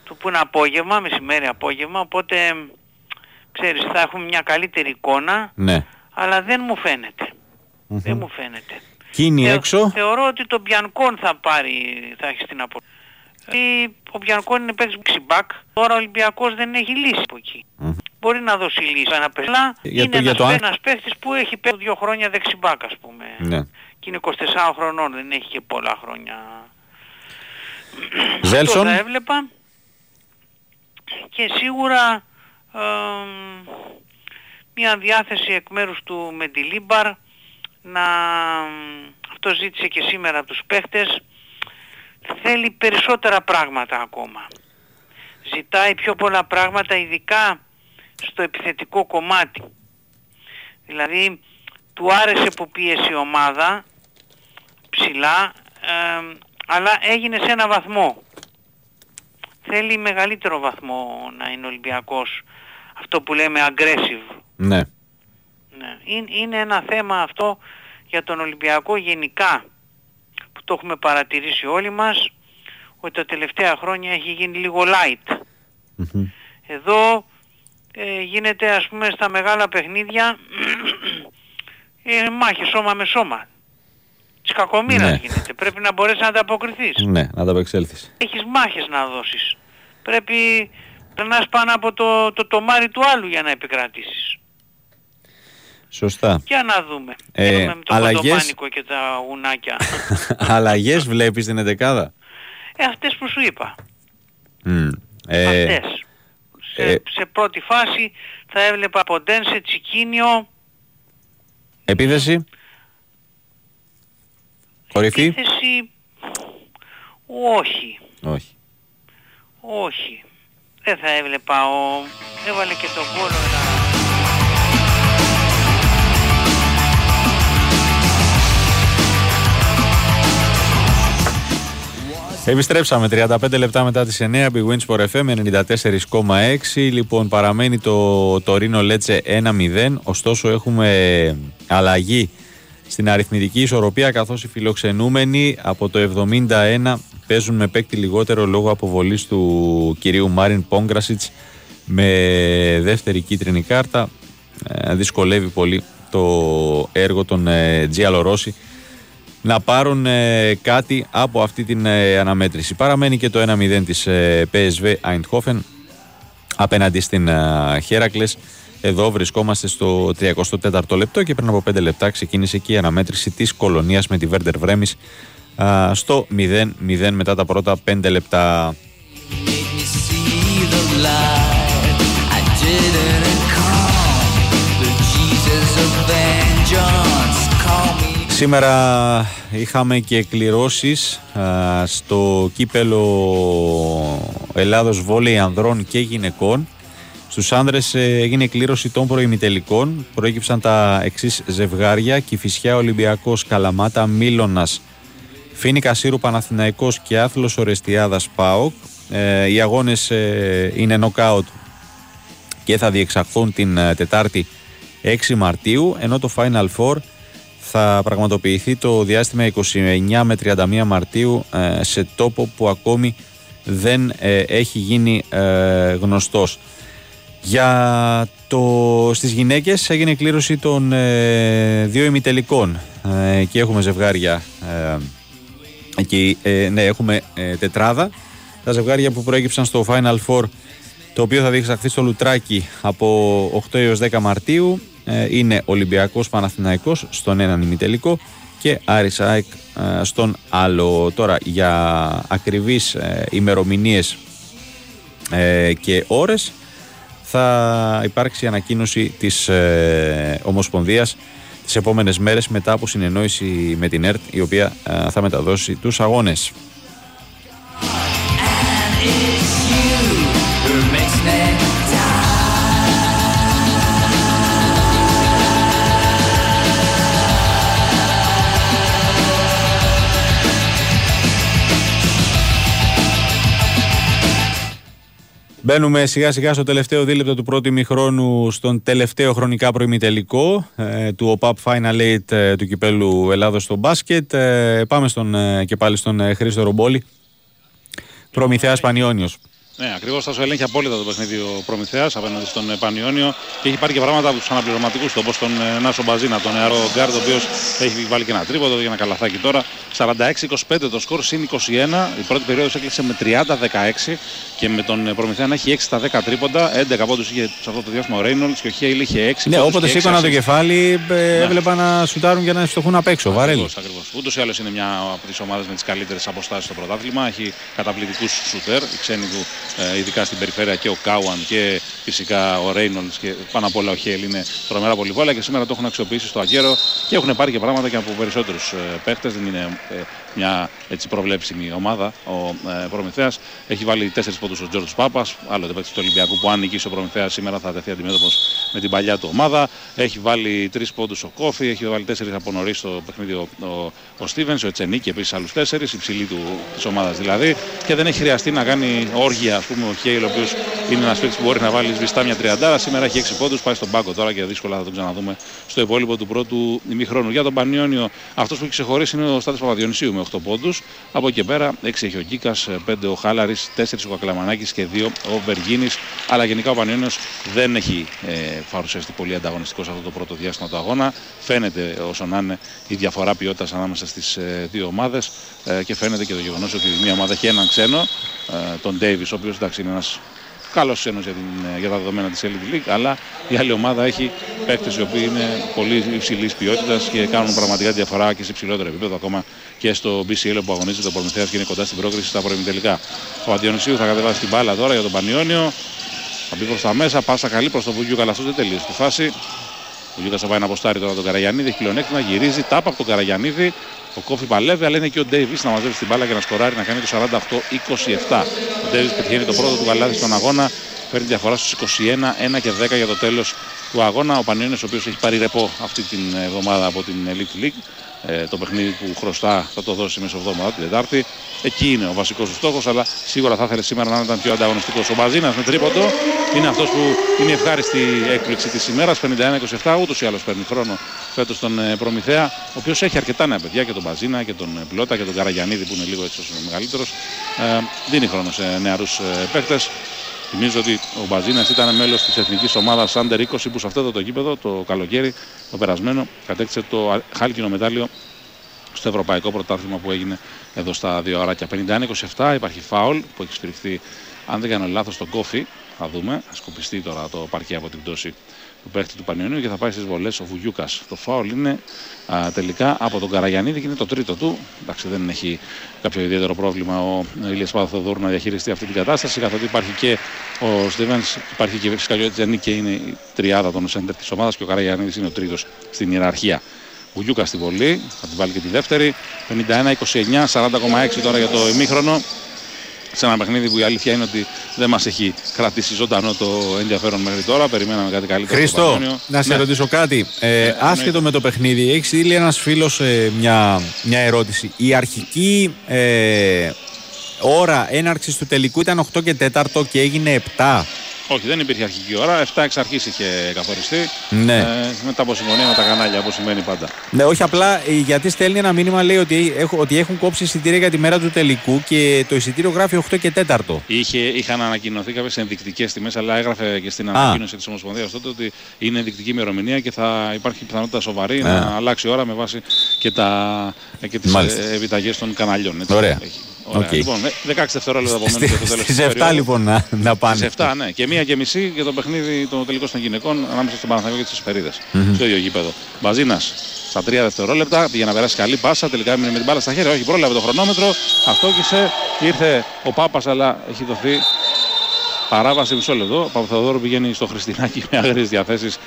του που είναι απόγευμα, μεσημέρι απόγευμα, οπότε ξέρεις θα έχουμε μια καλύτερη εικόνα, Ναι. αλλά δεν μου φαίνεται. Δεν μου φαίνεται. Κίνη Θεω- έξω. Θεωρώ ότι το Μπιανκόν θα πάρει, θα έχει στην απο... Ε, Ο Μπιανκόν είναι παίκτης μπακ. Τώρα ο Ολυμπιακός δεν έχει λύση από εκεί. Μπορεί να δώσει λύση. Ένα παιδί, αλλά Για είναι το- για ένας, το αν- ένας παίκτης που έχει παίξει δύο χρόνια δεξιμπάκ ας πούμε. Ναι. Και είναι 24 χρονών, δεν έχει και πολλά χρόνια. Ζέλσον. Αυτό θα έβλεπα. Και σίγουρα εμ, μια διάθεση εκ μέρους του Μεντιλίμπαρ να αυτό ζήτησε και σήμερα από τους παίχτες. Θέλει περισσότερα πράγματα ακόμα. Ζητάει πιο πολλά πράγματα ειδικά στο επιθετικό κομμάτι. Δηλαδή του άρεσε που πίεσε η ομάδα ψηλά εμ, αλλά έγινε σε ένα βαθμό. Θέλει μεγαλύτερο βαθμό να είναι ο Ολυμπιακός αυτό που λέμε aggressive. Ναι. Ναι. Είναι, είναι ένα θέμα αυτό για τον Ολυμπιακό γενικά που το έχουμε παρατηρήσει όλοι μας ότι τα τελευταία χρόνια έχει γίνει λίγο light. Εδώ ε, γίνεται ας πούμε στα μεγάλα παιχνίδια ε, μάχη σώμα με σώμα. Της κακομήρας Ναι. γίνεται. Πρέπει να μπορέσεις να ανταποκριθείς. Ναι, να τα απεξέλθεις. Έχεις μάχες να δώσεις. Πρέπει περνάς πάνω από το, το τομάρι του άλλου για να επικρατήσεις. Σωστά. Για να δούμε. Ε, Δούμε με το αλλαγές- κοντομάνικο και τα γουνάκια. Αλλαγές βλέπεις στην εντεκάδα. ε, αυτές που σου είπα. Μμ. Ε, Αυτές. Σε, ε, σε πρώτη φάση θα έβλεπα Ποντένσε, Τσικίνιο. επίθεση; Κορυφή; Επίθεση... Όχι. Όχι. Όχι. Δεν θα έβλεπα. Ο... Έβαλε και τον κόλλο ένα... Επιστρέψαμε 35 λεπτά μετά τις 9 Big Wins for FM 94,6 Λοιπόν παραμένει το, το Ρήνο Λέτσε 1-0 Ωστόσο έχουμε αλλαγή στην αριθμητική ισορροπία καθώς οι φιλοξενούμενοι από το 71 παίζουν με παίκτη λιγότερο λόγω αποβολής του κυρίου Μάριν Πόγκρασιτς με δεύτερη κίτρινη κάρτα. Ε, δυσκολεύει πολύ το έργο των ε, Τζιαλο Ρώση να πάρουν ε, κάτι από αυτή την ε, αναμέτρηση. Παραμένει και το 1-0 της ε, PSV Eindhoven απέναντι στην ε, Heracles. Εδώ βρισκόμαστε στο 34ο λεπτό και πριν από 5 λεπτά ξεκίνησε και η αναμέτρηση της κολονίας με τη Werder Βρέμις α, στο 0-0 μετά τα πρώτα 5 λεπτά. see Σήμερα είχαμε και εκκληρώσεις α, στο κύπελο Ελλάδος Βόλεϊ Ανδρών και Γυναικών. Στους άνδρες ε, έγινε εκκλήρωση των προημιτελικών. Προέκυψαν τα εξής ζευγάρια. Κηφισιά Ολυμπιακός Καλαμάτα Μίλωνας Φίνη Κασίρου Παναθηναϊκός και Άθλος Ορεστιάδας ΠΑΟΚ. Ε, οι αγώνες ε, είναι knockout και θα διεξαχθούν την ε, Τετάρτη 6 Μαρτίου ενώ το Final Four θα πραγματοποιηθεί το διάστημα 29 με 31 Μαρτίου ε, σε τόπο που ακόμη δεν ε, έχει γίνει ε, γνωστός. Για το, στις γυναίκες έγινε κλήρωση των ε, δύο ημιτελικών. Ε, και έχουμε ζευγάρια ε, εκεί, ε, ναι έχουμε ε, τετράδα. Τα ζευγάρια που προέκυψαν στο Final Four το οποίο θα διεξαχθεί στο Λουτράκι από 8 έως 10 Μαρτίου. ε, είναι Ολυμπιακός Παναθηναϊκός στον έναν ημιτελικό και Άρης ΑΕΚ ε, στον άλλο. Τώρα για ακριβείς ε, ημερομηνίες ε, και ώρες θα υπάρξει ανακοίνωση της ε, Ομοσπονδίας τις επόμενες μέρες μετά από συνεννόηση με την ΕΡΤ η οποία ε, θα μεταδώσει τους αγώνες. Μπαίνουμε σιγά σιγά στο τελευταίο δίλεπτο του πρώτου ημιχρόνου στον τελευταίο χρονικά προημιτελικό ε, του ΟΠΑΠ Final 8 ε, του κυπέλου Ελλάδος στο μπάσκετ. Ε, πάμε στον, ε, και πάλι στον ε, Χρήστο Ρομπόλη. Προμηθέας Πανιόνιος. Ναι, ακριβώς θα σου ελέγχει απόλυτα το παιχνίδι ο Προμηθέας απέναντι στον ε, Πανιόνιο και έχει πάρει και πράγματα από τους αναπληρωματικούς του όπως τον ε, Νάσο Μπαζίνα, τον νεαρό Γκάρντ, ο οποίος έχει βάλει και ένα τρίποδο για ένα καλαθάκι τώρα. 46-25 το σκορ, συν 21. Η πρώτη περίοδος έκλεισε με 30-16 και με τον ε, Προμηθέα να έχει 6 στα 10 τρίποντα. 11 πόντου είχε σε αυτό το διάστημα ο Ρέινολτς και ο Χέιλ είχε 6. Ναι, πόντους όποτε και έξι σήκωνα το assist. κεφάλι, ε, έβλεπα να σουτάρουν και να στοχούν απ' έξω. Βαρέλι. Ακριβώς, ακριβώς. Ούτως ή άλλως είναι μια από τις ομάδες με τις καλύτερες αποστάσεις στο πρωτάθλημα. Έχει καταπληκτικούς σουτέρ, οι ξένοι του, ε, ειδικά στην περιφέρεια και ο Κάουαν και φυσικά ο Ρέινολτς και πάνω απ' όλα ο Χέλ είναι τρομερά πολυβόλα και σήμερα το έχουν αξιοποιήσει στο Αγκέρο και έχουν πάρει και πράγματα και από περισσότερους ε, παίχτες. Δεν είναι ε, μια έτσι προβλέψιμη ομάδα ο ε, Προμηθέας. Έχει βάλει 4 πόντους ο Τζόρτζ Πάπας, άλλο παίκτη του Ολυμπιακού που αν νικήσει ο Προμηθέας σήμερα θα τεθεί αντιμέτωπος με την παλιά του ομάδα. Έχει βάλει 3 πόντους ο Κόφι, έχει βάλει 4 από νωρίς στο παιχνίδι ο, ο, ο Στίβενς, ο Ετσενίκη επίσης άλλους 4, υψηλή του της ομάδας δηλαδή και δεν έχει χρειαστεί να κάνει όργια ας πούμε ο Χέιλ ο οποίος είναι ένας παίκτης που μπορεί να βάλει σβηστά μια τριαντάρα, σήμερα έχει 6 πόντους, πάει στον πάγκο τώρα και δύσκολα θα τον ξαναδούμε στο υπόλοιπο του πρώτου ημιχρόνου. Για τον Πανιόνιο αυτός που έχει ξεχωρίσει είναι ο Στάτης Παπαδιονυσίου με 8 πόντους, από εκεί και πέρα 6 έχει ο Γκίκας, 5 ο Χάλαρης, 4 ο Κακλαμανάκης και 2 ο Βεργίνης, αλλά γενικά ο Πανιόνιος δεν έχει ε, παρουσιαστεί πολύ ανταγωνιστικός σε αυτό το πρώτο διάστημα του αγώνα. Φαίνεται όσο να είναι η διαφορά ποιότητας ανάμεσα στις ε, δύο ομάδες. Ε, και φαίνεται και το γεγονός ότι η μία ομάδα έχει έναν ξένο, ε, τον Ντέιβις, ο οποίος εντάξει είναι ένας καλό ξένο για, την- για τα δεδομένα της Elite League, αλλά η άλλη ομάδα έχει παίκτες οι οποίοι είναι πολύ υψηλής ποιότητας και κάνουν πραγματικά διαφορά και σε υψηλότερο επίπεδο ακόμα και στο BCL που αγωνίζεται ο Προμηθέας και είναι κοντά στην πρόκριση στα προημιτελικά. Ο Αντιονυσίου θα κατεβάσει την μπάλα τώρα για τον Πανιόνιο. Θα μπει προς τα μέσα, πάσα καλή προς τον Βουγιούκα, αλλά αυτός δεν τελείωσε τη φάση. Ο Γιούκας θα πάει να αποστάρει τώρα τον Καραγιανίδη, έχει πλεονέκτημα, γυρίζει, τάπα από τον Καραγιανίδη. Ο Κόφι παλεύει, αλλά είναι και ο Ντέιβις να μαζεύει την μπάλα και να σκοράρει να κάνει το 48-27. Ο Ντέιβις πετυχαίνει το πρώτο του γαλάδι στον αγώνα, παίρνει διαφορά στους 21, 1 και 10 για το τέλος του αγώνα. Ο Πανιόνιος ο οποίος έχει πάρει ρεπό αυτή την εβδομάδα από την Elite League. Ε, το παιχνίδι που χρωστά θα το δώσει μέσα εβδομάδα την Τετάρτη. Εκεί είναι ο βασικός τους στόχος, αλλά σίγουρα θα ήθελε σήμερα να ήταν πιο ανταγωνιστικός. Ο Μπαζίνα με τρίποντο είναι αυτός που είναι η ευχάριστη έκπληξη της ημέρας. 51-27, ούτως ή άλλως παίρνει χρόνο φέτος τον ε, Προμηθέα, ο οποίος έχει αρκετά νέα παιδιά και τον Μπαζίνα και τον ε, Πιλότα και τον Καραγιανίδη που είναι λίγο έτσι όσο είναι μεγαλύτερος. Ε, δίνει χρόνο σε νεαρούς ε, παίκτες. Θυμίζω ότι ο Μπαζίνας ήταν μέλος της εθνικής ομάδας Under 20 που σε αυτό το, το γήπεδο το καλοκαίρι, το περασμένο, κατέκτησε το α- χάλκινο μετάλλιο στο Ευρωπαϊκό Πρωτάθλημα που έγινε εδώ στα δύο ωράκια. 51-27 υπάρχει φάουλ που έχει σφυριχθεί, αν δεν κάνω λάθος, στον Κόφι. Θα δούμε. Θα σκοπιστεί τώρα το παρκέ από την πτώση του παίχτη του Πανιωνίου και θα πάει στις βολές ο Βουγιούκας. Το φάουλ είναι α, τελικά από τον Καραγιανίδη και είναι το τρίτο του. Εντάξει, δεν έχει κάποιο ιδιαίτερο πρόβλημα ο Ηλίας Παδοθοδούρου να διαχειριστεί αυτή την κατάσταση καθότι υπάρχει και ο Στίβενς, υπάρχει και φυσικά και ο Τζανί και είναι η τριάδα των σέντερ της ομάδας και ο Καραγιανίδης είναι ο τρίτος στην ιεραρχία. Βουγιούκα στη βολή, θα την βάλει και τη δεύτερη. 51-29, 40,6 τώρα για το ημίχρονο. Σε ένα παιχνίδι που η αλήθεια είναι ότι δεν μας έχει κρατήσει ζωντανό το ενδιαφέρον μέχρι τώρα. Περιμέναμε κάτι καλύτερο. στο Χρήστο, Πανιόνιο. να σε Ναι. ρωτήσω κάτι. Ε, άσχετο με το παιχνίδι, έχεις στείλει ένας φίλος μια, μια ερώτηση. Η αρχική ε, ώρα έναρξης του τελικού ήταν 8 και 4 και έγινε 7. Όχι, δεν υπήρχε αρχική ώρα. 7 εξ αρχής είχε καθοριστεί. Ναι. Ε, μετά από συμφωνία με τα κανάλια, όπως σημαίνει πάντα. Ναι, όχι απλά ε, γιατί στέλνει ένα μήνυμα λέει ότι, έχω, ότι έχουν κόψει εισιτήρια για τη μέρα του τελικού και το εισιτήριο γράφει 8 και 4. Είχε, είχαν ανακοινωθεί κάποιες ενδεικτικές τιμές, αλλά έγραφε και στην Α. ανακοίνωση της Ομοσπονδίας τότε ότι είναι ενδεικτική ημερομηνία και θα υπάρχει πιθανότητα σοβαρή Α. να αλλάξει η ώρα με βάση και, τα, και τις Μάλιστα. ε, επιταγές των καναλιών. Έτσι. Ωραία. Έχει. Ωραία. Οκ. Λοιπόν, ε, 16 δευτερόλεπτα απομένουν για το τέλος Στις της 7 περίοδου. λοιπόν να, να πάνε. Στις 7, ναι. Και μία και μισή για το παιχνίδι το τελικό των γυναικών ανάμεσα στον Παναθηναϊκό και τις Εσπερίδες. Μμμ. Στο ίδιο γήπεδο. Μπαζίνας στα 3 δευτερόλεπτα πήγε να περάσει καλή πάσα. Τελικά έμεινε με την μπάλα στα χέρια. Όχι, πρόλαβε το χρονόμετρο. Αυτόκησε. Ήρθε ο Πάπας, αλλά έχει δοθεί παράβαση μισό λεπτό. Ο Παπαθεοδόρου πηγαίνει στο Χριστινάκι με άγριες διαθέσεις.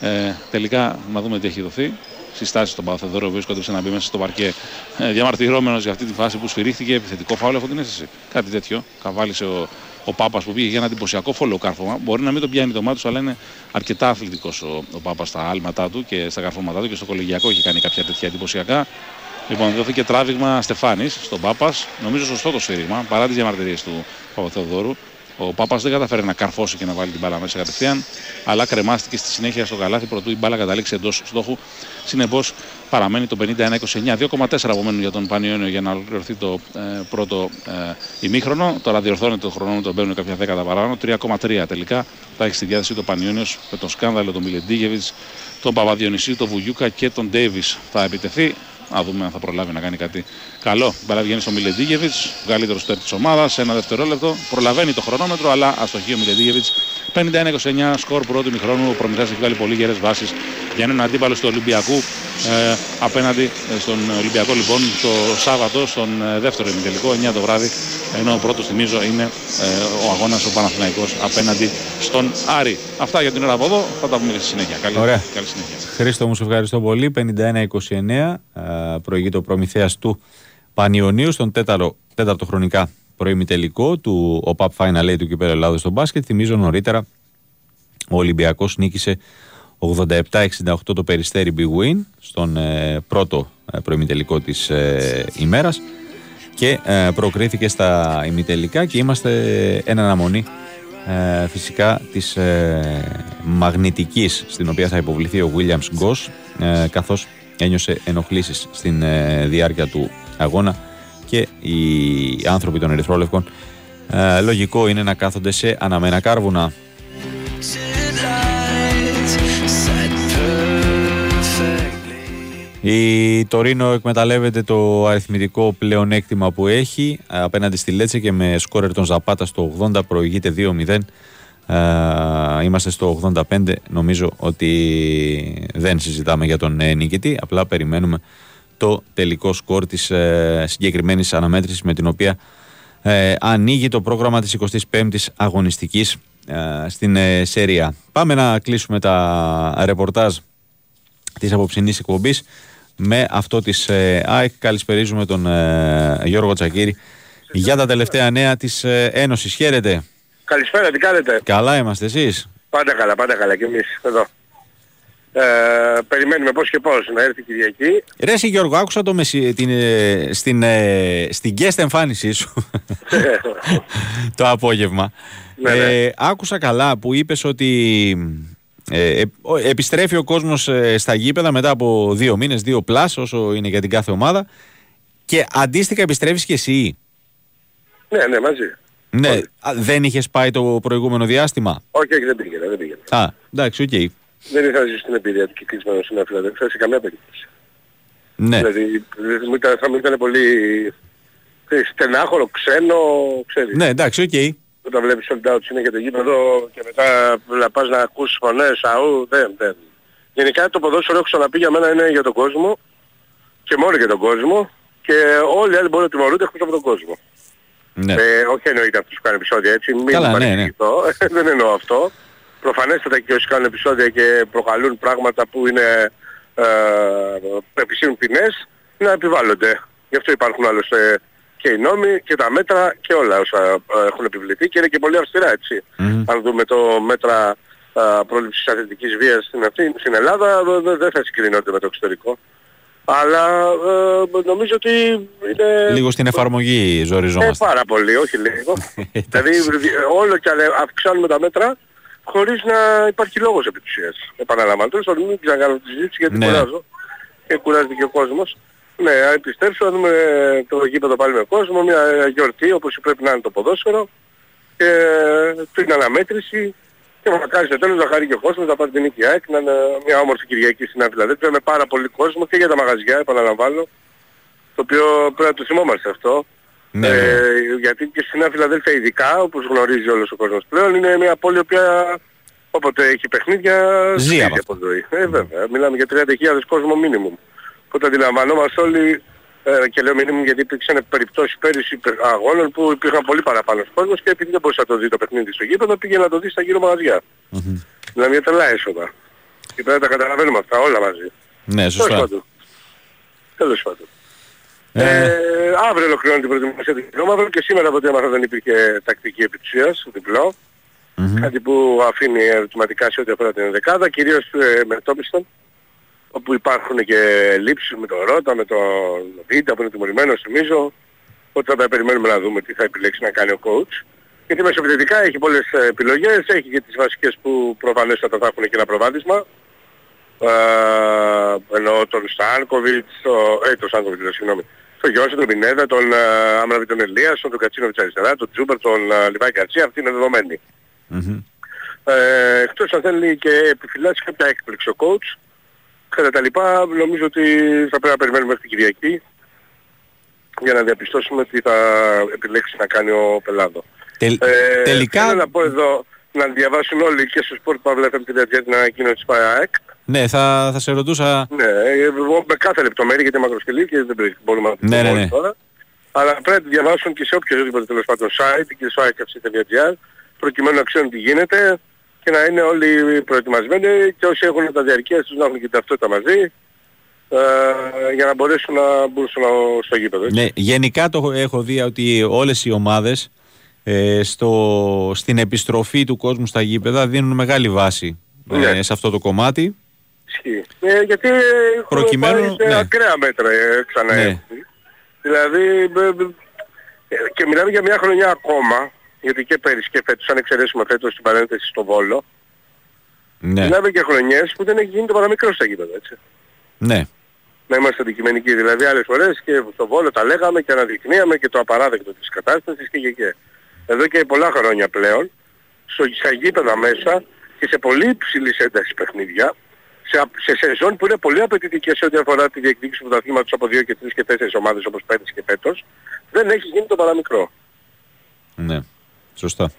Ε, τελικά να δούμε τι έχει δοθεί. Συστάσεις στον Παπαθεοδόρο βρίσκονται σε να μπει μέσα στο παρκέ ε, διαμαρτυρόμενος για αυτή τη φάση που σφυρίχθηκε. Επιθετικό φάουλ, έχω την αίσθηση. Κάτι τέτοιο. Καβάλισε ο, ο Πάπας που πήγε για ένα εντυπωσιακό φόλο κάρφωμα. Μπορεί να μην τον πιάνει το μάτι του, αλλά είναι αρκετά αθλητικός ο, ο Πάπας στα άλματά του και στα καρφώματά του και στο κολεγιακό έχει κάνει κάποια τέτοια εντυπωσιακά. Λοιπόν, δόθηκε τράβηγμα Στεφάνης στον Πάπας. Νομίζω σωστό το σφύριγμα παρά τις διαμαρτυρίες του Παπαθεοδόρου. Ο Πάπας δεν καταφέρει να καρφώσει και να βάλει την μπάλα μέσα κατευθείαν, αλλά κρεμάστηκε στη συνέχεια στο καλάθι προτού η μπάλα καταλήξει εντός στόχου. Συνεπώς παραμένει το 51-29. 2,4 απομένουν για τον Πανιόνιο για να ολοκληρωθεί το ε, πρώτο ε, ημίχρονο. Τώρα διορθώνεται το χρονόμετρο, μπαίνουν κάποια δέκατα παραπάνω. 3,3 τελικά θα έχει στη διάθεση το Πανιόνιος με τον σκάνδαλο τον Μιλεντίγεβιτς, τον Παπαδιονυσίου, τον Βουγιούκα και τον Ντέιβις. Θα επιτεθεί. Να δούμε αν θα προλάβει να κάνει κάτι καλό. Η μπάλα βγαίνει στο Μιλεντίγεβιτς, καλύτερος στέρ της ομάδας. Ένα δευτερόλεπτο. Προλαβαίνει το χρονόμετρο, αλλά αστοχεί ο Μιλεντίγεβιτς. 51-29 σκορ πρώτου ημιχρόνου. Ο Προμηθέας έχει βγάλει πολύ γερές βάσεις για έναν αντίπαλο του Ολυμπιακού ε, απέναντι ε, στον Ολυμπιακό λοιπόν το Σάββατο στον ε, δεύτερο ημιτελικό 9 το βράδυ ενώ ο πρώτος θυμίζω είναι ε, ο αγώνας ο Παναθηναϊκός απέναντι στον Άρη. Αυτά για την ώρα από εδώ θα τα πούμε και στη συνέχεια. Καλή, Ωραία. καλή συνέχεια. Χρήστο μου, σε ευχαριστώ πολύ. 51-29 ε, προηγείται ο προμηθέας του Πανιωνίου στον τέταρτο, τέταρτο χρονικά προημιτελικό του ΟΠΑΠ Final A του Κυπέλλου Ελλάδος στο μπάσκετ. Θυμίζω νωρίτερα ο Ολυμπιακός νίκησε 87-68 το Περιστέρι Big Win στον ε, πρώτο ε, προημιτελικό της ε, ημέρας και ε, προκρίθηκε στα ημιτελικά και είμαστε εν αναμονή ε, φυσικά της ε, μαγνητικής στην οποία θα υποβληθεί ο Williams Goss ε, καθώς ένιωσε ενοχλήσεις στην ε, διάρκεια του αγώνα και οι άνθρωποι των ερυθρόλευκων ε, λογικό είναι να κάθονται σε αναμένα κάρβουνα. Η Τωρίνο εκμεταλλεύεται το αριθμητικό πλεονέκτημα που έχει ε, απέναντι στη Λέτσε και με σκόρερ τον Ζαπάτα στο 80 προηγείται 2-0. Ε, είμαστε στο 85. Νομίζω ότι δεν συζητάμε για τον ε, νικητή. Απλά περιμένουμε το τελικό σκορ της ε, συγκεκριμένης αναμέτρησης με την οποία ε, ανοίγει το πρόγραμμα της 25ης αγωνιστικής ε, στην ε, Σέρια. Πάμε να κλείσουμε τα ρεπορτάζ της απόψινής εκπομπής με αυτό της ε, ΑΕΚ. Καλησπερίζουμε τον ε, Γιώργο Τσακύρη για τα τελευταία νέα της ε, Ένωσης. Χαίρετε. Καλησπέρα, τι κάνετε; Καλά είμαστε εσείς; Πάντα καλά, πάντα καλά και εμείς εδώ. Ε, περιμένουμε πώς και πώς να έρθει η Κυριακή. Ρε εσύ Γιώργο, άκουσα το μεση, την, ε, στην, ε, στην guest εμφάνισή σου το απόγευμα. Ναι, ναι. Ε, άκουσα καλά που είπες ότι ε, ε, ο- επιστρέφει ο κόσμος ε, στα γήπεδα μετά από δύο μήνες, δύο πλάς όσο είναι για την κάθε ομάδα και αντίστοιχα επιστρέφεις και εσύ. Ναι, ναι, μαζί. Ναι, α, δεν είχες πάει το προηγούμενο διάστημα; Όχι, όχι, δεν πήγαινα, δεν πήγαινα. Α, εντάξει, οκ. Δεν ήθελα να ζήσω στην εμπειρία του κεκλεισμένο στην Φιλαδέλφεια σε καμία περίπτωση. Ναι. Δηλαδή δεν μου ήταν- θα μου ήταν πολύ ξέρεις, στενάχωρο, ξένο, ξέρεις. Ναι, εντάξει, οκ. Όταν βλέπεις sold out είναι για το γήπεδο και μετά να πας να ακούσεις φωνές, αού, δεν, δεν. Γενικά το ποδόσφαιρο έχω ξαναπεί για μένα είναι για τον κόσμο και μόνο για τον κόσμο και όλοι οι άλλοι μπορούν να τιμωρούνται εκτός από τον κόσμο. Ναι. Ε, όχι εννοείται αυτούς που κάνουν επεισόδια έτσι, μην Καλά, ναι, ναι. παρεξηγηθώ. δεν εννοώ αυτό. Προφανέστατα και όσοι κάνουν επεισόδια και προκαλούν πράγματα που είναι ε, επισύρουν ποινές να επιβάλλονται. Γι' αυτό υπάρχουν άλλωστε και οι νόμοι και τα μέτρα και όλα όσα ε, έχουν επιβληθεί και είναι και πολύ αυστηρά έτσι. Αν δούμε το μέτρα ε, πρόληψης αθλητικής βίας στην, αυτή, στην Ελλάδα δε- δε- δεν θα συγκρινόνται με το εξωτερικό. Αλλά ε, νομίζω ότι είναι... Λίγο στην εφαρμογή Ε, ζοριζόμαστε. πάρα πολύ, όχι λίγο. δηλαδή δι- όλο και ale- αυξάνουμε τα μέτρα χωρίς να υπάρχει λόγος επί της ουσίας. Επαναλαμβάνω, τέλος πάντων μην ξανακάνω τη συζήτηση γιατί Ναι. κουράζω και κουράζεται και ο κόσμος. Ναι, αν επιστρέψω να δούμε το γήπεδο πάλι με κόσμο, μια γιορτή όπως πρέπει να είναι το ποδόσφαιρο και την αναμέτρηση και μακάρι στο τέλος να χαρεί και ο κόσμος να πάρει την νίκη ΑΕΚ, να είναι μια όμορφη Κυριακή στην Αφιλαδέλφια με πάρα πολύ κόσμο και για τα μαγαζιά, επαναλαμβάνω, το οποίο πρέπει να το θυμόμαστε αυτό. Ναι, ε, γιατί και στην Νέα Φιλαδέλφια ειδικά, όπως γνωρίζει όλος ο κόσμος πλέον, είναι μια πόλη η οποία όποτε έχει παιχνίδια Ζει σβήσει από από ζωή. Ε, βέβαια. Μιλάμε για 30.000 κόσμο μίνιμουμ. Οπότε αντιλαμβανόμαστε όλοι, ε, και λέω μίνιμουμ γιατί υπήρξαν περιπτώσεις πέρυσι πε- αγώνων που υπήρχαν πολύ παραπάνω κόσμος και επειδή δεν μπορούσε να το δει το παιχνίδι στο γήπεδο, πήγε να το δει στα γύρω μαγαζιά. Δηλαδή μια τρελά έσοδα. Και πρέπει να τα καταλαβαίνουμε αυτά όλα μαζί. Ναι, Τέλος σωστά. πάντων. Τέλος πάντων. Ε, Ε, αύριο ολοκληρώνει την προετοιμασία του κιλόμαυρου και σήμερα από ό,τι έμαθα δεν υπήρχε τακτική επιτουσίας, διπλό. Κάτι που αφήνει ερωτηματικά σε ό,τι αφορά την δεκάδα, κυρίως ε, με Τόπιστον, όπου υπάρχουν και λήψεις με τον Ρότα, με τον Βίντα που είναι τιμωρημένος νομίζω, οπότε θα περιμένουμε να δούμε τι θα επιλέξει να κάνει ο coach. Γιατί μεσοπαιδευτικά έχει πολλές ε, επιλογές, έχει και τις βασικές που προφανέστατα θα έχουν και ένα προβάδισμα. Ε, εννοώ τον Στάνκοβιτς, το, ε, τον Στάνκοβιτς, λέω, συγγνώμη, τον Γιώργο, τον Πινέδα, τον ε, Άμραβη, τον Ελίασον, τον Κατσίνοβιτς αριστερά, τον Τζούμπερ, τον ε, Λιβάη Καρτσία, αυτή είναι δεδομένη. Ε, εκτός αν θέλει και επιφυλάσσει κάποια έκπληξη ο coach. Κατά τα λοιπά, νομίζω ότι θα πρέπει να περιμένουμε μέχρι την Κυριακή για να διαπιστώσουμε τι θα επιλέξει να κάνει ο Πελάδο. τελ- Ε, τελικά, Θέλω να πω εδώ να διαβάσουν όλοι και στο sport.fm.gr την ανακοίνωσης της ΠΑΕΑΕΚ. Ναι, θα, θα σε ρωτούσα... Ναι, ε, εγώ με κάθε λεπτομέρεια γιατί είναι μακροσκελή και δεν πρέπει- μπορούμε να την Ναι, πούμε ναι, όλοι ναι. τώρα. Αλλά πρέπει να τη διαβάσουν και σε οποιοδήποτε τέλος πάντων site και στο ikfc.gr προκειμένου να ξέρουν τι γίνεται και να είναι όλοι προετοιμασμένοι και όσοι έχουν τα διαρκεία τους να έχουν και την ταυτότητα μαζί ε, για να μπορέσουν να μπουν στο, στο γήπεδο. έτσι. Ναι, γενικά το έχω δει ότι όλες οι ομάδες ε, στο, στην επιστροφή του κόσμου στα γήπεδα δίνουν μεγάλη βάση ε, Ναι. σε αυτό το κομμάτι. Ισχύει. Ε, γιατί έχουμε Προκειμένου, πάει σε ναι. ακραία μέτρα ε, ξανά Ναι. έτσι. Δηλαδή μπ- μπ- ε, και μιλάμε για μια χρονιά ακόμα γιατί και πέρυσι και φέτος αν εξαιρέσουμε φέτος την παρένθεση στο Βόλο Ναι, μιλάμε για χρονιές που δεν έχει γίνει το παραμικρό στα γήπεδα έτσι. ναι. Να είμαστε αντικειμενικοί. Δηλαδή άλλες φορές και στο Βόλο τα λέγαμε και αναδεικνύαμε και το απαράδεκτο της κατάστασης και και και. Εδώ και πολλά χρόνια πλέον, στο, στα γήπεδα μέσα και σε πολύ υψηλής έντασης παιχνίδια, σε, α- σε σεζόν που είναι πολύ απαιτητικές σε ό,τι αφορά τη διεκδίκηση του πρωταθλήματος από 2 και 3 και 4 ομάδες όπως πέρυσι και φέτος, δεν έχει γίνει το παραμικρό. ναι. Σωστά.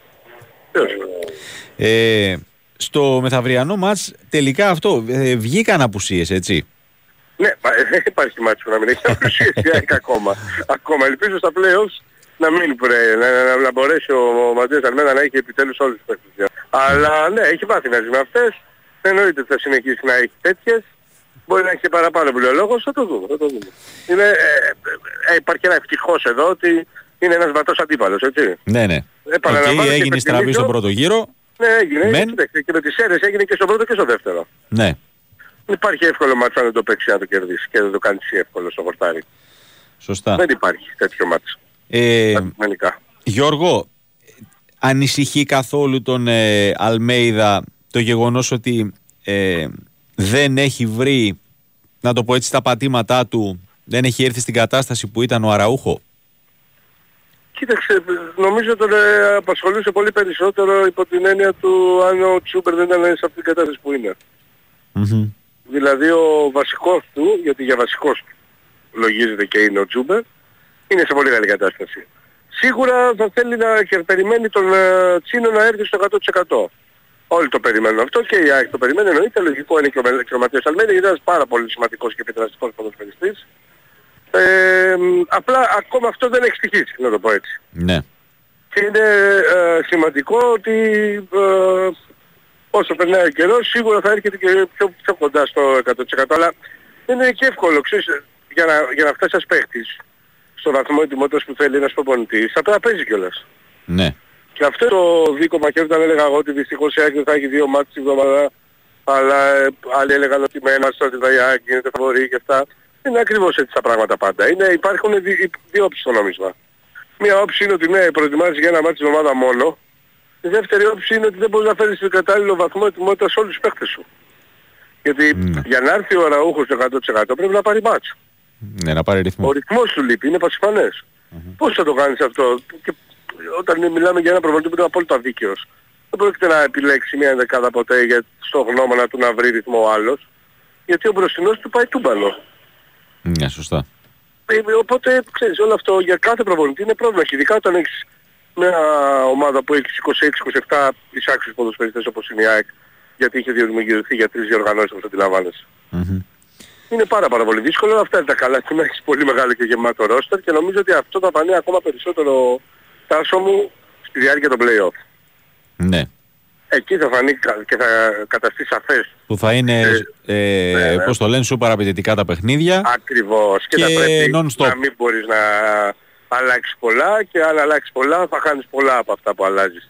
Τέλος. Ε, στο μεθαυριανό μάτς τελικά αυτό ε, βγήκαν απουσίες έτσι; Ναι, μα, ε, δεν υπάρχει μάτσο να μην έχει απουσίες η ΑΕΚ ακόμα. ακόμα. Ελπίζω στα playoffs να μην πρέπει, να, να, να μπορέσει ο, ο Ματίας Αλμένα να έχει επιτέλους όλους τους παίκτες. Αλλά ναι, έχει πάθει να ζει με αυτές. Εννοείται ότι θα συνεχίσει να έχει τέτοιες. Μπορεί να έχει και παραπάνω που λέει ο λόγος, θα το δούμε. Θα το δούμε. Είναι, ε, ε, ε, υπάρχει ένα ευτυχώς εδώ ότι είναι ένας βατός αντίπαλος, έτσι. Ναι, ναι. Επαναλαμβάνω Οκ, και έγινε στραβή υπενθυμίζω- στον πρώτο γύρο. Ναι, έγινε. Μεν. Κοιτάξτε, Και με τις Σέρρες έγινε και στο πρώτο και στο δεύτερο. Ναι. Δεν υπάρχει εύκολο ματς αν δεν το παίξει να το κερδίσει και δεν το κάνεις εσύ εύκολο στο χορτάρι. Σωστά. Δεν υπάρχει τέτοιο μάτς. Ε, Αντικειμενικά. Γιώργο, ανησυχεί καθόλου τον ε, Αλμέιδα το γεγονός ότι ε, δεν έχει βρει, να το πω έτσι, τα πατήματά του, δεν έχει έρθει στην κατάσταση που ήταν ο Αραούχο; Κοίταξε, νομίζω τον ε, απασχολούσε πολύ περισσότερο υπό την έννοια του αν ο Τσούπερ δεν ήταν σε αυτή την κατάσταση που είναι. Δηλαδή ο βασικός του, γιατί για βασικός του λογίζεται και είναι ο Τσούπερ, είναι σε πολύ καλή κατάσταση. Σίγουρα θα θέλει να και περιμένει τον ε, Τσίνο να έρθει στο 100%. Όλοι το περιμένουν αυτό και η ΑΕΚ το περιμένει. Εννοείται λογικό είναι και ο, Μελ- και ο Ματίας Αλμένη, είναι ένας πάρα πολύ σημαντικός και επιδραστικός ποδοσφαιριστής. Ε, μ, απλά ακόμα αυτό δεν έχει στοιχήσει, να το πω έτσι. Ναι. Και είναι ε, σημαντικό ότι ε, όσο περνάει ο καιρός σίγουρα θα έρχεται και πιο, πιο κοντά στο 100%. Αλλά δεν είναι και εύκολο, ξέρεις, για να, για να φτάσει ένας παίχτης στο βαθμό ετοιμότητας που θέλει ένας προπονητής, θα πρέπει να παίζει κιόλας. Ναι. Και αυτό το δίκο μαχαίρι όταν έλεγα εγώ ότι δυστυχώς η Άκη θα έχει δύο μάτς την εβδομάδα, αλλά ε, άλλοι έλεγαν ότι με ένας ότι θα η Άκη γίνεται φαβορή και αυτά. Δεν είναι ακριβώς έτσι τα πράγματα πάντα. Είναι, υπάρχουν δι, δύο όψεις στο νόμισμα. Μία όψη είναι ότι ναι, προετοιμάζεις για ένα μάτς την εβδομάδα μόνο. Η δεύτερη όψη είναι ότι δεν μπορείς να φέρεις τον κατάλληλο βαθμό ετοιμότητας σε όλους τους παίχτες σου. Γιατί για να έρθει ο Αραούχος στο 100% πρέπει να πάρει μάτς. Ναι, να πάρει ρυθμό. Ο ρυθμός του λείπει, είναι πασιφανές. Πώς θα το κάνεις αυτό; Και όταν μιλάμε για ένα προπονητή που είναι απόλυτα δίκαιος. Δεν πρόκειται να επιλέξει μια δεκάδα ποτέ για στο γνώμονα του να βρει ρυθμό ο άλλος. Γιατί ο μπροστινός του πάει τούμπαλο. Ναι, σωστά. Ε, Οπότε, ξέρεις, όλο αυτό για κάθε προπονητή είναι πρόβλημα. Και ειδικά όταν έχεις μια ομάδα που έχει 26-27 εισάξιους ποδοσφαιριστές όπως είναι η ΑΕΚ, γιατί είχε δημιουργηθεί για τρεις διοργανώσεις όπως αντιλαμβάνεσαι. Είναι πάρα πάρα πολύ δύσκολο. Αυτά είναι τα καλά και να έχεις πολύ μεγάλο και γεμάτο ρόστερ και νομίζω ότι αυτό θα φανεί ακόμα περισσότερο τάσο μου στη διάρκεια των play-off. Ναι. Εκεί θα φανεί κα- και θα καταστεί σαφές Που θα είναι, ε, ναι, ναι. πώς το λένε, σούπερ απαιτητικά τα παιχνίδια. Ακριβώς. Και, Και θα πρέπει non-stop. να μην μπορείς να αλλάξεις πολλά και αν αλλάξεις πολλά θα χάνεις πολλά από αυτά που αλλάζεις.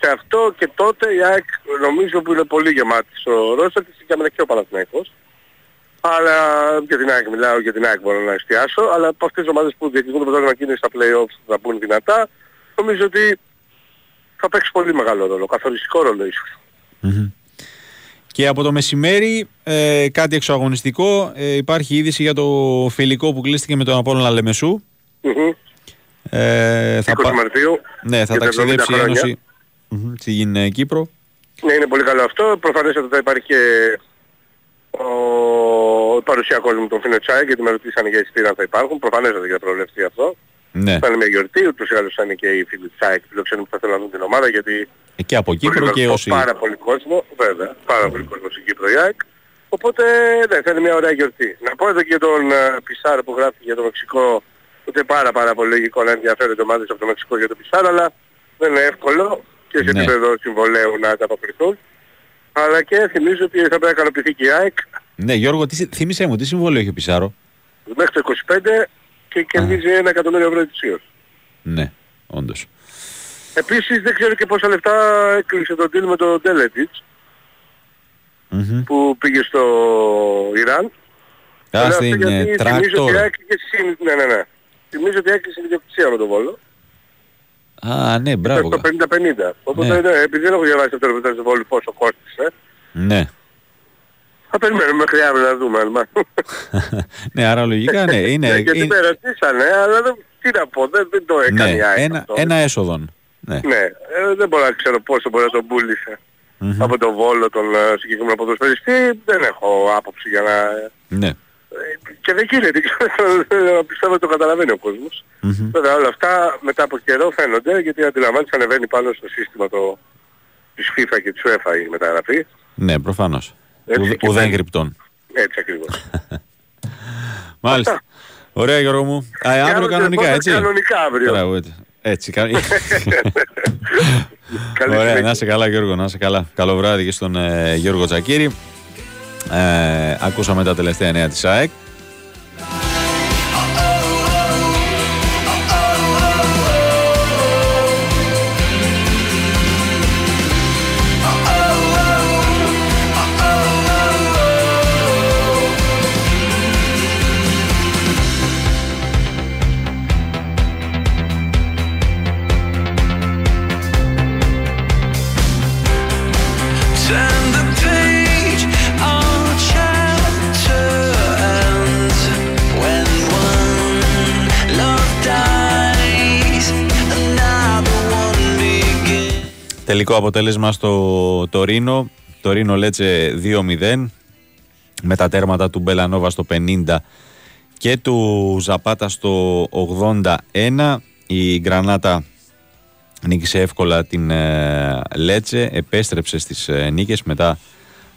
Σε αυτό και τότε η ΑΕΚ νομίζω που είναι πολύ γεμάτη στο ρόστερ της και και ο Παναθηναϊκός. Αλλά για την ΑΕΚ μιλάω, για την ΑΕΚ μπορώ να εστιάσω, αλλά από αυτές τις ομάδες που διεκδικούν το πρωτάθλημα και είναι στα play-offs θα μπουν δυνατά, νομίζω ότι θα παίξει πολύ μεγάλο ρόλο, καθοριστικό ρόλο ίσως. Και από το μεσημέρι ε, κάτι εξωαγωνιστικό. Ε, υπάρχει είδηση για το φιλικό που κλείστηκε με τον Απόλλωνα Λεμεσού. Μμμ. Ε, θα 20 πα- Μαρτίου. Ναι, θα για τα 70 ταξιδέψει η χρόνια. Ένωση Μμμ, στην ε, Κύπρο. Ναι, είναι πολύ καλό αυτό. Προφανές ότι θα υπάρχει και ο παρουσιακός μου τον Φίνο Τσάι γιατί με ρωτήσανε για εισιτήρια αν θα υπάρχουν. Προφανές ότι θα προβλεφθεί αυτό. Ναι. Θα είναι μια γιορτή, ούτως ή άλλως θα είναι και οι φίλοι της ΑΕΚ φιλοξενούν που θα θέλουν να δουν την ομάδα γιατί Ε, Και από Κύπρο μπορεί και να όσοι. πάρα πολύ κόσμο, βέβαια, πάρα πολύ κόσμο στην Κύπρο η ΑΕΚ. Οπότε ναι, θα είναι μια ωραία γιορτή. Να πω εδώ και για τον ε, Πισάρο που γράφει για το Μεξικό, ούτε πάρα πάρα πολύ λογικό να ενδιαφέρονται ομάδες από το Μεξικό για το Πισάρο, αλλά δεν είναι εύκολο και σε Ναι. επίπεδο συμβολέου να ανταποκριθούν. Αλλά και θυμίζω ότι θα πρέπει να ικανοποιηθεί και η ΑΕΚ Ναι, Γιώργο, τι, συ- θύμισέ μου, τι συμβόλαιο έχει ο Πισάρο; μέχρι το 25 και κερδίζει ένα εκατομμύριο ευρώ ετησίως. Ναι, όντως. Επίσης δεν ξέρω και πόσα λεφτά έκλεισε το deal με τον Τέλετιτς Μμμ. που πήγε στο Ιράν. Α, Το λέω αυτό στην γιατί ε, Θυμίζω ότι Τράκτορ. έκλεισε συν... Ναι, ναι, ναι. Θυμίζω ότι έκλεισε ιδιοκτησία με τον Βόλο. Α, ναι, μπράβο. Το 50-50. Οπότε Ναι. ναι, επειδή δεν έχω διαβάσει αυτό το ρεπορτάζ του Βόλου πόσο κόστησε, Ναι. Θα περιμένουμε μέχρι αύριο να δούμε. αν μάθουμε. ναι, άρα λογικά ναι. Είναι, Ναι, γιατί είναι- με ρωτήσανε, αλλά δεν, τι να πω, δεν, δεν το έκανε ναι, η ΑΕΚ ένα, αυτό. ένα έσοδον. Ναι. Ναι, ε, δεν μπορώ να ξέρω πόσο μπορεί να τον πούλησε Μμμ. από τον Βόλο τον ε, συγκεκριμένο ποδοσφαιριστή. Δεν έχω άποψη για να... Ναι. Και δεν γίνεται, πιστεύω ότι το καταλαβαίνει ο κόσμος. Μμμ. Βέβαια όλα αυτά μετά από καιρό φαίνονται γιατί αντιλαμβάνεις ανεβαίνει πάνω στο σύστημα το, της FIFA και της UEFA η μεταγραφή. Ναι, προφανώς. Έτσι Ουδέ- και Ουδέν μένει. γρυπτών. Έτσι ακριβώς. Μάλιστα. Ωραία Γιώργο μου. Α, ε, αύριο αύριο κανονικά, τηλεφώνω έτσι. κανονικά αύριο. Μπράβο, έτσι. Έτσι, κα- Καλή Ωραία, συνέχεια. να είσαι καλά Γιώργο, να είσαι καλά. Καλό βράδυ και στον ε, Γιώργο Τζακύρη. Ε, ακούσαμε τα τελευταία νέα της ΑΕΚ. Τελικό αποτέλεσμα στο Τωρίνο. Τωρίνο Λέτσε 2-0 με τα τέρματα του Μπελανόβα στο 50 και του Ζαπάτα στο 81. Η Γκρανάτα νίκησε εύκολα την ε, Λέτσε, επέστρεψε στις ε, νίκες μετά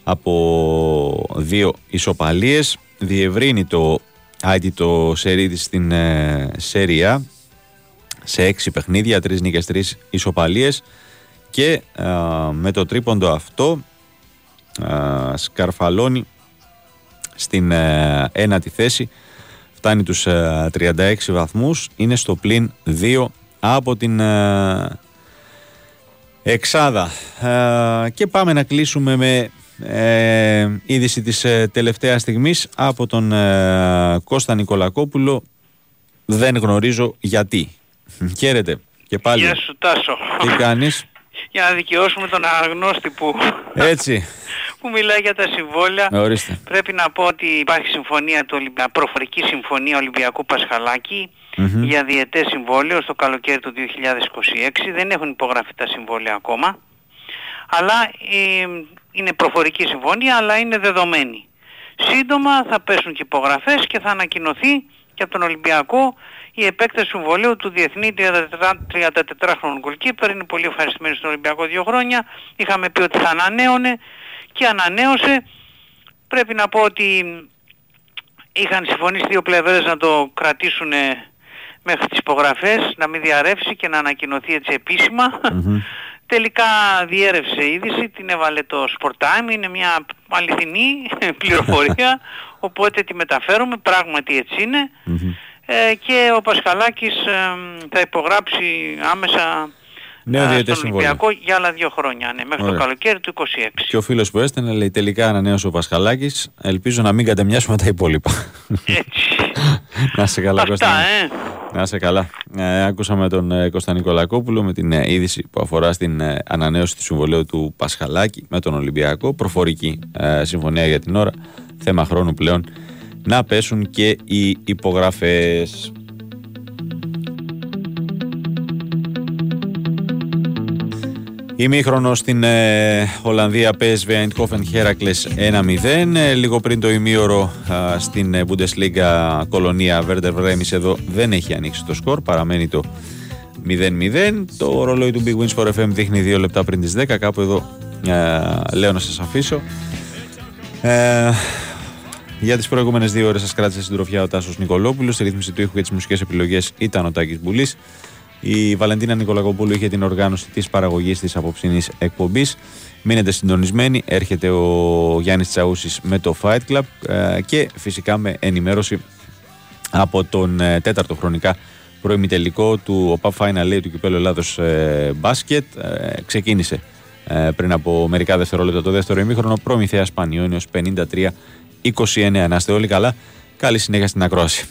από δύο ισοπαλίες. Διευρύνει το Άιτι το σερί της στην ε, Σέρια σε έξι παιχνίδια, τρεις νίκες, τρεις ισοπαλίες και α, με το τρίποντο αυτό α, σκαρφαλώνει στην ε, ένατη θέση. Φτάνει τους ε, 36 βαθμούς. Είναι στο πλήν 2 από την ε, εξάδα. Ε, και πάμε να κλείσουμε με ε, είδηση της ε, τελευταίας στιγμής από τον ε, Κώστα Νικολακόπουλο. Δεν γνωρίζω γιατί. Χαίρετε. Και πάλι Γεια σου Τάσο. τι κάνεις; Για να δικαιώσουμε τον αναγνώστη που, έτσι που μιλάει για τα συμβόλαια. ορίστε Πρέπει να πω ότι υπάρχει συμφωνία του Ολυμπια... προφορική συμφωνία Ολυμπιακού Πασχαλάκη Μμμ. για διετές συμβόλαιο στο καλοκαίρι του 2026. Δεν έχουν υπογραφεί τα συμβόλαια ακόμα. Αλλά ε, είναι προφορική συμφωνία αλλά είναι δεδομένη. Σύντομα θα πέσουν και υπογραφές και θα ανακοινωθεί και από τον Ολυμπιακό η επέκταση του βολέου του διεθνή 34χρονου γκολκίπερ. Είναι πολύ ευχαριστημένοι στον Ολυμπιακό δύο χρόνια. Είχαμε πει ότι θα ανανέωνε και ανανέωσε. Πρέπει να πω ότι είχαν συμφωνήσει δύο πλευρές να το κρατήσουν μέχρι τις υπογραφές, να μην διαρρεύσει και να ανακοινωθεί έτσι Τελικά διέρευσε η είδηση, την έβαλε το Sport Time, είναι μια αληθινή πληροφορία, οπότε τη μεταφέρουμε, πράγματι έτσι είναι. Ε, και ο Πασχαλάκης ε, θα υπογράψει άμεσα Νέο ε, διαιτές στον Ολυμπιακό για άλλα δύο χρόνια, ναι, μέχρι το Ωραία. καλοκαίρι του 26. Και ο φίλος που έστελνε λέει τελικά ανανέωσε ο Πασχαλάκης. Ελπίζω να μην κατεμοιάσουμε τα υπόλοιπα. να σε καλά, Αυτά, Κώστα. ε. Να σε καλά. Ε, άκουσαμε τον ε, Κώστα Νικολακόπουλο με την ε, είδηση που αφορά στην ε, ανανέωση του συμβολέου του Πασχαλάκη με τον Ολυμπιακό. Προφορική ε, συμφωνία για την ώρα. Θέμα χρόνου πλέον να πέσουν και οι υπογραφές. Ημίχρονος στην ε, Ολλανδία PSV Eindhoven Heracles 1-0. Ε, λίγο πριν το ημίωρο α, στην ε, Bundesliga Κολονία Werder Bremen εδώ δεν έχει ανοίξει το σκορ. Παραμένει το 0-0. Το ρολόι του Big Wins for FM δείχνει 2 λεπτά πριν τις 10. Κάπου εδώ ε, λέω να σας αφήσω. Ε, για τις προηγούμενες δύο ώρες σας κράτησε συντροφιά ο Τάσος Νικολόπουλος. Στη ρύθμιση του ήχου και τις μουσικές επιλογές ήταν ο Τάκης Μπουλής. Η Βαλεντίνα Νικολακοπούλου είχε την οργάνωση της παραγωγής της απόψινής εκπομπής. Μείνετε συντονισμένοι, έρχεται ο Γιάννης Τσαούσης με το Fight Club ε, και φυσικά με ενημέρωση από τον ε, τέταρτο χρονικά προημιτελικό του ΟΠΑΠ Final Day του Κυπέλου Ελλάδος ε, Μπάσκετ. Ε, ξεκίνησε ε, πριν από μερικά δευτερόλεπτα το δεύτερο ημίχρονο. Προμηθέας Πανιόνιος 53-29. Να είστε όλοι καλά. Καλή συνέχεια στην ακρόαση.